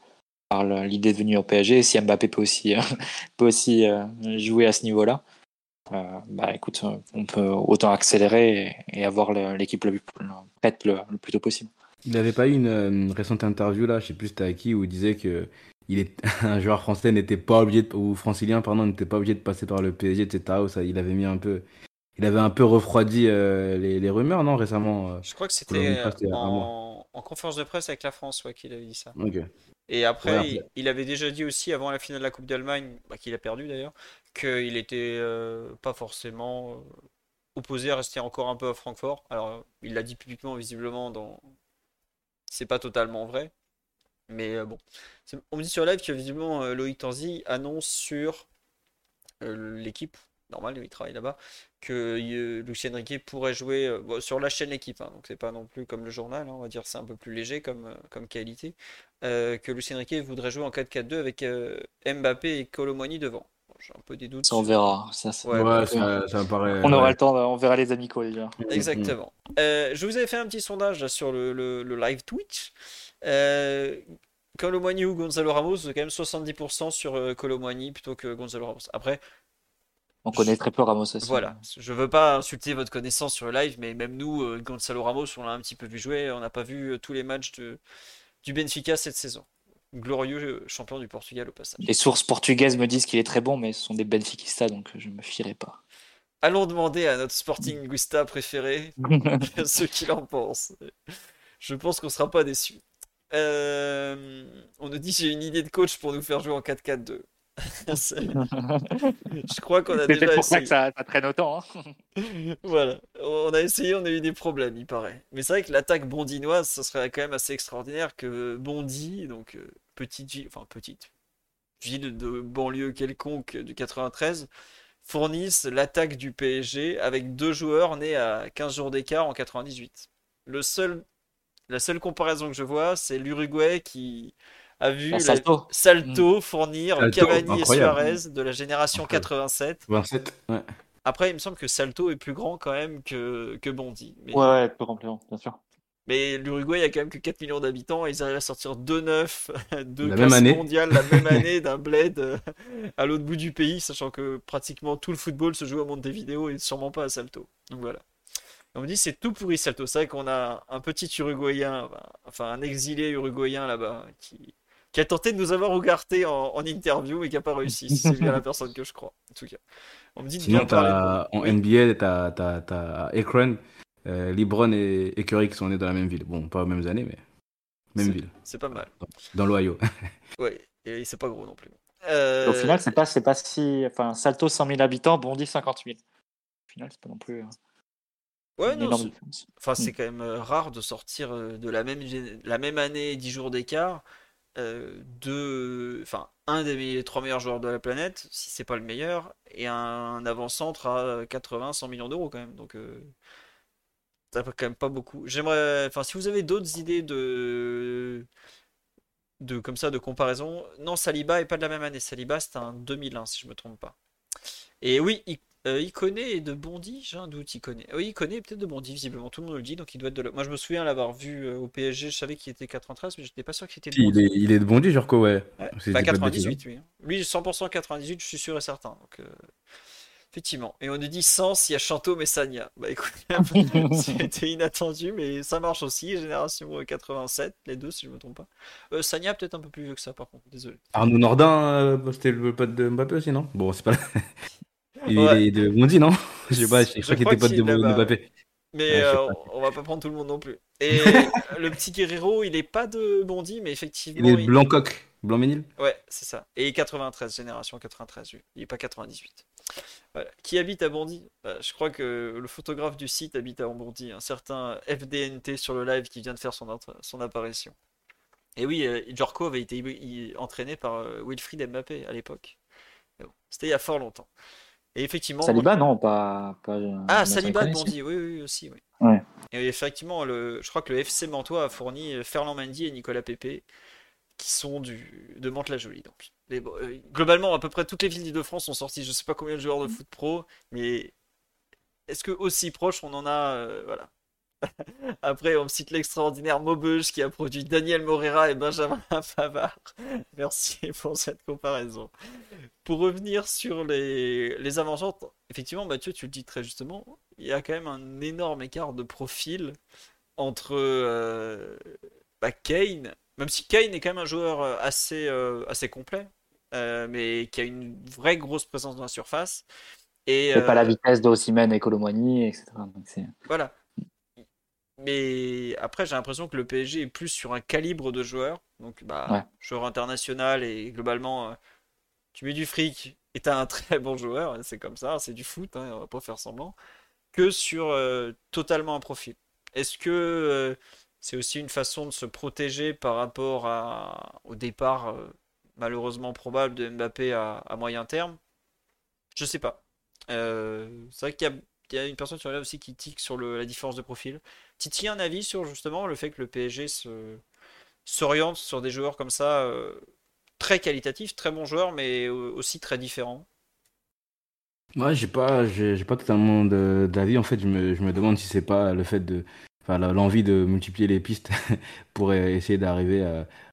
B: par l'idée de venir au PSG. Si Mbappé peut aussi, peut aussi euh, jouer à ce niveau-là, euh, bah écoute, on peut autant accélérer et, avoir l'équipe le, prête le, plus tôt possible.
C: Il n'avait pas eu une, récente interview là, je sais plus c'était à qui, où il disait que il est, un joueur français n'était pas obligé ou francilien pardon n'était pas obligé de passer par le PSG etc. ça, il avait mis un peu il avait un peu refroidi euh, les, rumeurs, non, récemment
A: Je crois que c'était en, en, conférence de presse avec la France ouais, qu'il avait dit ça. Et après, il, avait déjà dit aussi, avant la finale de la Coupe d'Allemagne, bah, qu'il a perdu d'ailleurs, qu'il était euh, pas forcément euh, opposé à rester encore un peu à Francfort. Alors, il l'a dit publiquement, visiblement, dans... c'est pas totalement vrai. Mais euh, bon, on me dit sur live que visiblement Loïc Tanzi annonce sur l'équipe normal, il travaille là-bas, que euh, Lucien Riquet pourrait jouer euh, sur la chaîne équipe, hein, donc c'est pas non plus comme le journal, hein, on va dire c'est un peu plus léger comme, euh, comme qualité, que Lucien Riquet voudrait jouer en 4-4-2 avec Mbappé et Colomoni devant. J'ai un peu des doutes.
B: Ça, on verra.
C: Ça, ouais, ça, paraît...
B: On aura le temps, on verra les amicaux déjà.
A: Exactement. je vous avais fait un petit sondage sur le, le, live Twitch. Euh, Colomani ou Gonzalo Ramos, c'est quand même 70% sur Colomani plutôt que Gonzalo Ramos. Après,
B: on connaît très peu Ramos aussi.
A: Voilà, je veux pas insulter votre connaissance sur le live, mais même nous, euh, Gonzalo Ramos, on l'a un petit peu vu jouer, on n'a pas vu euh, tous les matchs de, du Benfica cette saison. Glorieux euh, champion du Portugal au passage.
B: Les sources portugaises me disent qu'il est très bon, mais ce sont des Benfiquistas, donc je me fierai pas.
A: Allons demander à notre Sporting Gusta préféré ce qu'il en pense. Je pense qu'on sera pas déçus. on nous dit j'ai une idée de coach pour nous faire jouer en 4-4-2. je crois qu'on a déjà
B: pour
A: essayé.
B: que ça, traîne autant.
A: Hein. voilà, on a essayé, on a eu des problèmes, il paraît. Mais c'est vrai que l'attaque bondinoise, ce serait quand même assez extraordinaire que Bondy, donc euh, petite ville, enfin petite ville de banlieue quelconque du 93, fournisse l'attaque du PSG avec deux joueurs nés à 15 jours d'écart en 98. Le seul, la seule comparaison que je vois, c'est l'Uruguay qui a vu Salto, mm. fournir Cavani et Suarez de la génération 87. Après, il me semble que Salto est plus grand quand même que, que Bondy.
B: Mais... Ouais, plus complément, bien sûr.
A: Mais l'Uruguay a quand même que 4 millions d'habitants et ils arrivent à sortir 2 neufs, 2 classes mondiales la même année d'un bled euh, à l'autre bout du pays, sachant que pratiquement tout le football se joue à Montevideo et sûrement pas à Salto. Donc voilà. On me dit c'est tout pourri Salto. C'est vrai qu'on a un petit Uruguayen, enfin un exilé uruguayen là-bas qui, qui a tenté de nous avoir regardé en, interview et qui n'a pas réussi. C'est bien la personne que je crois, en tout cas.
C: On me dit de Sinon, bien parler. En NBA, tu as, Akron, euh, Libron et, Curry qui sont nés dans la même ville. Bon, pas aux mêmes années, mais même ville.
A: C'est pas mal.
C: Dans, l'Ohio.
A: oui, et c'est pas gros non plus.
B: Au final, c'est pas, pas si. Enfin, Salto 100 000 habitants, Bondy 50 000. Au final, c'est pas non plus.
A: Euh, ouais, non. Enfin, c'est hmm. quand même euh, rare de sortir de la même, la même année, 10 jours d'écart. Euh, de, enfin, un des trois meilleurs joueurs de la planète, si c'est pas le meilleur, et un, avant-centre à 80-100 millions d'euros quand même. Donc, euh, ça fait quand même pas beaucoup. J'aimerais, enfin, si vous avez d'autres idées de, de comme ça de comparaison, non, Saliba est pas de la même année. Saliba c'est un 2001 si je me trompe pas. Et oui, Euh, il connaît de Bondy, j'ai un doute, il connaît. Oui, il connaît peut-être de Bondy, visiblement, tout le monde le dit, donc il doit être de. Moi, je me souviens l'avoir vu euh, au PSG, je savais qu'il était 93, mais j'étais pas sûr qu'il était de
C: Il
A: Bondy.
C: est, il est de Bondy, Jorko, ouais.
A: Ouais.
C: Si je
A: Bah, 98, oui. Lui, 100% 98, je suis sûr et certain. Donc, euh, effectivement. Et on nous dit 100 s'il y a Chanto Messagna. Bah écoute, c'était inattendu, mais ça marche aussi. Génération euh, 87, les deux, si je me trompe pas. Euh, peut-être un peu plus vieux que ça, par contre, désolé.
C: Arnaud Nordin, euh, c'était le pote de Mbappé aussi, non? Bon, c'est pas. il
A: Ouais.
C: est de Bondy, non Je sais pas, je
A: Je
C: crois qu'il était pote de,
A: est
C: Mbappé.
A: Mais
C: Ouais,
A: euh, on va pas prendre tout le monde non plus. Et le petit Guerrero, il est pas de Bondy, mais
C: Il
A: effectivement.
C: est
A: il-
C: Blanc-Coq, Blanc-Ménil
A: Ouais, c'est ça. Et 93, génération 93, lui. Il est pas 98. Voilà. Qui habite à Bondy? Bah, Je crois que le photographe du site habite à Bondy, un certain FDNT sur le live qui vient de faire son, apparition. Et oui, euh, Jorko avait été entraîné par euh, Wilfried Mbappé à l'époque. Bon, C'était il y a fort longtemps. Et effectivement.
B: Saliba, non, pas. pas
A: Ah, Saliba de. Bondy, oui, oui, aussi, oui.
B: Ouais.
A: Et effectivement, le, je crois que le FC Mantois a fourni euh, Ferland Mendy et Nicolas Pepe, qui sont du, de Mantes-la-Jolie. Donc, euh, globalement, à peu près toutes les villes d'Île-de-France sont sorties. Je sais pas combien de joueurs de foot pro, mais est-ce que aussi proche on en a euh, Voilà. Après, on me cite l'extraordinaire Maubeuge qui a produit Daniel Morera et Benjamin Pavard. Merci pour cette comparaison. Pour revenir sur les, les avant effectivement, Mathieu, tu le dis très justement, il y a quand même un énorme écart de profil entre euh, bah, Kane, même si Kane est quand même un joueur euh, assez, euh, assez complet, euh, mais qui a une vraie grosse présence dans la surface. Et,
B: C'est pas la vitesse de Osimhen et Colomani, etc. Donc
A: voilà. Mais après, j'ai l'impression que le PSG est plus sur un calibre de joueur. Donc, bah,
B: Ouais.
A: joueur international et globalement, euh, tu mets du fric et t'as un très bon joueur. C'est comme ça, c'est du foot, hein, on va pas faire semblant. Que sur euh, totalement un profil. Est-ce que euh, c'est aussi une façon de se protéger par rapport à, au départ malheureusement probable de Mbappé à, à moyen terme? Je sais pas. C'est vrai qu'il y a, il y a une personne sur là aussi qui tique sur le- la différence de profil. Titi, un avis sur justement le fait que le PSG se, s'oriente sur des joueurs comme ça, euh, très qualitatifs, très bons joueurs, mais aussi très différents?
C: Ouais, j'ai pas, j'ai pas totalement d'avis. En fait, je me, je me demande si c'est pas le fait de, enfin, l'envie de multiplier les pistes pour essayer d'arriver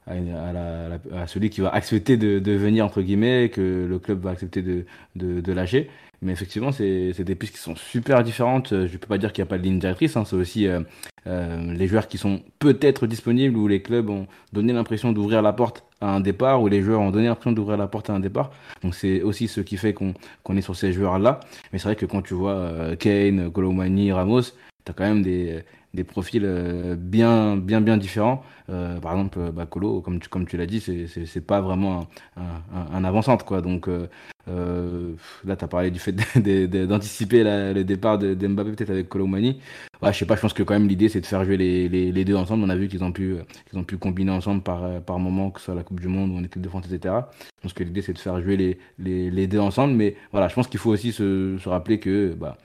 C: à, celui qui va accepter de, de venir, entre guillemets, que le club va accepter de, de, de lâcher. Mais effectivement, c'est des pistes qui sont super différentes. Je peux pas dire qu'il n'y a pas de ligne directrice. hein. C'est aussi euh, euh, les joueurs qui sont peut-être disponibles ou les clubs ont donné l'impression d'ouvrir la porte à un départ ou les joueurs ont donné l'impression d'ouvrir la porte à un départ. Donc c'est aussi ce qui fait qu'on qu'on est sur ces joueurs-là. Mais c'est vrai que quand tu vois euh, Kane, Colomani, Ramos, tu as quand même des, des profils euh, bien, bien, bien différents. Euh, par exemple, euh, bah, Colo, comme tu, comme tu l'as dit, c'est c'est pas vraiment un, un, un avant-centre. Quoi. Donc euh, euh, là, tu as parlé du fait de- de- de- d'anticiper le départ de, de Mbappé peut-être avec Colomani. Ouais, je sais pas, je pense que quand même l'idée c'est de faire jouer les, deux ensemble. On a vu qu'ils ont pu, qu'ils ont pu combiner ensemble par, euh, par moment, que ce soit la Coupe du Monde ou en équipe de France, etc. Je pense que l'idée c'est de faire jouer les deux ensemble. Mais voilà, je pense qu'il faut aussi se, se rappeler que bah,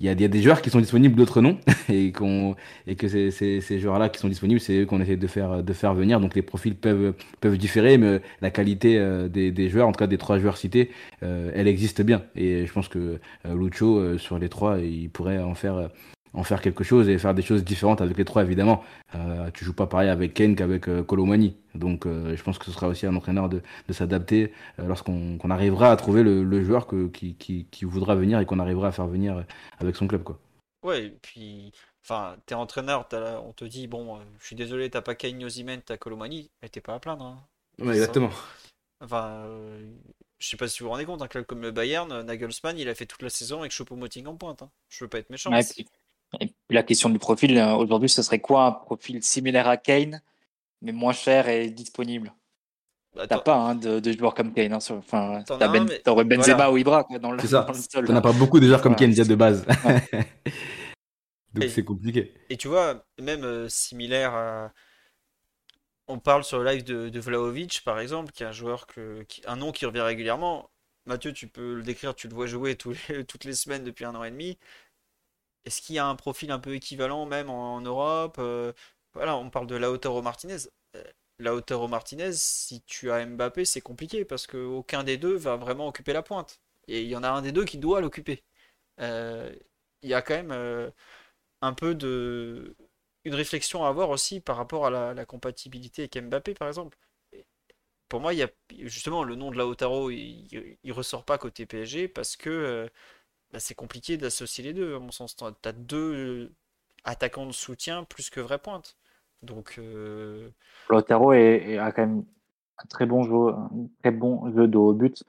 C: il y a, y a des joueurs qui sont disponibles, d'autres non, et, qu'on, et que ces, ces, ces joueurs-là qui sont disponibles, c'est eux qu'on essaie de faire, de faire venir. Donc les profils peuvent, peuvent différer, mais la qualité euh, des, des joueurs, en tout cas des trois joueurs cités, euh, elle existe bien. Et je pense que euh, Lucho, sur les trois, il pourrait en faire, en faire quelque chose et faire des choses différentes avec les trois, évidemment. Euh, tu joues pas pareil avec Kane qu'avec euh, Colomani. Donc euh, je pense que ce sera aussi un entraîneur de, de s'adapter euh, lorsqu'on qu'on arrivera à trouver le, le joueur que, qui, qui, qui voudra venir et qu'on arrivera à faire venir avec son club. Quoi.
A: Ouais, et puis, enfin, t'es entraîneur, on te dit, bon, euh, je suis désolé, t'as pas Kane, Osimhen, t'as Colomani, mais t'es pas à plaindre. hein.
C: Ouais, exactement.
A: Enfin, euh, je sais pas si vous vous rendez compte, un club comme le Bayern, Nagelsmann, il a fait toute la saison avec Choupo-Moting en pointe. hein. Je veux pas être méchant.
B: Ouais, puis- et puis la question du profil, euh, aujourd'hui, ce serait quoi un profil similaire à Kane, mais moins cher et disponible?
A: Bah,
B: T'as pas hein, de, de joueurs comme Kane. Hein, sur- enfin,
A: T'en
B: t'as
A: as un,
B: ben,
A: mais-
B: t'aurais Benzema
A: voilà.
B: ou Ibra quoi, dans le,
C: C'est ça.
B: dans le sol.
C: On n'a pas beaucoup de joueurs comme
B: Ouais.
C: Kane déjà de base.
B: Ouais.
C: Donc
A: Et-
C: c'est compliqué.
A: Et tu vois, même euh, similaire à... On parle sur le live de, de Vlahovic, par exemple, qui est un joueur que, qui- un nom qui revient régulièrement. Mathieu, tu peux le décrire, tu le vois jouer tous les- toutes les semaines depuis un an et demi. Est-ce qu'il y a un profil un peu équivalent même en, Europe? Euh, voilà, on parle de Lautaro Martinez. Euh, Lautaro Martinez, si tu as Mbappé, c'est compliqué parce qu'aucun des deux va vraiment occuper la pointe. Et il y en a un des deux qui doit l'occuper. euh, il y a quand même un peu de une réflexion à avoir aussi par rapport à la, compatibilité avec Mbappé, par exemple. Pour moi, il y a justement le nom de Lautaro, il, il, il ressort pas côté PSG parce que bah, c'est compliqué d'associer les deux, à mon sens. Tu as deux attaquants de soutien plus que vraie pointe. Donc, euh,
B: a quand même un très bon jeu, très bon jeu de haut but.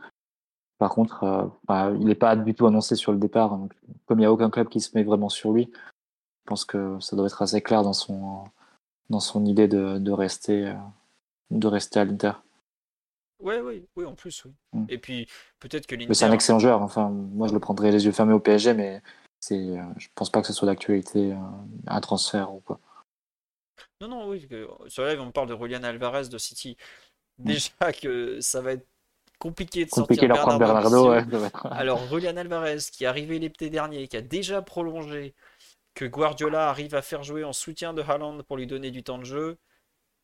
B: Par contre, euh, bah, il n'est pas du tout annoncé sur le départ. Comme il n'y a aucun club qui se met vraiment sur lui, je pense que ça doit être assez clair dans son, dans son idée de, de rester, euh, de rester à l'Inter.
A: Ouais, ouais, oui, en plus, oui.
B: Mm.
A: Et puis, peut-être que
B: Mais c'est un
A: l'Inter.
B: excellent joueur. Enfin, moi, je le prendrais les yeux fermés au PSG, mais c'est, euh, je pense pas que ce soit d'actualité, euh, un transfert ou quoi.
A: Non, non, oui. que- Sur live, on parle de Julian Alvarez de City.
B: Mm.
A: Déjà que ça va être compliqué de
B: Compliqué
A: sortir
B: leur
A: Bernardo
B: Bernardo. Ouais,
A: Alors, Julian Alvarez, qui est arrivé l'été dernier, qui a déjà prolongé, que Guardiola arrive à faire jouer en soutien de Haaland pour lui donner du temps de jeu,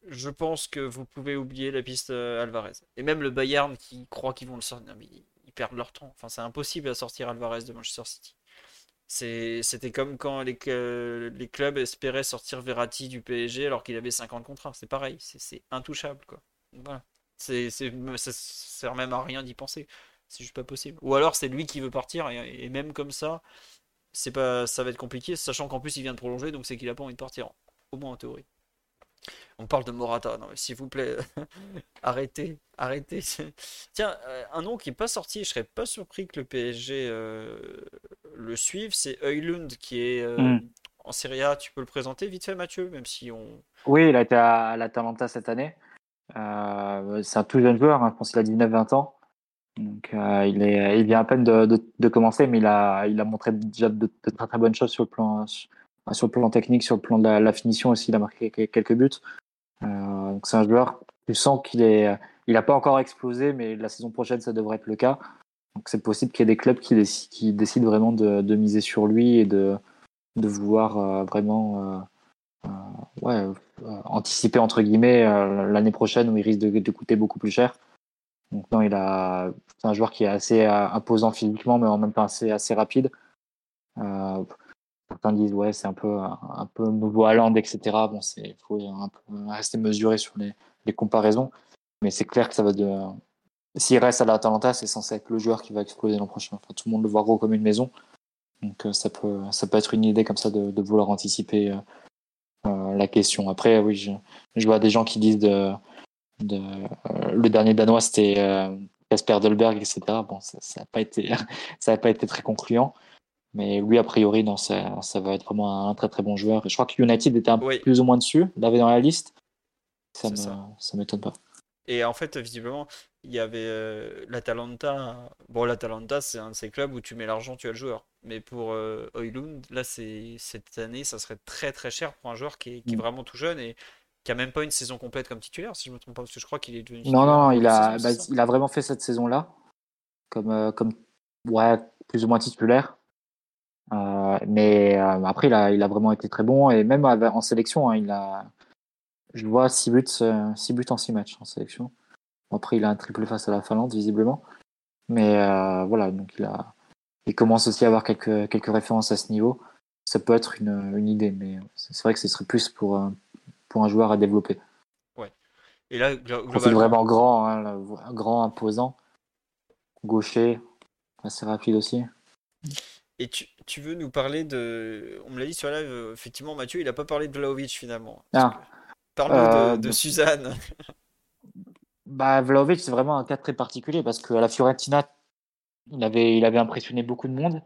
A: je pense que vous pouvez oublier la piste euh, Alvarez. Et même le Bayern qui croit qu'ils vont le sortir, mais ils, perdent leur temps. Enfin, c'est impossible à sortir Alvarez de Manchester City. C'était comme quand les, cl- les clubs espéraient sortir Verratti du PSG alors qu'il avait 50 contrats. C'est pareil, c'est intouchable, quoi. Voilà. Ça sert même à rien d'y penser. C'est juste pas possible. Ou alors c'est lui qui veut partir et, et même comme ça, c'est pas, ça va être compliqué, sachant qu'en plus il vient de prolonger, donc c'est qu'il a pas envie de partir. Au moins en théorie. On parle de Morata, non mais s'il vous plaît, arrêtez, arrêtez. Tiens, euh, un nom qui est pas sorti, je serais pas surpris que le PSG euh, le suive, c'est Højlund qui est euh,
B: Mm.
A: en Serie A. Tu peux le présenter vite fait, Mathieu, même si on.
B: Oui, il a été à, l'Atalanta cette année. Euh, c'est un tout jeune joueur, hein, je pense qu'il a 19-20 ans. Donc, il, est, il vient à peine de, de, de commencer, mais il a, il a montré déjà de, de très très bonnes choses sur le plan, sur, le plan technique, sur le plan de la, finition aussi. Il a marqué que- quelques buts. Euh, c'est un joueur, tu sens qu'il est, il n'a pas encore explosé, mais la saison prochaine ça devrait être le cas. Donc c'est possible qu'il y ait des clubs qui, déci- qui décident vraiment de, miser sur lui et de, vouloir euh, vraiment euh, anticiper entre guillemets l'année prochaine où il risque de, coûter beaucoup plus cher. Donc non, il a, c'est un joueur qui est assez imposant physiquement, mais en même temps assez, assez rapide. Certains disent ouais, c'est un peu un, peu nouveau Haaland, etc. Bon, c'est faut rester mesuré sur les, les comparaisons, mais c'est clair que ça va de s'il reste à l'Atalanta, c'est censé être le joueur qui va exploser l'an prochain. Tout le monde le voit gros comme une maison. Donc euh, ça peut ça peut être une idée comme ça de, vouloir anticiper euh, euh, la question. Après, oui, je, vois des gens qui disent de, le dernier danois c'était Casper Dolberg, etc. Bon, ça ça a pas été ça a pas été très concluant. Mais lui, a priori, non, ça, ça va être vraiment un très très bon joueur. Et je crois que United était un peu
A: Oui.
B: plus ou moins dessus, l'avait dans la liste. Ça
A: ça
B: m'étonne pas.
A: Et en fait, visiblement, il y avait euh, l'Atalanta. Bon, l'Atalanta, c'est un de ces clubs où tu mets l'argent, tu as le joueur. Mais pour euh, Højlund, là, cette année, ça serait très très cher pour un joueur qui est, qui est
B: Mm.
A: vraiment tout jeune et qui a même pas une saison complète comme titulaire, si je me trompe pas, parce que je crois qu'il est devenu
B: Non, non, il a,
A: saison,
B: bah, il a vraiment fait cette saison-là, comme, euh, comme ouais, plus ou moins titulaire. Euh, mais euh, après, il a, il a vraiment été très bon. Et même en sélection, hein, il a, je vois 6 buts, euh, six buts en 6 matchs en sélection. Après, il a un triplé face à la Finlande, visiblement. Mais euh, voilà, donc il, a, il commence aussi à avoir quelques, quelques références à ce niveau. Ça peut être une, une idée, mais c'est c'est vrai que ce serait plus pour, euh, pour un joueur à développer.
A: Et là, globalement,
B: vraiment grand, hein, là, grand, imposant, gaucher, assez rapide aussi.
A: et tu, tu veux nous parler de. On me l'a dit sur la live, euh, effectivement, Mathieu, il a pas parlé de Vlahovic finalement.
B: Ah.
A: Parle-nous
B: Euh,
A: de, de
B: bah-
A: Suzanne.
B: Bah, Vlahovic, c'est vraiment un cas très particulier parce qu'à la Fiorentina, il avait, il avait impressionné beaucoup de monde.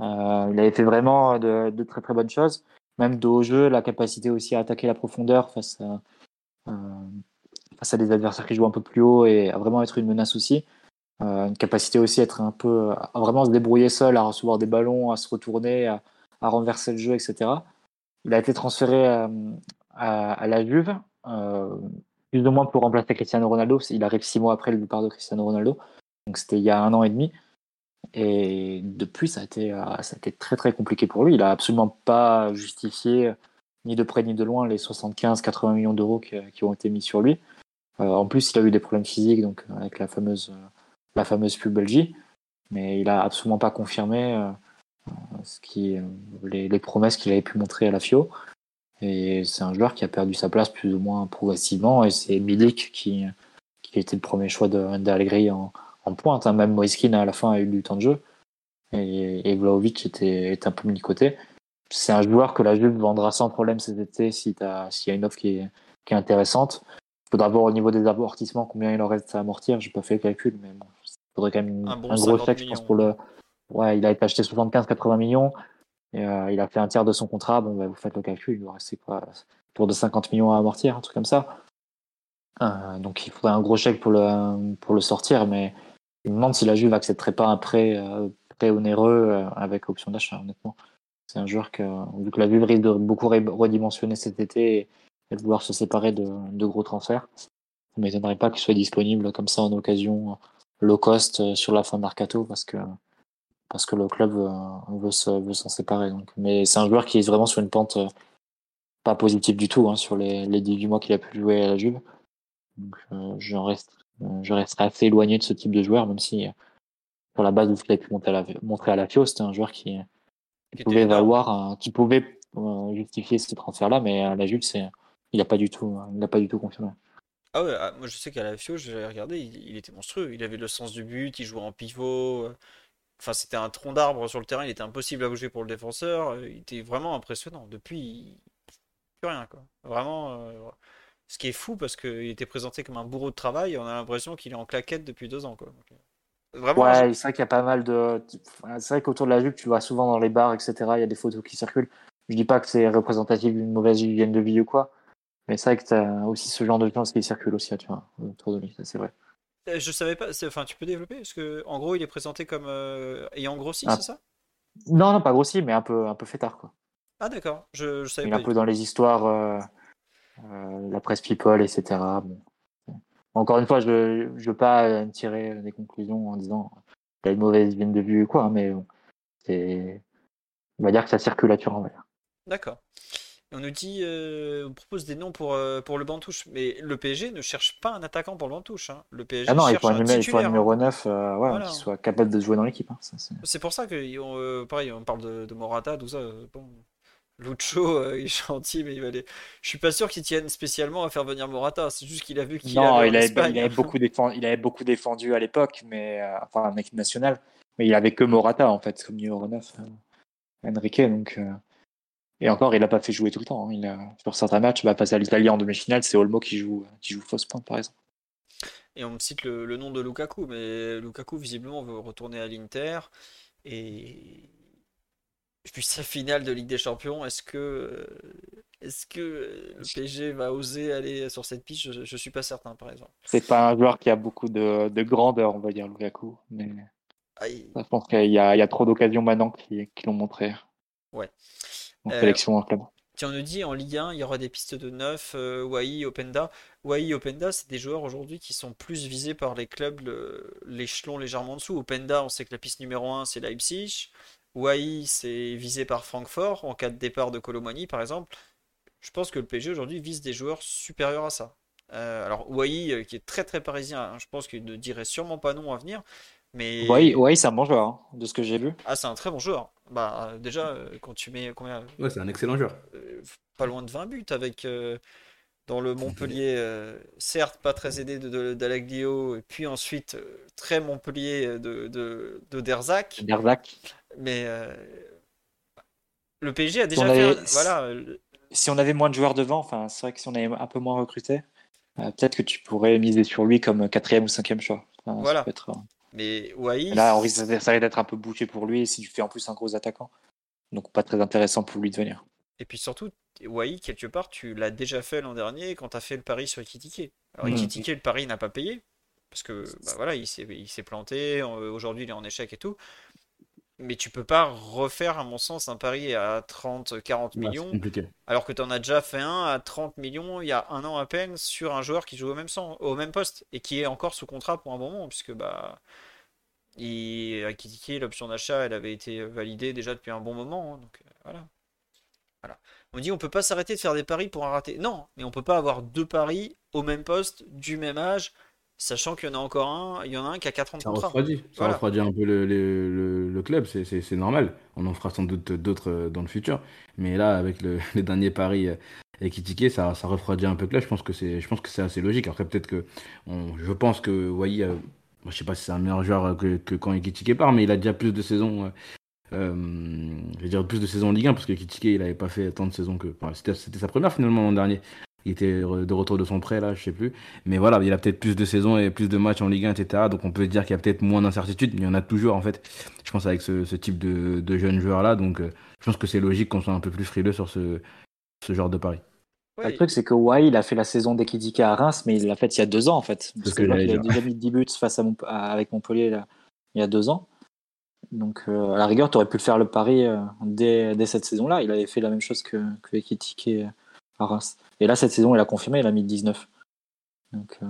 B: Euh, il avait fait vraiment de, de très très bonnes choses, même de haut jeu, la capacité aussi à attaquer la profondeur face à, euh, face à des adversaires qui jouent un peu plus haut et à vraiment être une menace aussi. Euh, une capacité aussi à être un peu, vraiment se débrouiller seul, à recevoir des ballons, à se retourner, à, renverser le jeu, etc. Il a été transféré euh, à, la Juve, euh, plus ou moins pour remplacer Cristiano Ronaldo. Il arrive six mois après le départ de Cristiano Ronaldo, donc c'était il y a un an et demi. Et depuis, ça a été, euh, ça a été très très compliqué pour lui. Il a absolument pas justifié ni de près ni de loin les 75-80 millions d'euros qui, ont été mis sur lui. En plus, il a eu des problèmes physiques, donc avec la fameuse, la fameuse pub Belgique, mais il a absolument pas confirmé. euh, ce qui, les, les promesses qu'il avait pu montrer à la FIO. Et c'est un joueur qui a perdu sa place plus ou moins progressivement. Et c'est Milik qui, qui était le premier choix d'Allegri en, en pointe. Hein. Même Moiskin à la fin a eu du temps de jeu. Et, et Vlaovic était, un peu mis de côté. C'est un joueur que la Juve vendra sans problème cet été s'il y a une offre qui est, qui est intéressante. Il faudra voir au niveau des amortissements combien il en reste à amortir. J'ai pas fait le calcul, mais bon, il faudrait quand même un, gros chèque, je pense, pour le. Ouais, il a été acheté 75-80 millions. Et, euh, il a fait un tiers de son contrat. Bon, bah, vous faites le calcul, il doit rester quoi Autour de 50 millions à amortir, un truc comme ça. Euh, donc il faudrait un gros chèque pour le, pour le sortir, mais je me demande si la Juve accepterait pas un prêt, euh, prêt onéreux euh, avec option d'achat, honnêtement. C'est un joueur que, vu que la Juve risque de beaucoup redimensionner cet été et, de vouloir se séparer de, de gros transferts, ça ne m'étonnerait pas qu'il soit disponible comme ça en occasion low cost sur la fin de mercato parce que parce que le club veut, s'en séparer. Donc. Mais c'est un joueur qui est vraiment sur une pente pas positive du tout hein, sur les, les 18 mois qu'il a pu jouer à la Juve. Donc, euh, je, reste, euh, je resterai assez éloigné de ce type de joueur, même si pour la base de ce qu'il a pu montrer à la, montrer à la FIO, c'était un joueur qui, pouvait valoir, qui pouvait euh, justifier ce transfert-là, mais à la Juve, c'est, il n'a pas du tout, il n'a pas du tout confirmé.
A: Ah ouais, ah, moi je sais qu'à la FIO, j'ai regardé, il, il, était monstrueux. Il avait le sens du but, il jouait en pivot. Enfin, c'était un tronc d'arbre sur le terrain, il était impossible à bouger pour le défenseur. Il était vraiment impressionnant. Depuis, plus rien, quoi. Vraiment. Ce qui est fou parce qu'il était présenté comme un bourreau de travail et on a l'impression qu'il est en claquette depuis deux ans. Quoi.
B: Euh, vraiment, ouais, c'est vrai qu'il y a pas mal de. C'est vrai qu'autour de la Juve, tu vois souvent dans les bars, etc., il y a des photos qui circulent. Je dis pas que c'est représentatif d'une mauvaise hygiène de vie ou quoi, mais c'est vrai que tu as aussi ce genre de gens qui circulent aussi tu vois, autour de lui, c'est vrai.
A: Euh, je savais pas, enfin tu peux développer Parce que en gros, il est présenté comme euh, ayant grossi, ah. c'est ça?
B: Non, non, pas grossi, mais un peu, un peu fêtard, quoi.
A: Ah d'accord, je, je savais
B: il est un peu dans les histoires. Euh, la presse people, etc. Encore une fois, je ne veux pas tirer des conclusions en disant qu'il a une mauvaise vigne de vue ou quoi, mais c'est, on va dire que ça circule en vrai.
A: D'accord. On nous dit, euh, on propose des noms pour, euh, pour le Bantouche, mais le PSG ne cherche pas un attaquant pour le Bantouche. Hein. Le PSG
B: ah non,
A: cherche
B: il faut un, numéro 9 ouais, qui soit capable de jouer dans l'équipe. Hein.
A: c'est pour ça que, pareil, on parle de, de Morata, tout ça. Bon, Lucho, euh, il est gentil, mais il va aller. Je suis pas sûr qu'il tienne spécialement à faire venir Morata. C'est juste qu'il a vu qu'il
B: Non, il, avait, il avait, beaucoup défendu, il avait beaucoup défendu à l'époque, mais euh, enfin en équipe nationale. Mais il avait que Morata en fait comme numéro 9, euh, Enrique. Donc, Et encore, il a pas fait jouer tout le temps. Hein. Il a, sur certains matchs, bah, passer à l'Italie en demi-finale, c'est Olmo qui joue, qui joue fausse pointe par exemple.
A: Et on me cite le, le nom de Lukaku, mais Lukaku visiblement veut retourner à l'Inter. Et puis sa finale de Ligue des Champions, est-ce que, euh, est-ce que le PSG va oser aller sur cette piste? Je, ne suis pas certain, par exemple.
B: C'est pas un joueur qui a beaucoup de, grandeur, on va dire, Lukaku. Mais je pense qu'il y, a trop d'occasions maintenant qui, l'ont montré.
A: Ouais.
B: En sélection en club.
A: Si on nous dit en Ligue 1, il y aura des pistes de 9, euh, Wai, Openda. Wai, Openda, c'est des joueurs aujourd'hui qui sont plus visés par les clubs, l'échelon légèrement en dessous. Openda, on sait que la piste numéro 1, c'est Leipzig. Wai, c'est visé par Francfort en cas de départ de Colomani, par exemple. Je pense que le PSG aujourd'hui vise des joueurs supérieurs à ça. Euh, alors Wai, euh, qui est très très parisien, hein, je pense qu'il ne dirait sûrement pas non à venir. Mais
B: Wai, c'est un bon joueur, hein, de ce que j'ai vu.
A: Ah, c'est un très bon joueur. Bah déjà, euh, quand tu mets combien
C: Ouais, c'est un excellent joueur.
A: pas loin de 20 buts avec dans le Montpellier, certes pas très aidé de, d'Alaglio, et puis ensuite très Montpellier de, de, de Derzac.
B: Derzac.
A: Mais euh, le PSG a déjà fait. voilà.
B: Si on avait moins de joueurs devant, enfin, c'est vrai que si on avait un peu moins recruté, euh, peut-être que tu pourrais miser sur lui comme quatrième ou cinquième choix.
A: voilà. Euh, mais
B: Là, on risque, ça d'être un peu bouché pour lui si tu fais en plus un gros attaquant. Donc, pas très intéressant pour lui de venir.
A: Et puis surtout, Wai, quelque part, tu l'as déjà fait l'an dernier quand tu as fait le pari sur Ekitike. Alors, mmh. le pari n'a pas payé. Parce que bah, voilà, il s'est planté. Aujourd'hui, il est en échec et tout mais tu peux pas refaire, à mon sens, un pari à 30, 40 millions. Alors que tu en as déjà fait un à 30 millions il y a un an à peine sur un joueur qui joue au même, au même poste et qui est encore sous contrat pour un bon moment, puisque bah. Il a critiqué l'option d'achat, elle avait été validée déjà depuis un bon moment. Hein, donc euh, voilà. voilà. On dit on peut pas s'arrêter de faire des paris pour un raté. Non, mais on peut pas avoir deux paris au même poste, du même âge, sachant qu'il y en a encore un, il y en a un qui a 4 ans de
C: Ça
A: contrat.
C: refroidit, ça
A: Voilà.
C: refroidit un peu le, le- le- le club, c'est normal. On en fera sans doute d'autres euh, dans le futur. Mais là, avec le, les derniers paris euh, Ekitike, ça, ça refroidit un peu le club. Je pense que c'est je pense que c'est assez logique. Après, peut-être que. on- je pense que Wai, euh, je sais pas si c'est un meilleur joueur euh, que, que quand Ekitike part, mais il a déjà plus de saisons. euh, euh, je vais dire plus de saisons en Ligue 1 parce que Ekitike, il avait pas fait tant de saisons que. enfin, c'était sa première finalement l'an dernier. Il était de retour de son prêt là, je sais plus. Mais voilà, il a peut-être plus de saisons et plus de matchs en Ligue 1, etc. Donc on peut dire qu'il y a peut-être moins d'incertitudes, mais il y en a toujours en fait. Je pense avec ce, ce type de, de jeunes joueurs là. Donc euh, je pense que c'est logique qu'on soit un peu plus frileux sur ce, ce genre de pari.
A: Ouais,
B: Le truc, c'est que Wai, il a fait la saison d'Ekidike à Reims, mais il l'a fait il y a deux ans, en fait. Parce
C: ce
B: que a déjà mis 10 buts face à Mont- à- avec Montpellier là, il y a deux ans. Donc, euh, à la rigueur, tu aurais pu le faire le pari euh, dès, dès cette saison-là. Il avait fait la même chose que, que Ekitike à Reims. Et là, cette saison, il a confirmé, il a mis 19. Donc, euh,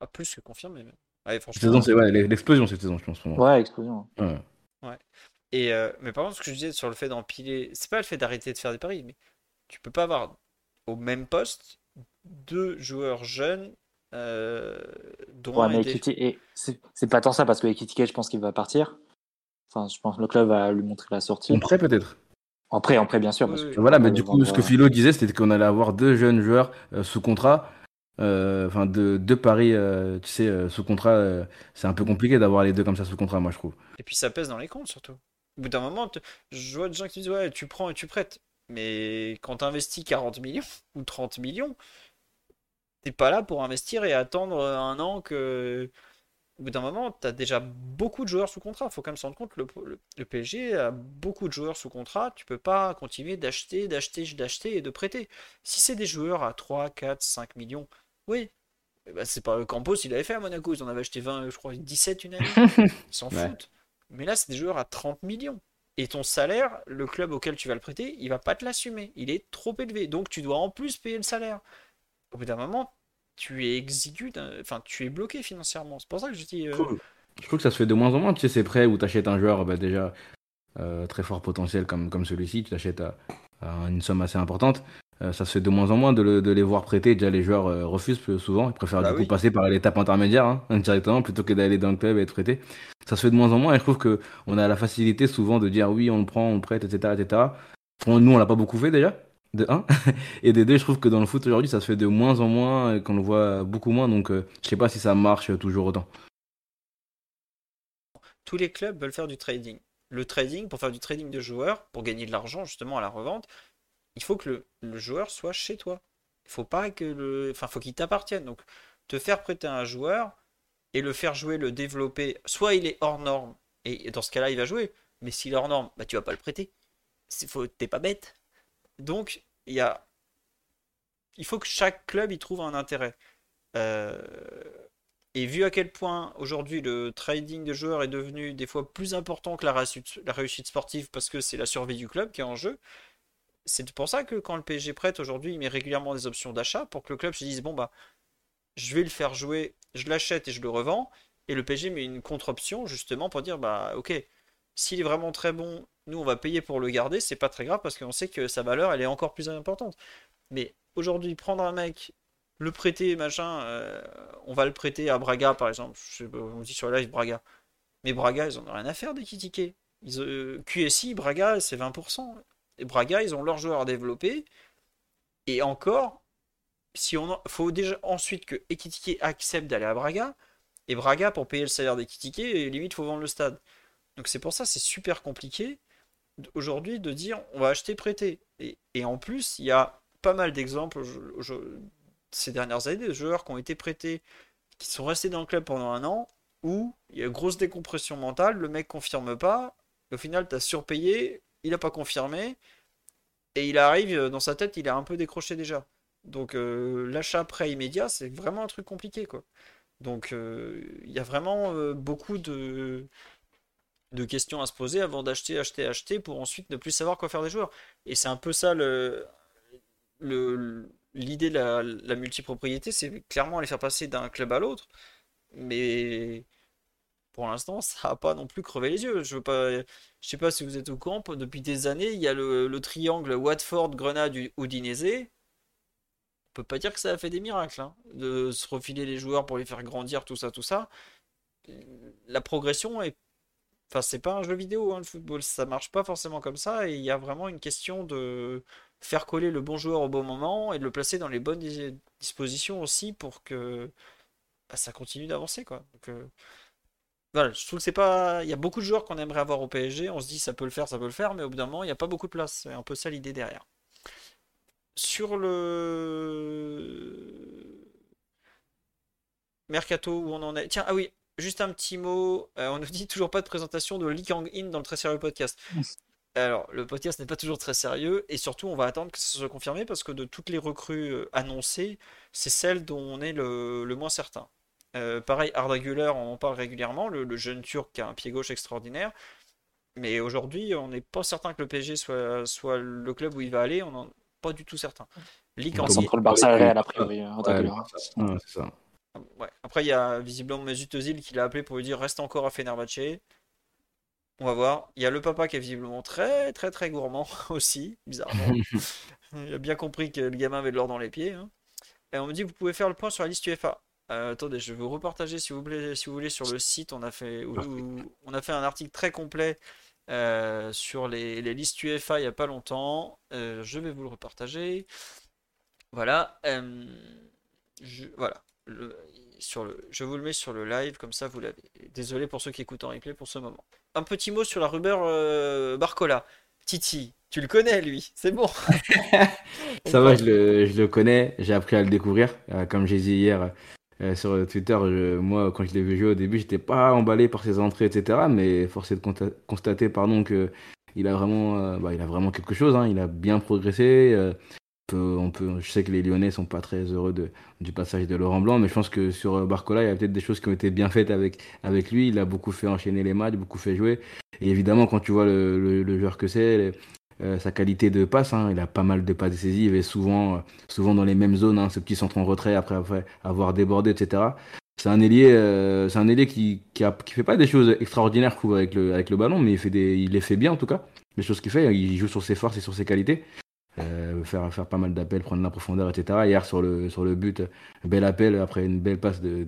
A: ah, plus que confirmé. même. Ouais,
C: Cette
A: franchement.
C: saison, c'est ouais, l'explosion cette saison, je pense.
B: Ouais, explosion.
C: Ouais.
A: Et euh, mais par contre, ce que je disais sur le fait d'empiler, c'est pas le fait d'arrêter de faire des paris, mais tu peux pas avoir au même poste deux joueurs jeunes euh, dont
B: Ouais, mais c'est pas tant ça, parce que Ekitike, je pense qu'il va partir. Enfin, je pense que le club va lui montrer la sortie.
C: En prêt peut-être.
B: En prêt, en prêt, bien sûr. Parce que
C: Voilà, mais du coup, ce que
B: vendre,
C: Philo disait, c'était qu'on allait avoir deux jeunes joueurs euh, sous contrat. euh, Enfin, deux, deux paris, euh, tu sais, euh, sous contrat. euh, c'est un peu compliqué d'avoir les deux comme ça sous contrat, moi je trouve.
A: Et puis ça pèse dans les comptes surtout. Au bout d'un moment, je vois des gens qui disent ouais, tu prends et tu prêtes. Mais quand tu investis 40 millions ou 30 millions, t'es pas là pour investir et attendre un an que. Au bout d'un moment, tu as déjà beaucoup de joueurs sous contrat. faut quand même se rendre compte, le, le, le PSG a beaucoup de joueurs sous contrat. Tu peux pas continuer d'acheter, d'acheter, d'acheter et de prêter. Si c'est des joueurs à 3, 4, 5 millions, oui. Eh ben, c'est pas Campos, il avait fait à Monaco. Ils en avaient acheté 20, je crois, 17 une année. Ils s'en
C: Ouais.
A: foutent. Mais là, c'est des joueurs à 30 millions. Et ton salaire, le club auquel tu vas le prêter, il va pas te l'assumer. Il est trop élevé. Donc tu dois en plus payer le salaire. Au bout d'un moment, tu es exigu, enfin tu es bloqué financièrement. C'est pour ça que je dis. euh,
C: Je trouve que ça se fait de moins en moins, tu sais, ces prêts où tu achètes un joueur bah, déjà euh, très fort potentiel comme, comme celui-ci, tu l'achètes à, à une somme assez importante. Euh, ça se fait de moins en moins de, le- de les voir prêter. Déjà, les joueurs euh, refusent plus souvent. Ils préfèrent
A: Bah
C: du coup
A: oui.
C: passer par l'étape intermédiaire hein, directement plutôt que d'aller dans le club et être prêté. Ça se fait de moins en moins et je trouve que on a la facilité souvent de dire oui, on le prend, on le prête, etc. etc. Nous, on l'a pas beaucoup fait déjà, de 1. Et de 2, je trouve que dans le foot aujourd'hui, ça se fait de moins en moins et qu'on le voit beaucoup moins. Donc, euh, je sais pas si ça marche toujours autant.
A: tous les clubs veulent faire du trading. Le trading, pour faire du trading de joueurs, pour gagner de l'argent justement à la revente, il faut que le, joueur soit chez toi. Il faut pas que le, enfin, faut qu'il t'appartienne. Donc, te faire prêter un joueur et le faire jouer, le développer. Soit il est hors norme et dans ce cas-là, il va jouer. Mais s'il est hors norme, bah tu vas pas le prêter. T'es pas bête. Donc, il y a, il faut que chaque club y trouve un intérêt. Euh, et vu à quel point aujourd'hui le trading de joueurs est devenu des fois plus important que la réussite, la réussite sportive parce que c'est la survie du club qui est en jeu, c'est pour ça que quand le PSG prête aujourd'hui, il met régulièrement des options d'achat pour que le club se dise bon bah je vais le faire jouer, je l'achète et je le revends. Et le PSG met une contre-option justement pour dire bah ok, s'il est vraiment très bon, nous on va payer pour le garder, c'est pas très grave parce qu'on sait que sa valeur elle est encore plus importante. Mais aujourd'hui, prendre un mec, le prêter, machin, euh, on va le prêter à Braga par exemple. Je sais pas, on dit sur la live Braga. Mais Braga, ils ont rien à faire des. Ils, euh, QSI, Braga, c'est 20%. Et Braga, ils ont leurs joueurs à développer. Et encore, si on en- faut déjà ensuite que Ekitike accepte d'aller à Braga. Et Braga, pour payer le salaire d'Ekitike, limite, faut vendre le stade. Donc c'est pour ça, c'est super compliqué aujourd'hui de dire on va acheter prêter. Et, et en plus, il y a pas mal d'exemples ces dernières années de joueurs qui ont été prêtés, qui sont restés dans le club pendant un an, où il y a grosse décompression mentale, le mec confirme pas, au final, tu as surpayé, il n'a pas confirmé, et il arrive euh, dans sa tête, il a un peu décroché déjà. Donc euh, l'achat prêt immédiat, c'est vraiment un truc compliqué, quoi. Donc euh, il y a vraiment beaucoup de, de questions à se poser avant d'acheter, acheter, acheter, pour ensuite ne plus savoir quoi faire des joueurs. Et c'est un peu ça le, le, l'idée de la, multipropriété, c'est clairement les faire passer d'un club à l'autre. Mais pour l'instant, ça n'a pas non plus crevé les yeux. Je veux pas, je sais pas si vous êtes au courant, depuis des années, il y a le, le triangle Watford, Grenade, Udinese. peut pas dire que ça a fait des miracles, hein, de se refiler les joueurs pour les faire grandir, tout ça, tout ça. La progression est. Enfin, c'est pas un jeu vidéo, hein, le football, ça marche pas forcément comme ça, et il y a vraiment une question de faire coller le bon joueur au bon moment et de le placer dans les bonnes dispositions aussi pour que bah, ça continue d'avancer, quoi. Euh, voilà, je trouve que c'est pas. Il y a beaucoup de joueurs qu'on aimerait avoir au PSG, on se dit ça peut le faire, ça peut le faire, mais au bout d'un moment, il n'y a pas beaucoup de place. C'est un peu ça l'idée derrière. Sur le Mercato où on en est. Tiens, ah oui, juste un petit mot. Euh, on nous dit toujours pas de présentation de Lee Kang-in dans le très sérieux podcast. Alors, le podcast n'est pas toujours très sérieux et surtout, on va attendre que ça soit confirmé parce que de toutes les recrues euh, annoncées, c'est celle dont on est le, moins certain. Euh, pareil, Arda Güler, on en parle régulièrement, le, jeune turc qui a un pied gauche extraordinaire. Mais aujourd'hui, on n'est pas certain que le PSG soit, soit le club où il va aller. On n'en pas du tout certain.
B: Ligue en entre le Barça et Real, a priori. Hein,
C: c'est ça.
A: Ouais. Après, il y a visiblement Mesut Özil qui l'a appelé pour lui dire reste encore à Fenerbahce. On va voir. Il y a le papa qui est visiblement très très très gourmand aussi, bizarrement. il a bien compris que le gamin avait de l'or dans les pieds. Hein. Et on me dit que vous pouvez faire le point sur la liste UFA. Euh, attendez, je vais vous repartager si vous, voulez, si vous voulez sur le site. On a fait, on a fait un article très complet euh, sur les, listes UFA il n'y a pas longtemps. Euh, je vais vous le repartager. Voilà. je, voilà. Sur le, je vous le mets sur le live, comme ça vous l'avez. Désolé pour ceux qui écoutent en replay pour ce moment. Un petit mot sur la rumeur Barcola. Titi, tu le connais lui, c'est bon.
C: ça va, je le, je le connais, j'ai appris à le découvrir. comme j'ai dit hier, euh, sur Twitter, moi, quand je l'ai vu jouer au début, j'étais pas emballé par ses entrées, etc. Mais force est de constater, pardon, que il a vraiment, euh, bah, il a vraiment quelque chose. Hein. Il a bien progressé. Euh, on peut, je sais que les Lyonnais sont pas très heureux du passage de Laurent Blanc, mais je pense que sur Barcola, il y a peut-être des choses qui ont été bien faites avec, avec lui. Il a beaucoup fait enchaîner les matchs, beaucoup fait jouer. Et évidemment, quand tu vois le, le joueur que c'est, euh, sa qualité de passe. Hein. Il a pas mal de passes décisives et souvent, euh, souvent dans les mêmes zones, hein, ce petit centre en retrait après, avoir débordé, etc. C'est un ailier, euh, c'est un ailier qui, qui, qui, fait pas des choses extraordinaires avec le, avec le ballon, mais il, fait des, il les fait bien en tout cas. Les choses qu'il fait, il joue sur ses forces et sur ses qualités. Faire, faire pas mal d'appels, prendre la profondeur, etc. Hier sur le, sur le but, bel appel après une belle passe de,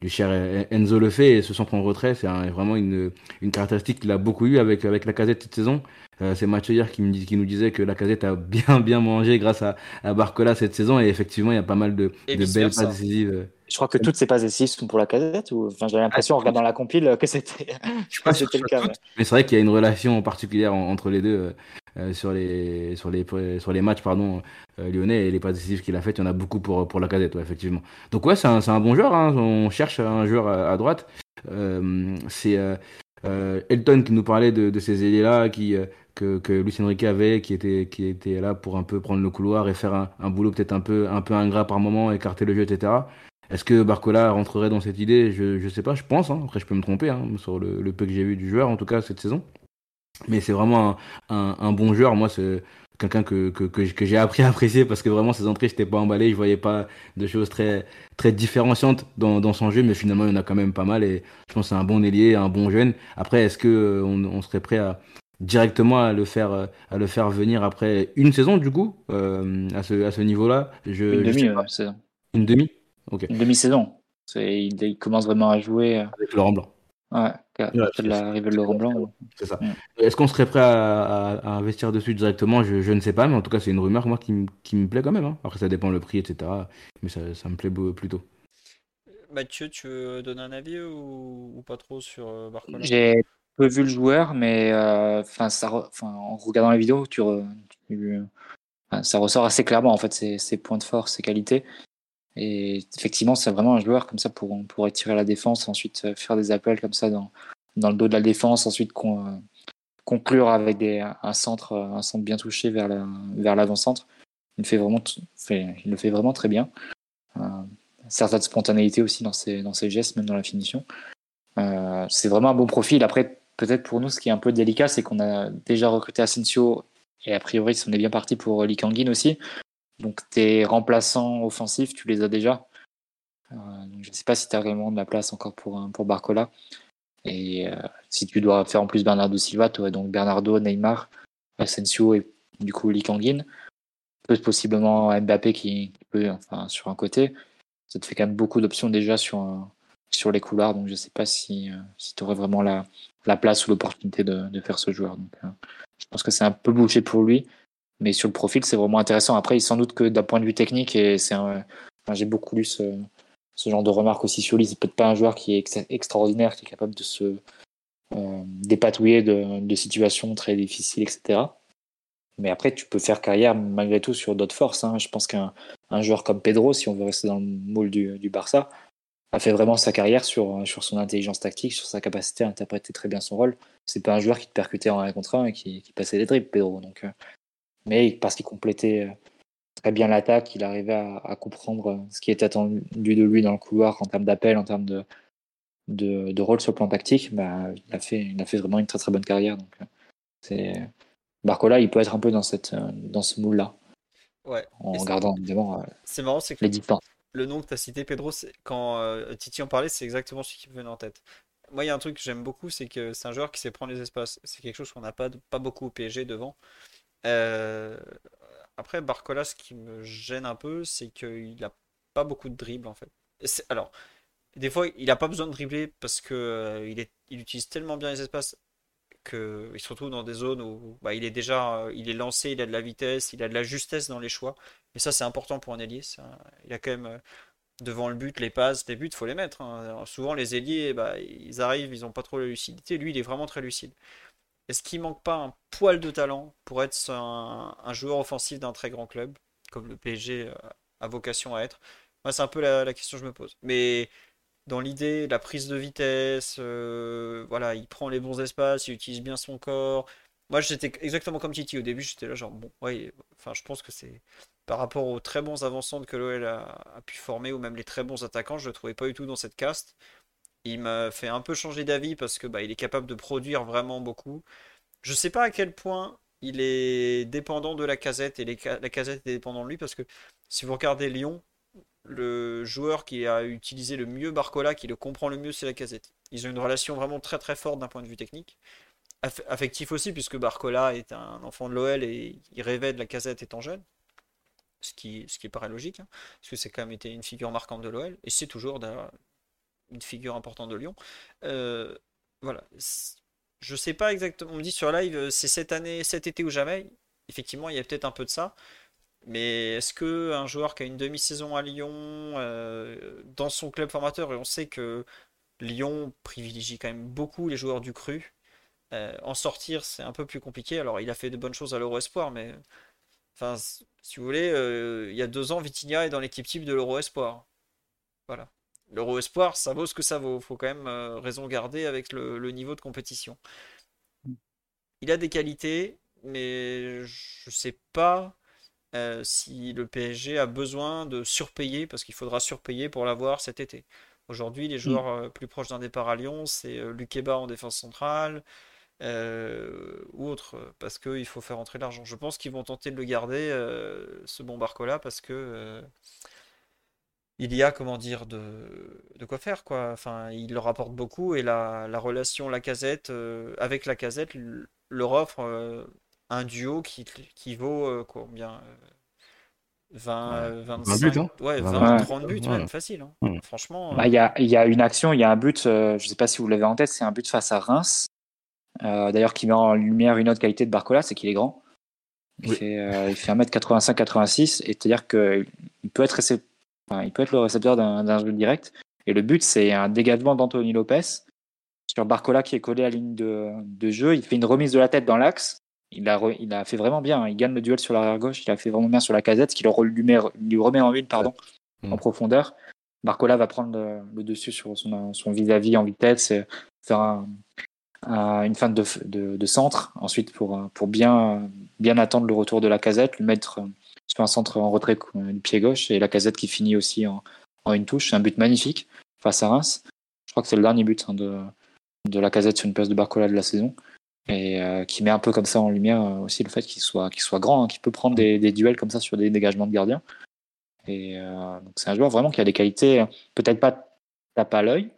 C: du cher Enzo le fait et ce centre en retrait, c'est vraiment une, une caractéristique qu'il a beaucoup eu avec, avec la casette cette saison. Euh, c'est Mathieu hier qui, me, qui nous disait que la casette a bien bien mangé grâce à, à Barcola cette saison et effectivement il y a pas mal de, de belles passes décisives.
B: Je crois que toutes ces passes décisives sont pour la casette ou enfin, j'ai l'impression en regardant la compile que c'était
C: le cas. Mais c'est vrai qu'il y a une relation particulière entre les deux euh, euh, sur les sur les sur les matchs pardon lyonnais et les passes décisives qu'il a faites, il y en a beaucoup pour pour la casette effectivement. Donc ouais c'est un, un, bon joueur, hein. on cherche un joueur à, droite. c'est Elton qui nous parlait de, de ces ailiers là qui que, que Luis Enrique avait, qui était, qui était là pour un peu prendre le couloir et faire un, boulot peut-être un peu, un peu ingrat par moment, écarter le jeu, etc. Est-ce que Barcola rentrerait dans cette idée? Je ne sais pas, je pense. Hein. Après, je peux me tromper hein, sur le, peu que j'ai vu du joueur, en tout cas, cette saison. Mais c'est vraiment un, un, bon joueur. Moi, c'est quelqu'un que, que, que, j'ai appris à apprécier parce que vraiment, ses entrées, je n'étais pas emballé. Je voyais pas de choses très, très différenciantes dans, dans son jeu, mais finalement, il y en a quand même pas mal. Et je pense que c'est un bon ailier, un bon jeune. Après, est-ce qu'on euh, on serait prêt à, directement à le faire euh, à le faire venir après une saison du coup euh, à ce, à ce niveau-là.
B: Je, une demi saison
C: une demi
B: ok. Une demi saison il, il, commence vraiment à jouer
C: euh, avec Laurent Blanc.
B: Ouais, ouais l'arrivée de Laurent Blanc
C: c'est ça. Est-ce qu'on serait prêt à, à, investir dessus directement? Je, je, ne sais pas mais en tout cas c'est une rumeur moi qui, qui me plaît quand même hein. après ça dépend le prix etc mais ça, ça me plaît plutôt.
A: Mathieu, tu veux donner un avis ou, ou pas trop sur Barcola?
B: J'ai peu vu le joueur, mais euh, en regardant la vidéo, ça ressort assez clairement en fait ses, points de force, ses qualités. Et effectivement, c'est vraiment un joueur comme ça pour, pour étirer la défense, ensuite euh, faire des appels comme ça dans, dans le dos de la défense, ensuite conclure avec un centre, un centre bien touché vers vers l'avant-centre. Il, le fait vraiment très bien. Euh, certaine spontanéité aussi dans ses, dans ses gestes, même dans la finition. Euh, c'est vraiment un bon profil. Après, peut-être pour nous, ce qui est un peu délicat, c'est qu'on a déjà recruté Asensio et a priori, on est bien parti pour Lee Kangin aussi. Donc tes remplaçants offensifs, tu les as déjà. Euh, je ne sais pas si tu as vraiment de la place encore pour, pour Barcola. Et euh, si tu dois faire en plus Bernardo Silva, tu donc Bernardo, Neymar, Asensio et du coup Lee Kangin. peut possiblement Mbappé qui, peut, enfin, sur un côté. Ça te fait quand même beaucoup d'options déjà sur, sur les couloirs, donc je ne sais pas si, si tu aurais vraiment la, la place ou l'opportunité de, de, faire ce joueur. Donc, je pense que c'est un peu bouché pour lui, mais sur le profil, c'est vraiment intéressant. Après, sans doute que d'un point de vue technique, et c'est j'ai beaucoup lu ce, ce, genre de remarques aussi sur lui, c'est peut-être pas un joueur qui est extraordinaire, qui est capable de se euh, dépatouiller de, de, situations très difficiles, etc. Mais après, tu peux faire carrière malgré tout sur d'autres forces. Hein. Je pense qu'un un joueur comme Pedro, si on veut rester dans le moule du, du Barça, a fait vraiment sa carrière sur, sur son intelligence tactique, sur sa capacité à interpréter très bien son rôle. C'est pas un joueur qui te percutait en 1 contre 1 et qui, qui passait des dribbles, Pedro. Donc, euh, mais parce qu'il complétait euh, très bien l'attaque, il arrivait à, à, comprendre ce qui était attendu de lui dans le couloir en termes d'appel, en termes de, de, de, rôle sur le plan tactique. Bah, il, a fait, il a fait vraiment une très très bonne carrière. Donc, euh, c'est Barcola, il peut être un peu dans, cette, dans ce moule-là.
A: Ouais.
B: En gardant évidemment
A: c'est marrant, c'est que
B: les distances
A: le nom que tu as cité, Pedro, quand euh, Titi en parlait, c'est exactement ce qui me venait en tête. Moi, il y a un truc que j'aime beaucoup, c'est que c'est un joueur qui sait prendre les espaces. C'est quelque chose qu'on n'a pas, pas beaucoup au PSG devant. Euh, après, Barcola, ce qui me gêne un peu, c'est qu'il n'a pas beaucoup de dribble en fait. Alors, des fois, il n'a pas besoin de dribbler parce que euh, il utilise tellement bien les espaces qu'il se retrouve dans des zones où bah, il est déjà il est lancé, il a de la vitesse, il a de la justesse dans les choix. Et ça, c'est important pour un ailier. Il a quand même euh, devant le but, les passes, les buts, il faut les mettre. Hein. souvent, les ailiers, bah, ils arrivent, ils n'ont pas trop la lucidité. Lui, il est vraiment très lucide. Est-ce qu'il manque pas un poil de talent pour être un, joueur offensif d'un très grand club, comme le PSG euh, a vocation à être? C'est un peu la, question que je me pose. Mais dans l'idée, la prise de vitesse, euh, voilà, il prend les bons espaces, il utilise bien son corps. Moi, j'étais exactement comme Titi au début, j'étais là genre bon, ouais, enfin, je pense que c'est par rapport aux très bons avançants que l'OL a, pu former ou même les très bons attaquants, je le trouvais pas du tout dans cette caste. Il m'a fait un peu changer d'avis parce que bah, il est capable de produire vraiment beaucoup. Je sais pas à quel point il est dépendant de la casette et la casette est dépendante de lui parce que si vous regardez Lyon, le joueur qui a utilisé le mieux Barcola, qui le comprend le mieux, c'est la casette. Ils ont une relation vraiment très très forte d'un point de vue technique. affectif aussi, puisque Barcola est un enfant de l'OL et il rêvait de la casette étant jeune ce qui, ce qui paraît logique, hein, parce que c'est quand même été une figure marquante de l'OL, et c'est toujours une figure importante de Lyon. Euh, voilà. Je sais pas exactement, on me dit sur live, euh, c'est cette année, cet été ou jamais. Effectivement, il y a peut-être un peu de ça. Mais est-ce que un joueur qui a une demi-saison à Lyon, euh, dans son club formateur, et on sait que Lyon privilégie quand même beaucoup les joueurs du cru, en sortir c'est un peu plus compliqué. Alors il a fait de bonnes choses à l'Euro Espoir, mais Enfin, si vous voulez, euh, il y a deux ans, Vitinha est dans l'équipe type de l'Euro Espoir. Voilà. L'Euro Espoir, ça vaut ce que ça vaut. Il faut quand même euh, raison garder avec le, niveau de compétition. Il a des qualités, mais je ne sais pas euh, si le PSG a besoin de surpayer, parce qu'il faudra surpayer pour l'avoir cet été. Aujourd'hui, les mm. joueurs plus proches d'un départ à Lyon, c'est Lukeba en défense centrale, euh, ou autre, parce qu'il faut faire entrer l'argent. Je pense qu'ils vont tenter de le garder, euh, ce bon Barcola, parce que euh, il y a, comment dire, de, de, quoi faire, quoi. Enfin, il leur apporte beaucoup, et la, la relation la casette, avec la casette leur offre un duo qui, qui vaut combien 20, 25, hein. ouais, 20, 30 buts, même, facile. Hein. Franchement.
B: Bah, il bah, y, y, a, une action, il y a un but, je ne sais pas si vous l'avez en tête, c'est un but face à Reims. Euh, d'ailleurs, qui met en lumière une autre qualité de Barcola, c'est qu'il est grand. Il, fait, euh, il fait 1m85-86, et c'est-à-dire qu'il peut, être il peut être le récepteur d'un jeu direct. Et le but, c'est un dégagement d'Anthony Lopez sur Barcola qui est collé à la ligne de, de, jeu. Il fait une remise de la tête dans l'axe. Il a, il a fait vraiment bien. Il gagne le duel sur l'arrière gauche. Il a fait vraiment bien sur la casette, ce qui lui, lui remet en une pardon, en profondeur. Barcola va prendre le, dessus sur son vis-à-vis -vis en vitesse, et faire un, une fin de, de, centre, ensuite pour, pour bien, bien attendre le retour de la casette, lui mettre sur un centre en retrait du pied gauche, et la casette qui finit aussi en, en une touche. C'est un but magnifique face à Reims. Je crois que c'est le dernier but hein, de, de la casette sur une place de Barcola de la saison. Et euh, qui met un peu comme ça en lumière euh, aussi le fait qu'il soit, qu'il soit grand, hein, qu'il peut prendre des, des, duels comme ça sur des dégagements de gardiens. Et euh, donc c'est un joueur vraiment qui a des qualités, peut-être pas tape à l'œil,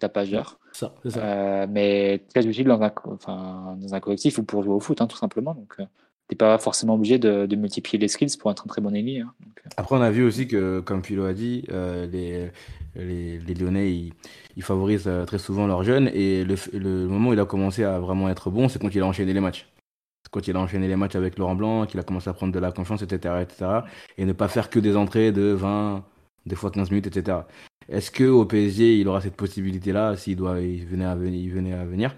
B: tapageur,
C: ça, ça.
B: Euh, mais très utile dans un, enfin, dans un collectif ou pour jouer au foot, hein, tout simplement. Donc, t'es pas forcément obligé de, multiplier les skills pour être un très bon ailier. hein. Euh,
C: Après, on a vu aussi que, comme Philo a dit, euh, les, les, Lyonnais, ils, ils favorisent euh, très souvent leurs jeunes. Et le, le moment où il a commencé à vraiment être bon, c'est quand il a enchaîné les matchs. Quand il a enchaîné les matchs avec Laurent Blanc, qu'il a commencé à prendre de la confiance, etc., etc. Et ne pas faire que des entrées de 20, des fois 15 minutes, etc. Est-ce que au PSG, il aura cette possibilité-là s'il venait à venir, il venait à venir?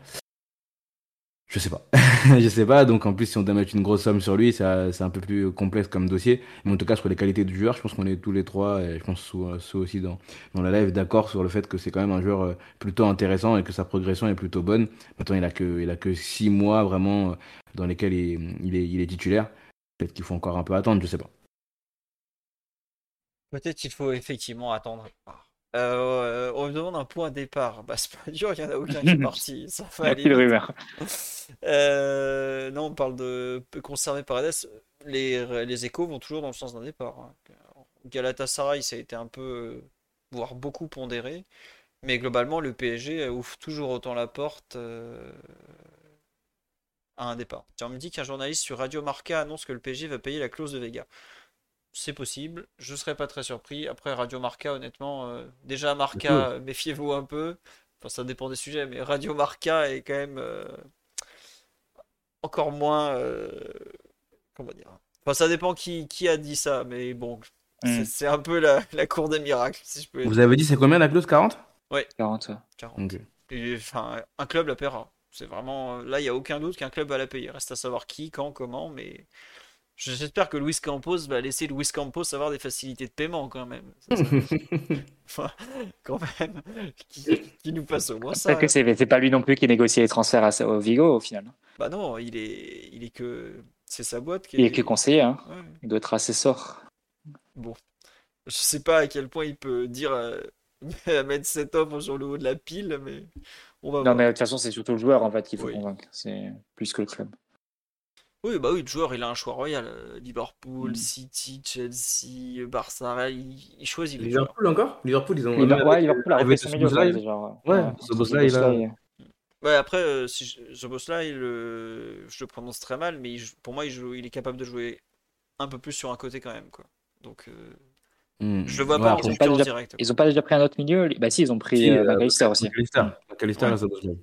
C: Je sais pas. je sais pas. Donc en plus, si on mettre une grosse somme sur lui, c'est un peu plus complexe comme dossier. Mais en tout cas, sur les qualités du joueur, je pense qu'on est tous les trois, et je pense sous aussi dans, dans la live, d'accord sur le fait que c'est quand même un joueur euh, plutôt intéressant et que sa progression est plutôt bonne. Maintenant, il a que, il a que six mois vraiment euh, dans lesquels il, il est, il est titulaire. Peut-être qu'il faut encore un peu attendre, je sais pas.
A: Peut-être qu'il faut effectivement attendre. Euh, on me demande un point de départ. Bah, c'est pas dur, il n'y en a aucun qui est parti. Ça va aller. Euh, non, on parle de conserver Paredes. Les, les échos vont toujours dans le sens d'un départ. hein. Galatasaray, ça a été un peu, voire beaucoup pondéré. Mais globalement, le PSG ouvre toujours autant la porte euh, à un départ. Tiens, on me dit qu'un journaliste sur Radio Marca annonce que le PSG va payer la clause de Vega. C'est possible, je serais pas très surpris. Après, Radio Marca, honnêtement, euh, déjà Marca, euh, méfiez-vous un peu. Enfin, ça dépend des sujets, mais Radio Marca est quand même euh, encore moins. euh, comment dire? Enfin, ça dépend qui, qui a dit ça, mais bon, c'est
B: Mm.
A: c'est un peu la, la cour des miracles, si je peux
C: Vous avez dit c'est combien la clause 40
B: 40, ouais.
A: 40.
C: Ok.
A: Et, enfin, un club la paiera. C'est vraiment. Là, il n'y a aucun doute qu'un club va la payer. Reste à savoir qui, quand, comment, mais. J'espère que Luis Campos va laisser Luis Campos avoir des facilités de paiement quand même. Ça, ça- Enfin, quand même. Qui, qui nous passe au moins ça.
B: Peut-être que c'est c'est pas lui non plus qui négocie les transferts à, au Vigo au final.
A: Bah non, il est, il est que. C'est sa boîte qui
B: Il
A: est.
B: est que conseiller, hein.
A: Ouais.
B: il doit être assesseur.
A: Bon. Je sais pas à quel point il peut dire. euh, mettre cette offre sur le haut de la pile, mais. On va
B: Non,
A: voir.
B: mais de toute façon, c'est surtout le joueur en fait qu'il faut
A: Oui.
B: convaincre. C'est plus que le club.
A: Oui, bah oui, le joueur, il a un choix royal. Euh, Liverpool,
B: Mm.
A: City, Chelsea, Barça, il, il choisit.
C: Liverpool encore? Liverpool, ils ont.
B: Liverpool, ouais, Liverpool a milieu.
C: Ouais,
B: c'est
C: Szoboszlai, il a-.
A: Ouais, après, euh, si je, Szoboszlai, le- je le prononce très mal, mais il pour moi, il, joue, il est capable de jouer un peu plus sur un côté quand même, quoi. Donc, euh,
C: Hmm.
A: je le vois
C: Ouais,
A: pas
B: ils ont pas déjà-
A: directe.
B: Ils ont pas déjà pris un autre milieu Bah si, ils ont pris
C: Si,
B: euh,
C: euh,
B: McAllister aussi.
C: McAllister. McAllister
B: Ouais.
C: et Szoboszlai.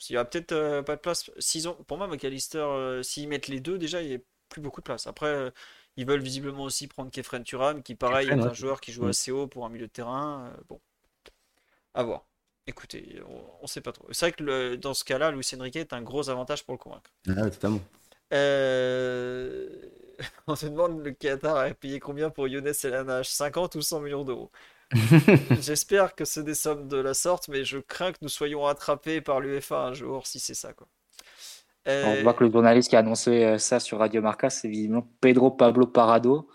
A: S'il y a peut-être euh, pas de place, ont, pour moi, McAllister, euh, s'ils mettent les deux, déjà, il n'y a plus beaucoup de place. Après, euh, ils veulent visiblement aussi prendre Kefren Turam, qui, pareil,
C: Kefren,
A: est un joueur qui joue
C: Mm.
A: assez haut pour un milieu de terrain. bon, à voir. Écoutez, on, on sait pas trop. C'est vrai que le- dans ce cas-là, Luis Enrique est un gros avantage pour le convaincre.
C: Ah, totalement.
A: On se demande le Qatar a payé combien pour Younes El Hanach 50 ou 100 millions d'euros J'espère que c'est des sommes de la sorte, mais je crains que nous soyons attrapés par l'UEFA un jour si c'est ça, quoi. Euh,
B: on voit que le journaliste qui a annoncé euh, ça sur Radio Marca, c'est visiblement Pedro Pablo Parado.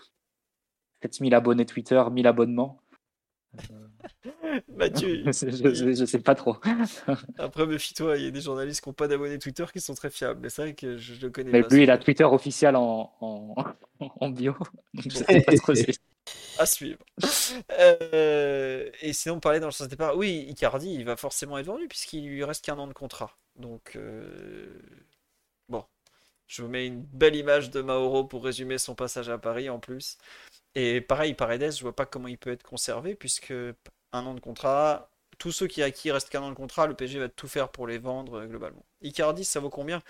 B: 7000 abonnés Twitter, 1000 abonnements.
A: Mathieu,
B: je, je sais pas trop.
A: après méfie-toi, il y a des journalistes qui n'ont pas d'abonnés Twitter qui sont très fiables, mais c'est vrai que je le connais
B: Mais
A: pas.
B: lui, il a Twitter officiel en, en, en bio. Donc je sais pas trop si-
A: À suivre. Euh, et sinon, parler dans le sens départ, oui, Icardi, il va forcément être vendu puisqu'il lui reste qu'un an de contrat. Donc, euh, bon, je vous mets une belle image de Mauro pour résumer son passage à Paris en plus. Et pareil, Paredes, je vois pas comment il peut être conservé puisque un an de contrat, tous ceux qui à qui il reste qu'un an de contrat, le PSG va tout faire pour les vendre euh, globalement. Icardi, ça vaut combien?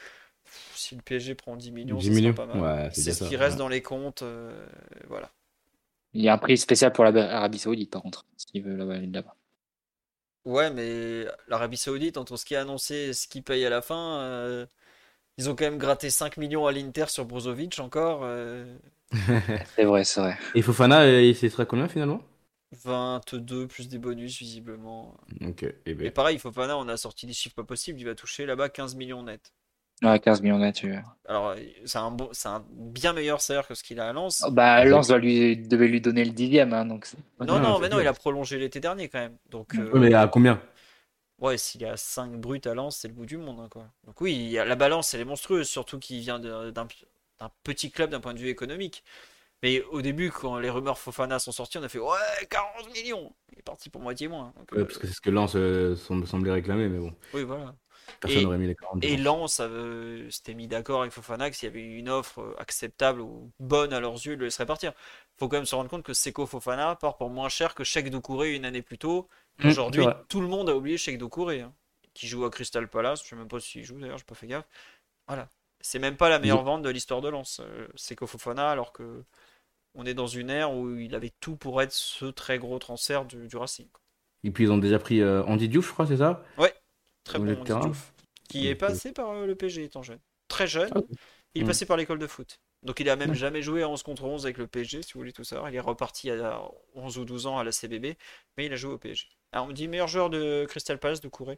A: Pff, Si le PSG prend 10 millions,
C: 10
A: ça sera
C: millions.
A: pas mal.
C: Ouais, c'est
A: ce qui reste
C: ouais.
A: dans les comptes, voilà.
B: Il y a un prix spécial pour l'Arabie Saoudite, par contre, s'il veut là-bas. aller là-bas.
A: Ouais, mais l'Arabie Saoudite, entre ce qui est annoncé et ce qu'ils payent à la fin, euh, ils ont quand même gratté 5 millions à l'Inter sur Brozovic encore. euh,
B: C'est vrai, c'est vrai.
C: Et Fofana, euh, il s'est serait combien finalement?
A: 22 plus des bonus, visiblement.
C: Ok, et
A: Et
C: ben.
A: pareil, Fofana, on a sorti des chiffres pas possibles, il va toucher là-bas 15 millions net.
B: Ouais, 15 millions net. tu-
A: Alors, c'est un, c'est un bien meilleur salaire que ce qu'il a à Lens.
B: Oh, Bah, Lens doit lui, devait lui donner le dixième. Hein, donc
A: Non, non, mais non, il a prolongé l'été dernier quand même. Donc, euh,
C: mais à combien?
A: Ouais, s'il y a 5 bruts à Lens, c'est le bout du monde, hein, quoi. Donc oui, la balance, elle est monstrueuse, surtout qu'il vient d'un d'un petit club d'un point de vue économique. Mais au début, quand les rumeurs Fofana sont sorties, on a fait ouais, 40 millions. Il est parti pour moitié moins. Donc,
C: Ouais,
A: euh,
C: parce que c'est ce que Lens euh, semble- semblait réclamer, mais bon.
A: oui, voilà.
C: Personne
A: Et-
C: n'aurait mis les 40
A: Et. Lens euh, s'était mis d'accord avec Fofana que s'il y avait une offre euh, acceptable ou bonne à leurs yeux, ils le laisseraient partir. faut quand même se rendre compte que Seko Fofana part pour moins cher que Cheikh Doucouré une année plus tôt.
C: Mmh,
A: Aujourd'hui, tout le monde a oublié Cheikh Doucouré, hein, qui joue à Crystal Palace. Je sais même pas s'il joue d'ailleurs, j'ai pas fait gaffe. Voilà. C'est même pas la meilleure vente de l'histoire de Lens, euh, Seko Fofana, alors que on est dans une ère où il avait tout pour être ce très gros transfert du, du Racing.
C: Et puis ils ont déjà pris euh, Andy Diouf, je crois, c'est ça?
A: Très bon. Diouf, qui est passé par euh, le PSG étant jeune. Très jeune.
C: Ah.
A: Il est
C: Mm.
A: passé par l'école de foot. Donc il a même jamais joué à 11 contre 11 avec le PSG, si vous voulez tout savoir. Il est reparti à 11 ou 12 ans à la CBB, mais il a joué au PSG. Alors on me dit meilleur joueur de Crystal Palace de Couré.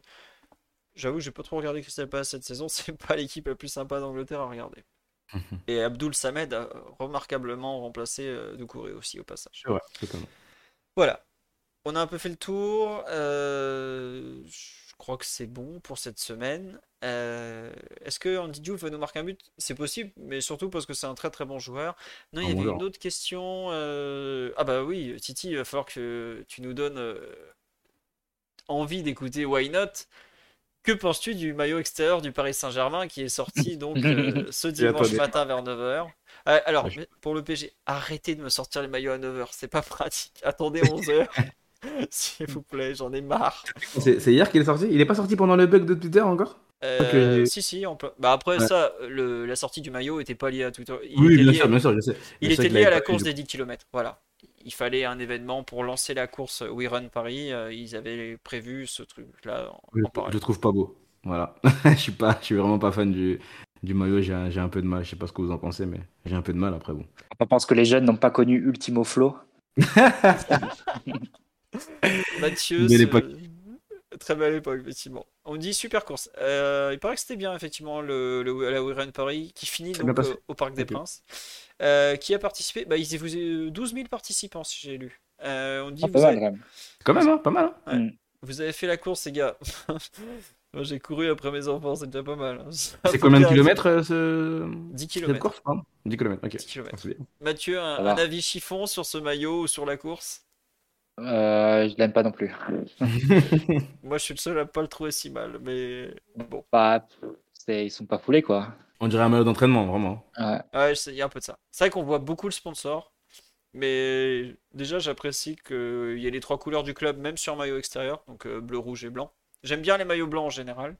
A: J'avoue que j'ai pas trop regardé Crystal Palace cette saison, c'est pas l'équipe la plus sympa d'Angleterre à regarder. Et Abdul Samed a remarquablement remplacé euh, Doucouré aussi au passage.
C: Totalement.
A: Voilà. On a un peu fait le tour. Euh, je crois que c'est bon pour cette semaine. Euh, Est-ce que Andy Diouf va nous marquer un but? C'est possible, mais surtout parce que c'est un très très bon joueur. Non, il y avait
C: joueur.
A: une autre question. euh, Ah bah oui, Titi, il va falloir que tu nous donnes envie d'écouter Why Not? Que penses-tu du maillot extérieur du Paris Saint-Germain qui est sorti donc euh, ce dimanche matin vers 9h? alors, pour le PG, arrêtez de me sortir les maillots à 9h, c'est pas pratique. Attendez 11h, s'il vous plaît, j'en ai marre.
C: C'est hier qu'il est sorti? Il est pas sorti pendant le bug de Twitter encore?
A: Euh, si, si, en plein- bah après
C: Ouais.
A: ça, le- la sortie du maillot était pas liée à Twitter. Il
C: Oui,
A: était
C: bien
A: lié-
C: sûr, bien sûr, je sais.
A: Il
C: Je
A: était lié à la course
C: de-
A: des 10 km. Voilà. Il fallait un événement pour lancer la course We Run Paris. euh, Ils avaient prévu ce truc-là
C: Je, je trouve pas beau. Voilà. je suis pas, je suis vraiment pas fan du, du maillot. J'ai un, j'ai un peu de mal. Je sais pas ce que vous en pensez, mais j'ai un peu de mal après bon.
B: On pense que les jeunes n'ont pas connu Ultimo Flow.
A: Mathieu,
C: Belle époque.
A: très belle époque, effectivement. On dit super course. Euh, il paraît que c'était bien, effectivement, le, le- la We Run Paris qui finit donc euh, au Parc des. Princes. Euh, qui a participé bah, Ils étaient 12 000 participants, si j'ai lu. Euh, on dit
B: Ah,
A: vous
B: pas mal
A: avez-
B: quand même.
C: Quand même, hein, pas mal. hein.
B: Mm.
A: Vous avez fait la course, les gars. Moi, j'ai couru après mes enfants, c'est déjà pas mal. hein.
C: C'est combien de kilomètres ce...
A: 10
C: cette
A: km.
C: course pardon? 10 km, ok.
A: 10 kilomètres.
C: C'est bien.
A: Mathieu, un avis chiffon sur ce maillot ou sur la course?
B: Euh, je l'aime pas non plus.
A: Moi, je suis le seul à pas le trouver si mal, mais bon.
B: Bah, c'est- ils sont pas foulés quoi.
C: On dirait un maillot d'entraînement, vraiment.
B: Ouais.
A: Il y a un peu de ça. C'est vrai qu'on voit beaucoup le sponsor, mais déjà, j'apprécie qu'il y ait les trois couleurs du club, même sur maillot extérieur, donc euh, bleu, rouge et blanc. J'aime bien les maillots blancs en général.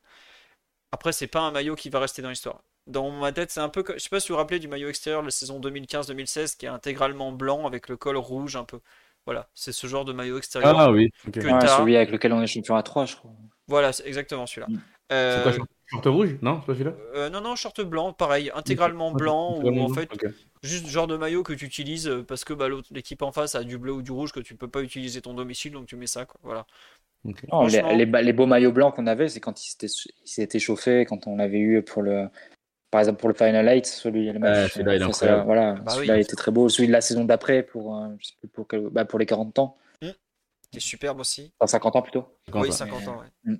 A: Après, c'est pas un maillot qui va rester dans l'histoire. Dans ma tête, c'est un peu. Je sais pas si vous vous rappelez du maillot extérieur de la saison 2015-2016 qui est intégralement blanc avec le col rouge un peu. Voilà, c'est ce genre de maillot extérieur.
C: Ah oui, ok.
A: Que-
B: Ouais, celui avec lequel on est champion à 3, je crois.
A: Voilà, c'est exactement celui-là.
B: Mm.
C: C'est
A: Euh,
C: quoi, short, short rouge? Non, c'est pas celui-là?
A: euh, non, non, short blanc, pareil, intégralement blanc, ou en fait,
C: ok.
A: juste le genre de maillot que tu utilises euh, parce que bah, l'équipe en face a du bleu ou du rouge que tu peux pas utiliser ton domicile, donc tu mets ça, quoi. Voilà.
B: Non, les,
A: Franchement-
B: les beaux maillots blancs qu'on avait, c'est quand ils s'étaient chauffés, quand on l'avait eu pour le. Par exemple, pour le Final Eight, celui le match,
C: celui-là, il est
B: face à-
C: incroyable.
B: Voilà,
A: Bah
B: celui-là
A: oui.
B: était très beau. Celui de la saison d'après, pour, euh, je sais plus pour, quel- bah, pour les 40 ans.
A: Qui est superbe aussi.
B: Enfin, 50 ans plutôt.
A: Oui,
C: ça.
A: 50 ans, ouais.
B: Mm.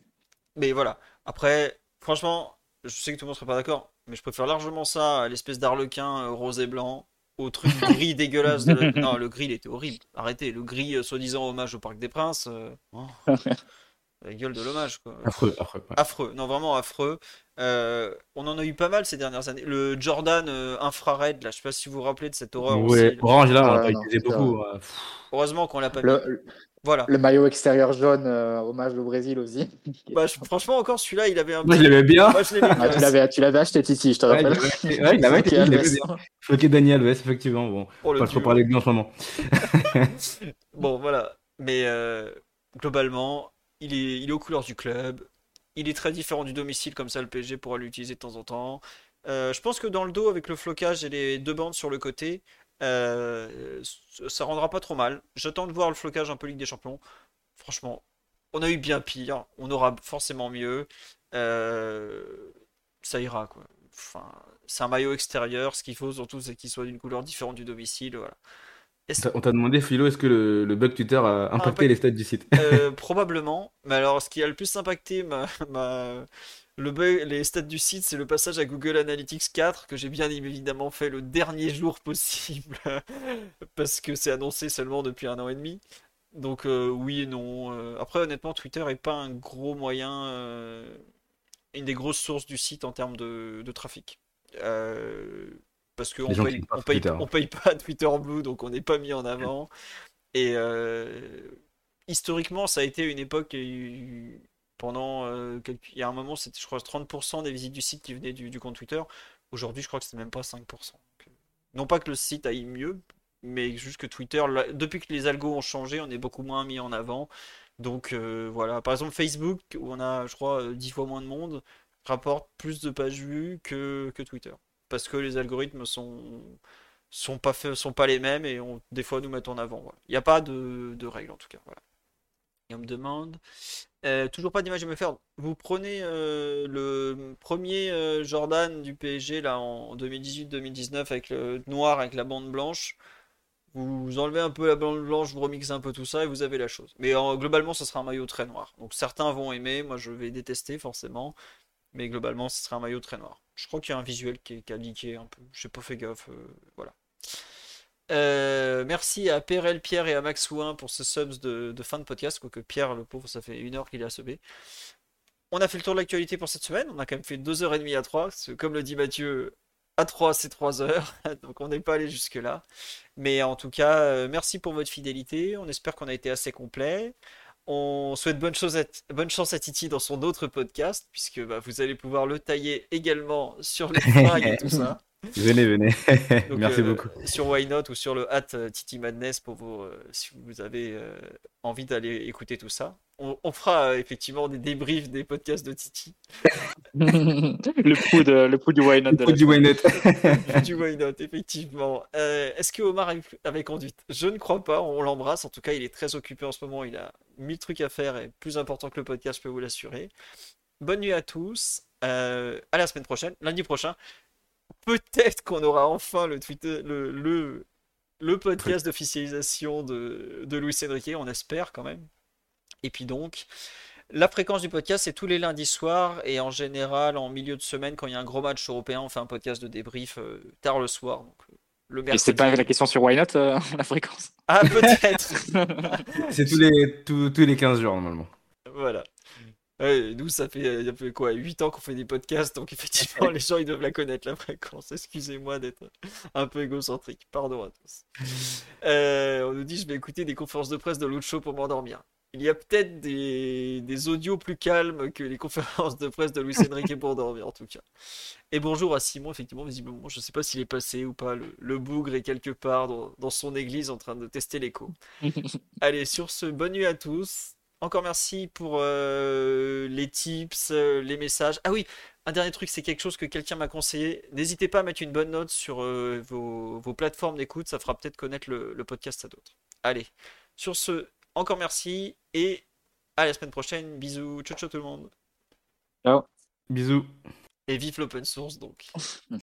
A: Mais voilà. Après, franchement, je sais que tout le monde serait pas d'accord, mais je préfère largement ça à l'espèce d'arlequin euh, rose et blanc, au truc gris dégueulasse. De la- Non, le gris, il était horrible. Arrêtez, le gris, euh, soi-disant hommage au Parc des Princes. euh, oh. La gueule de l'hommage, quoi.
C: Affreux, affreux. ouais.
A: Affreux, non vraiment affreux. Euh, on en a eu pas mal ces dernières années. Le Jordan euh, infrared, là, je sais pas si vous vous rappelez de cette horreur
C: Ouais,
A: aussi.
C: orange, là, on
B: Ah,
C: l'a pas
B: non,
C: utilisé beaucoup. ouais. Pff,
A: Heureusement qu'on l'a pas mis.
B: Le,
A: Voilà.
B: le maillot extérieur jaune, euh, hommage au Brésil aussi.
A: Bah, je- franchement, encore celui-là, il avait un
C: Moi, je l'aimais bien.
A: Moi, je
B: Ah,
A: bien.
B: tu l'avais, tu l'avais acheté, Titi, je te
C: Ouais, il
B: rappelle.
C: ouais, il avait été-
B: Ok,
C: il l'avait bien. Floqué Daniel Alves, effectivement. Bon,
A: Oh, le
C: pas trop parler de lui en ce moment.
A: Bon, voilà. Mais euh, globalement, il est, aux couleurs du club. Il est très différent du domicile, comme ça le PSG pourra l'utiliser de temps en temps. Euh, je pense que dans le dos, avec le flocage et les deux bandes sur le côté, euh, ça rendra pas trop mal. J'attends de voir le flocage un peu Ligue des Champions. Franchement, on a eu bien pire. On aura forcément mieux. Euh, ça ira, quoi. C'est un maillot extérieur. Ce qu'il faut surtout, c'est qu'il soit d'une couleur différente du domicile. Voilà. Est-ce
C: On t'a demandé, Philo, est-ce que le, le bug Twitter a impacté
A: Impact-
C: les stats du site
A: Euh, probablement. Mais alors, ce qui a le plus impacté ma, ma- le bug- les stats du site, c'est le passage à Google Analytics 4 que j'ai bien évidemment fait le dernier jour possible parce que c'est annoncé seulement depuis un an et demi. Donc euh, oui et non. Euh, après, honnêtement, Twitter est pas un gros moyen euh, une des grosses sources du site en termes de, de trafic. Euh, parce qu'on paye, on paye,
C: Twitter.
A: on paye pas Twitter Blue, donc on n'est pas mis en avant. Et euh, historiquement, ça a été une époque pendant euh, quelques- il y a un moment, c'était je crois 30% des visites du site qui venaient du, du compte Twitter. Aujourd'hui, je crois que c'était même pas 5%. Donc, euh, non pas que le site aille mieux, mais juste que Twitter, là, depuis que les algos ont changé, on est beaucoup moins mis en avant. Donc euh, voilà, par exemple Facebook, où on a, je crois, euh, 10 fois moins de monde, rapporte plus de pages vues que, que Twitter. Parce que les algorithmes sont, sont pas les mêmes et des fois nous mettent en avant. Il n'y a pas de, de règle en tout cas. Voilà. On me demande, euh, toujours pas d'image à me faire. Vous prenez euh, le premier euh, Jordan du PSG là en 2018-2019 avec le noir avec la bande blanche. Vous enlevez un peu la bande blanche, vous remixez un peu tout ça et vous avez la chose. Mais globalement, ce sera un maillot très noir. Donc certains vont aimer, moi je vais détester forcément. Mais globalement, ce sera un maillot très noir. Je crois qu'il y a un visuel qui est, qui un peu. J'ai pas fait gaffe. euh, voilà. Euh, merci à Perel, Pierre et à Max Ouin pour ce subs de, fin de podcast. Quoique Pierre, le pauvre, ça fait une heure qu'il est à. On a fait le tour de l'actualité pour cette semaine. On a quand même fait deux heures et demie à 3. Comme le dit Mathieu, à 3 c'est 3 heures. Donc on n'est pas allé jusque-là. Mais en tout cas, euh, merci pour votre fidélité. On espère qu'on a été assez complet. On souhaite bonne, chance à Titi dans son autre podcast, puisque bah, vous allez pouvoir le tailler également sur les fringues et tout ça.
C: Venez, venez.
A: Donc,
C: Merci
A: euh,
C: beaucoup.
A: Sur Why Not ou sur le hat euh, Titi Madness pour vous, euh, si vous avez euh, envie d'aller écouter tout ça. On, on fera euh, effectivement des débriefs des podcasts de Titi.
B: le de, le pouls du why not de la
C: du Waynet.
A: du Why Not, effectivement. Euh, Est-ce que Omar avait- avait conduite? Je ne crois pas, on l'embrasse. En tout cas, il est très occupé en ce moment. Il a mille trucs à faire et plus important que le podcast, je peux vous l'assurer. Bonne nuit à tous. Euh, à la semaine prochaine, lundi prochain. Peut-être qu'on aura enfin le, Twitter, le, le, le podcast d'officialisation de, de Luis Enrique, on espère quand même. Et puis donc, la fréquence du podcast, c'est tous les lundis soirs et en général en milieu de semaine, quand il y a un gros match européen, on fait un podcast de débrief euh, tard le soir. Donc, euh, le
B: Et c'est pas la question sur why not, euh, la fréquence?
A: Ah, peut-être
C: C'est tous les, tous, tous les 15 jours, normalement.
A: Voilà. Ouais, nous, ça fait, euh, ça fait quoi 8 ans qu'on fait des podcasts, donc effectivement, les gens, ils doivent la connaître, la fréquence. Excusez-moi d'être un peu égocentrique. Pardon à tous. Euh, on nous dit, je vais écouter des conférences de presse de l'autre show pour m'endormir. Il y a peut-être des, des audios plus calmes que les conférences de presse de Luis Enrique pour dormir, en tout cas. Et bonjour à Simon, effectivement, visiblement, je sais pas s'il est passé ou pas. Le, le bougre est quelque part dans, dans son église en train de tester l'écho. Allez, sur ce, bonne nuit à tous. Encore merci pour euh, les tips, euh, les messages. Ah oui, un dernier truc, c'est quelque chose que quelqu'un m'a conseillé. N'hésitez pas à mettre une bonne note sur euh, vos, vos plateformes d'écoute, ça fera peut-être connaître le, le podcast à d'autres. Allez, sur ce, encore merci et à la semaine prochaine. Bisous, ciao ciao tout le monde.
C: Bisous.
A: Et vive l'open source donc.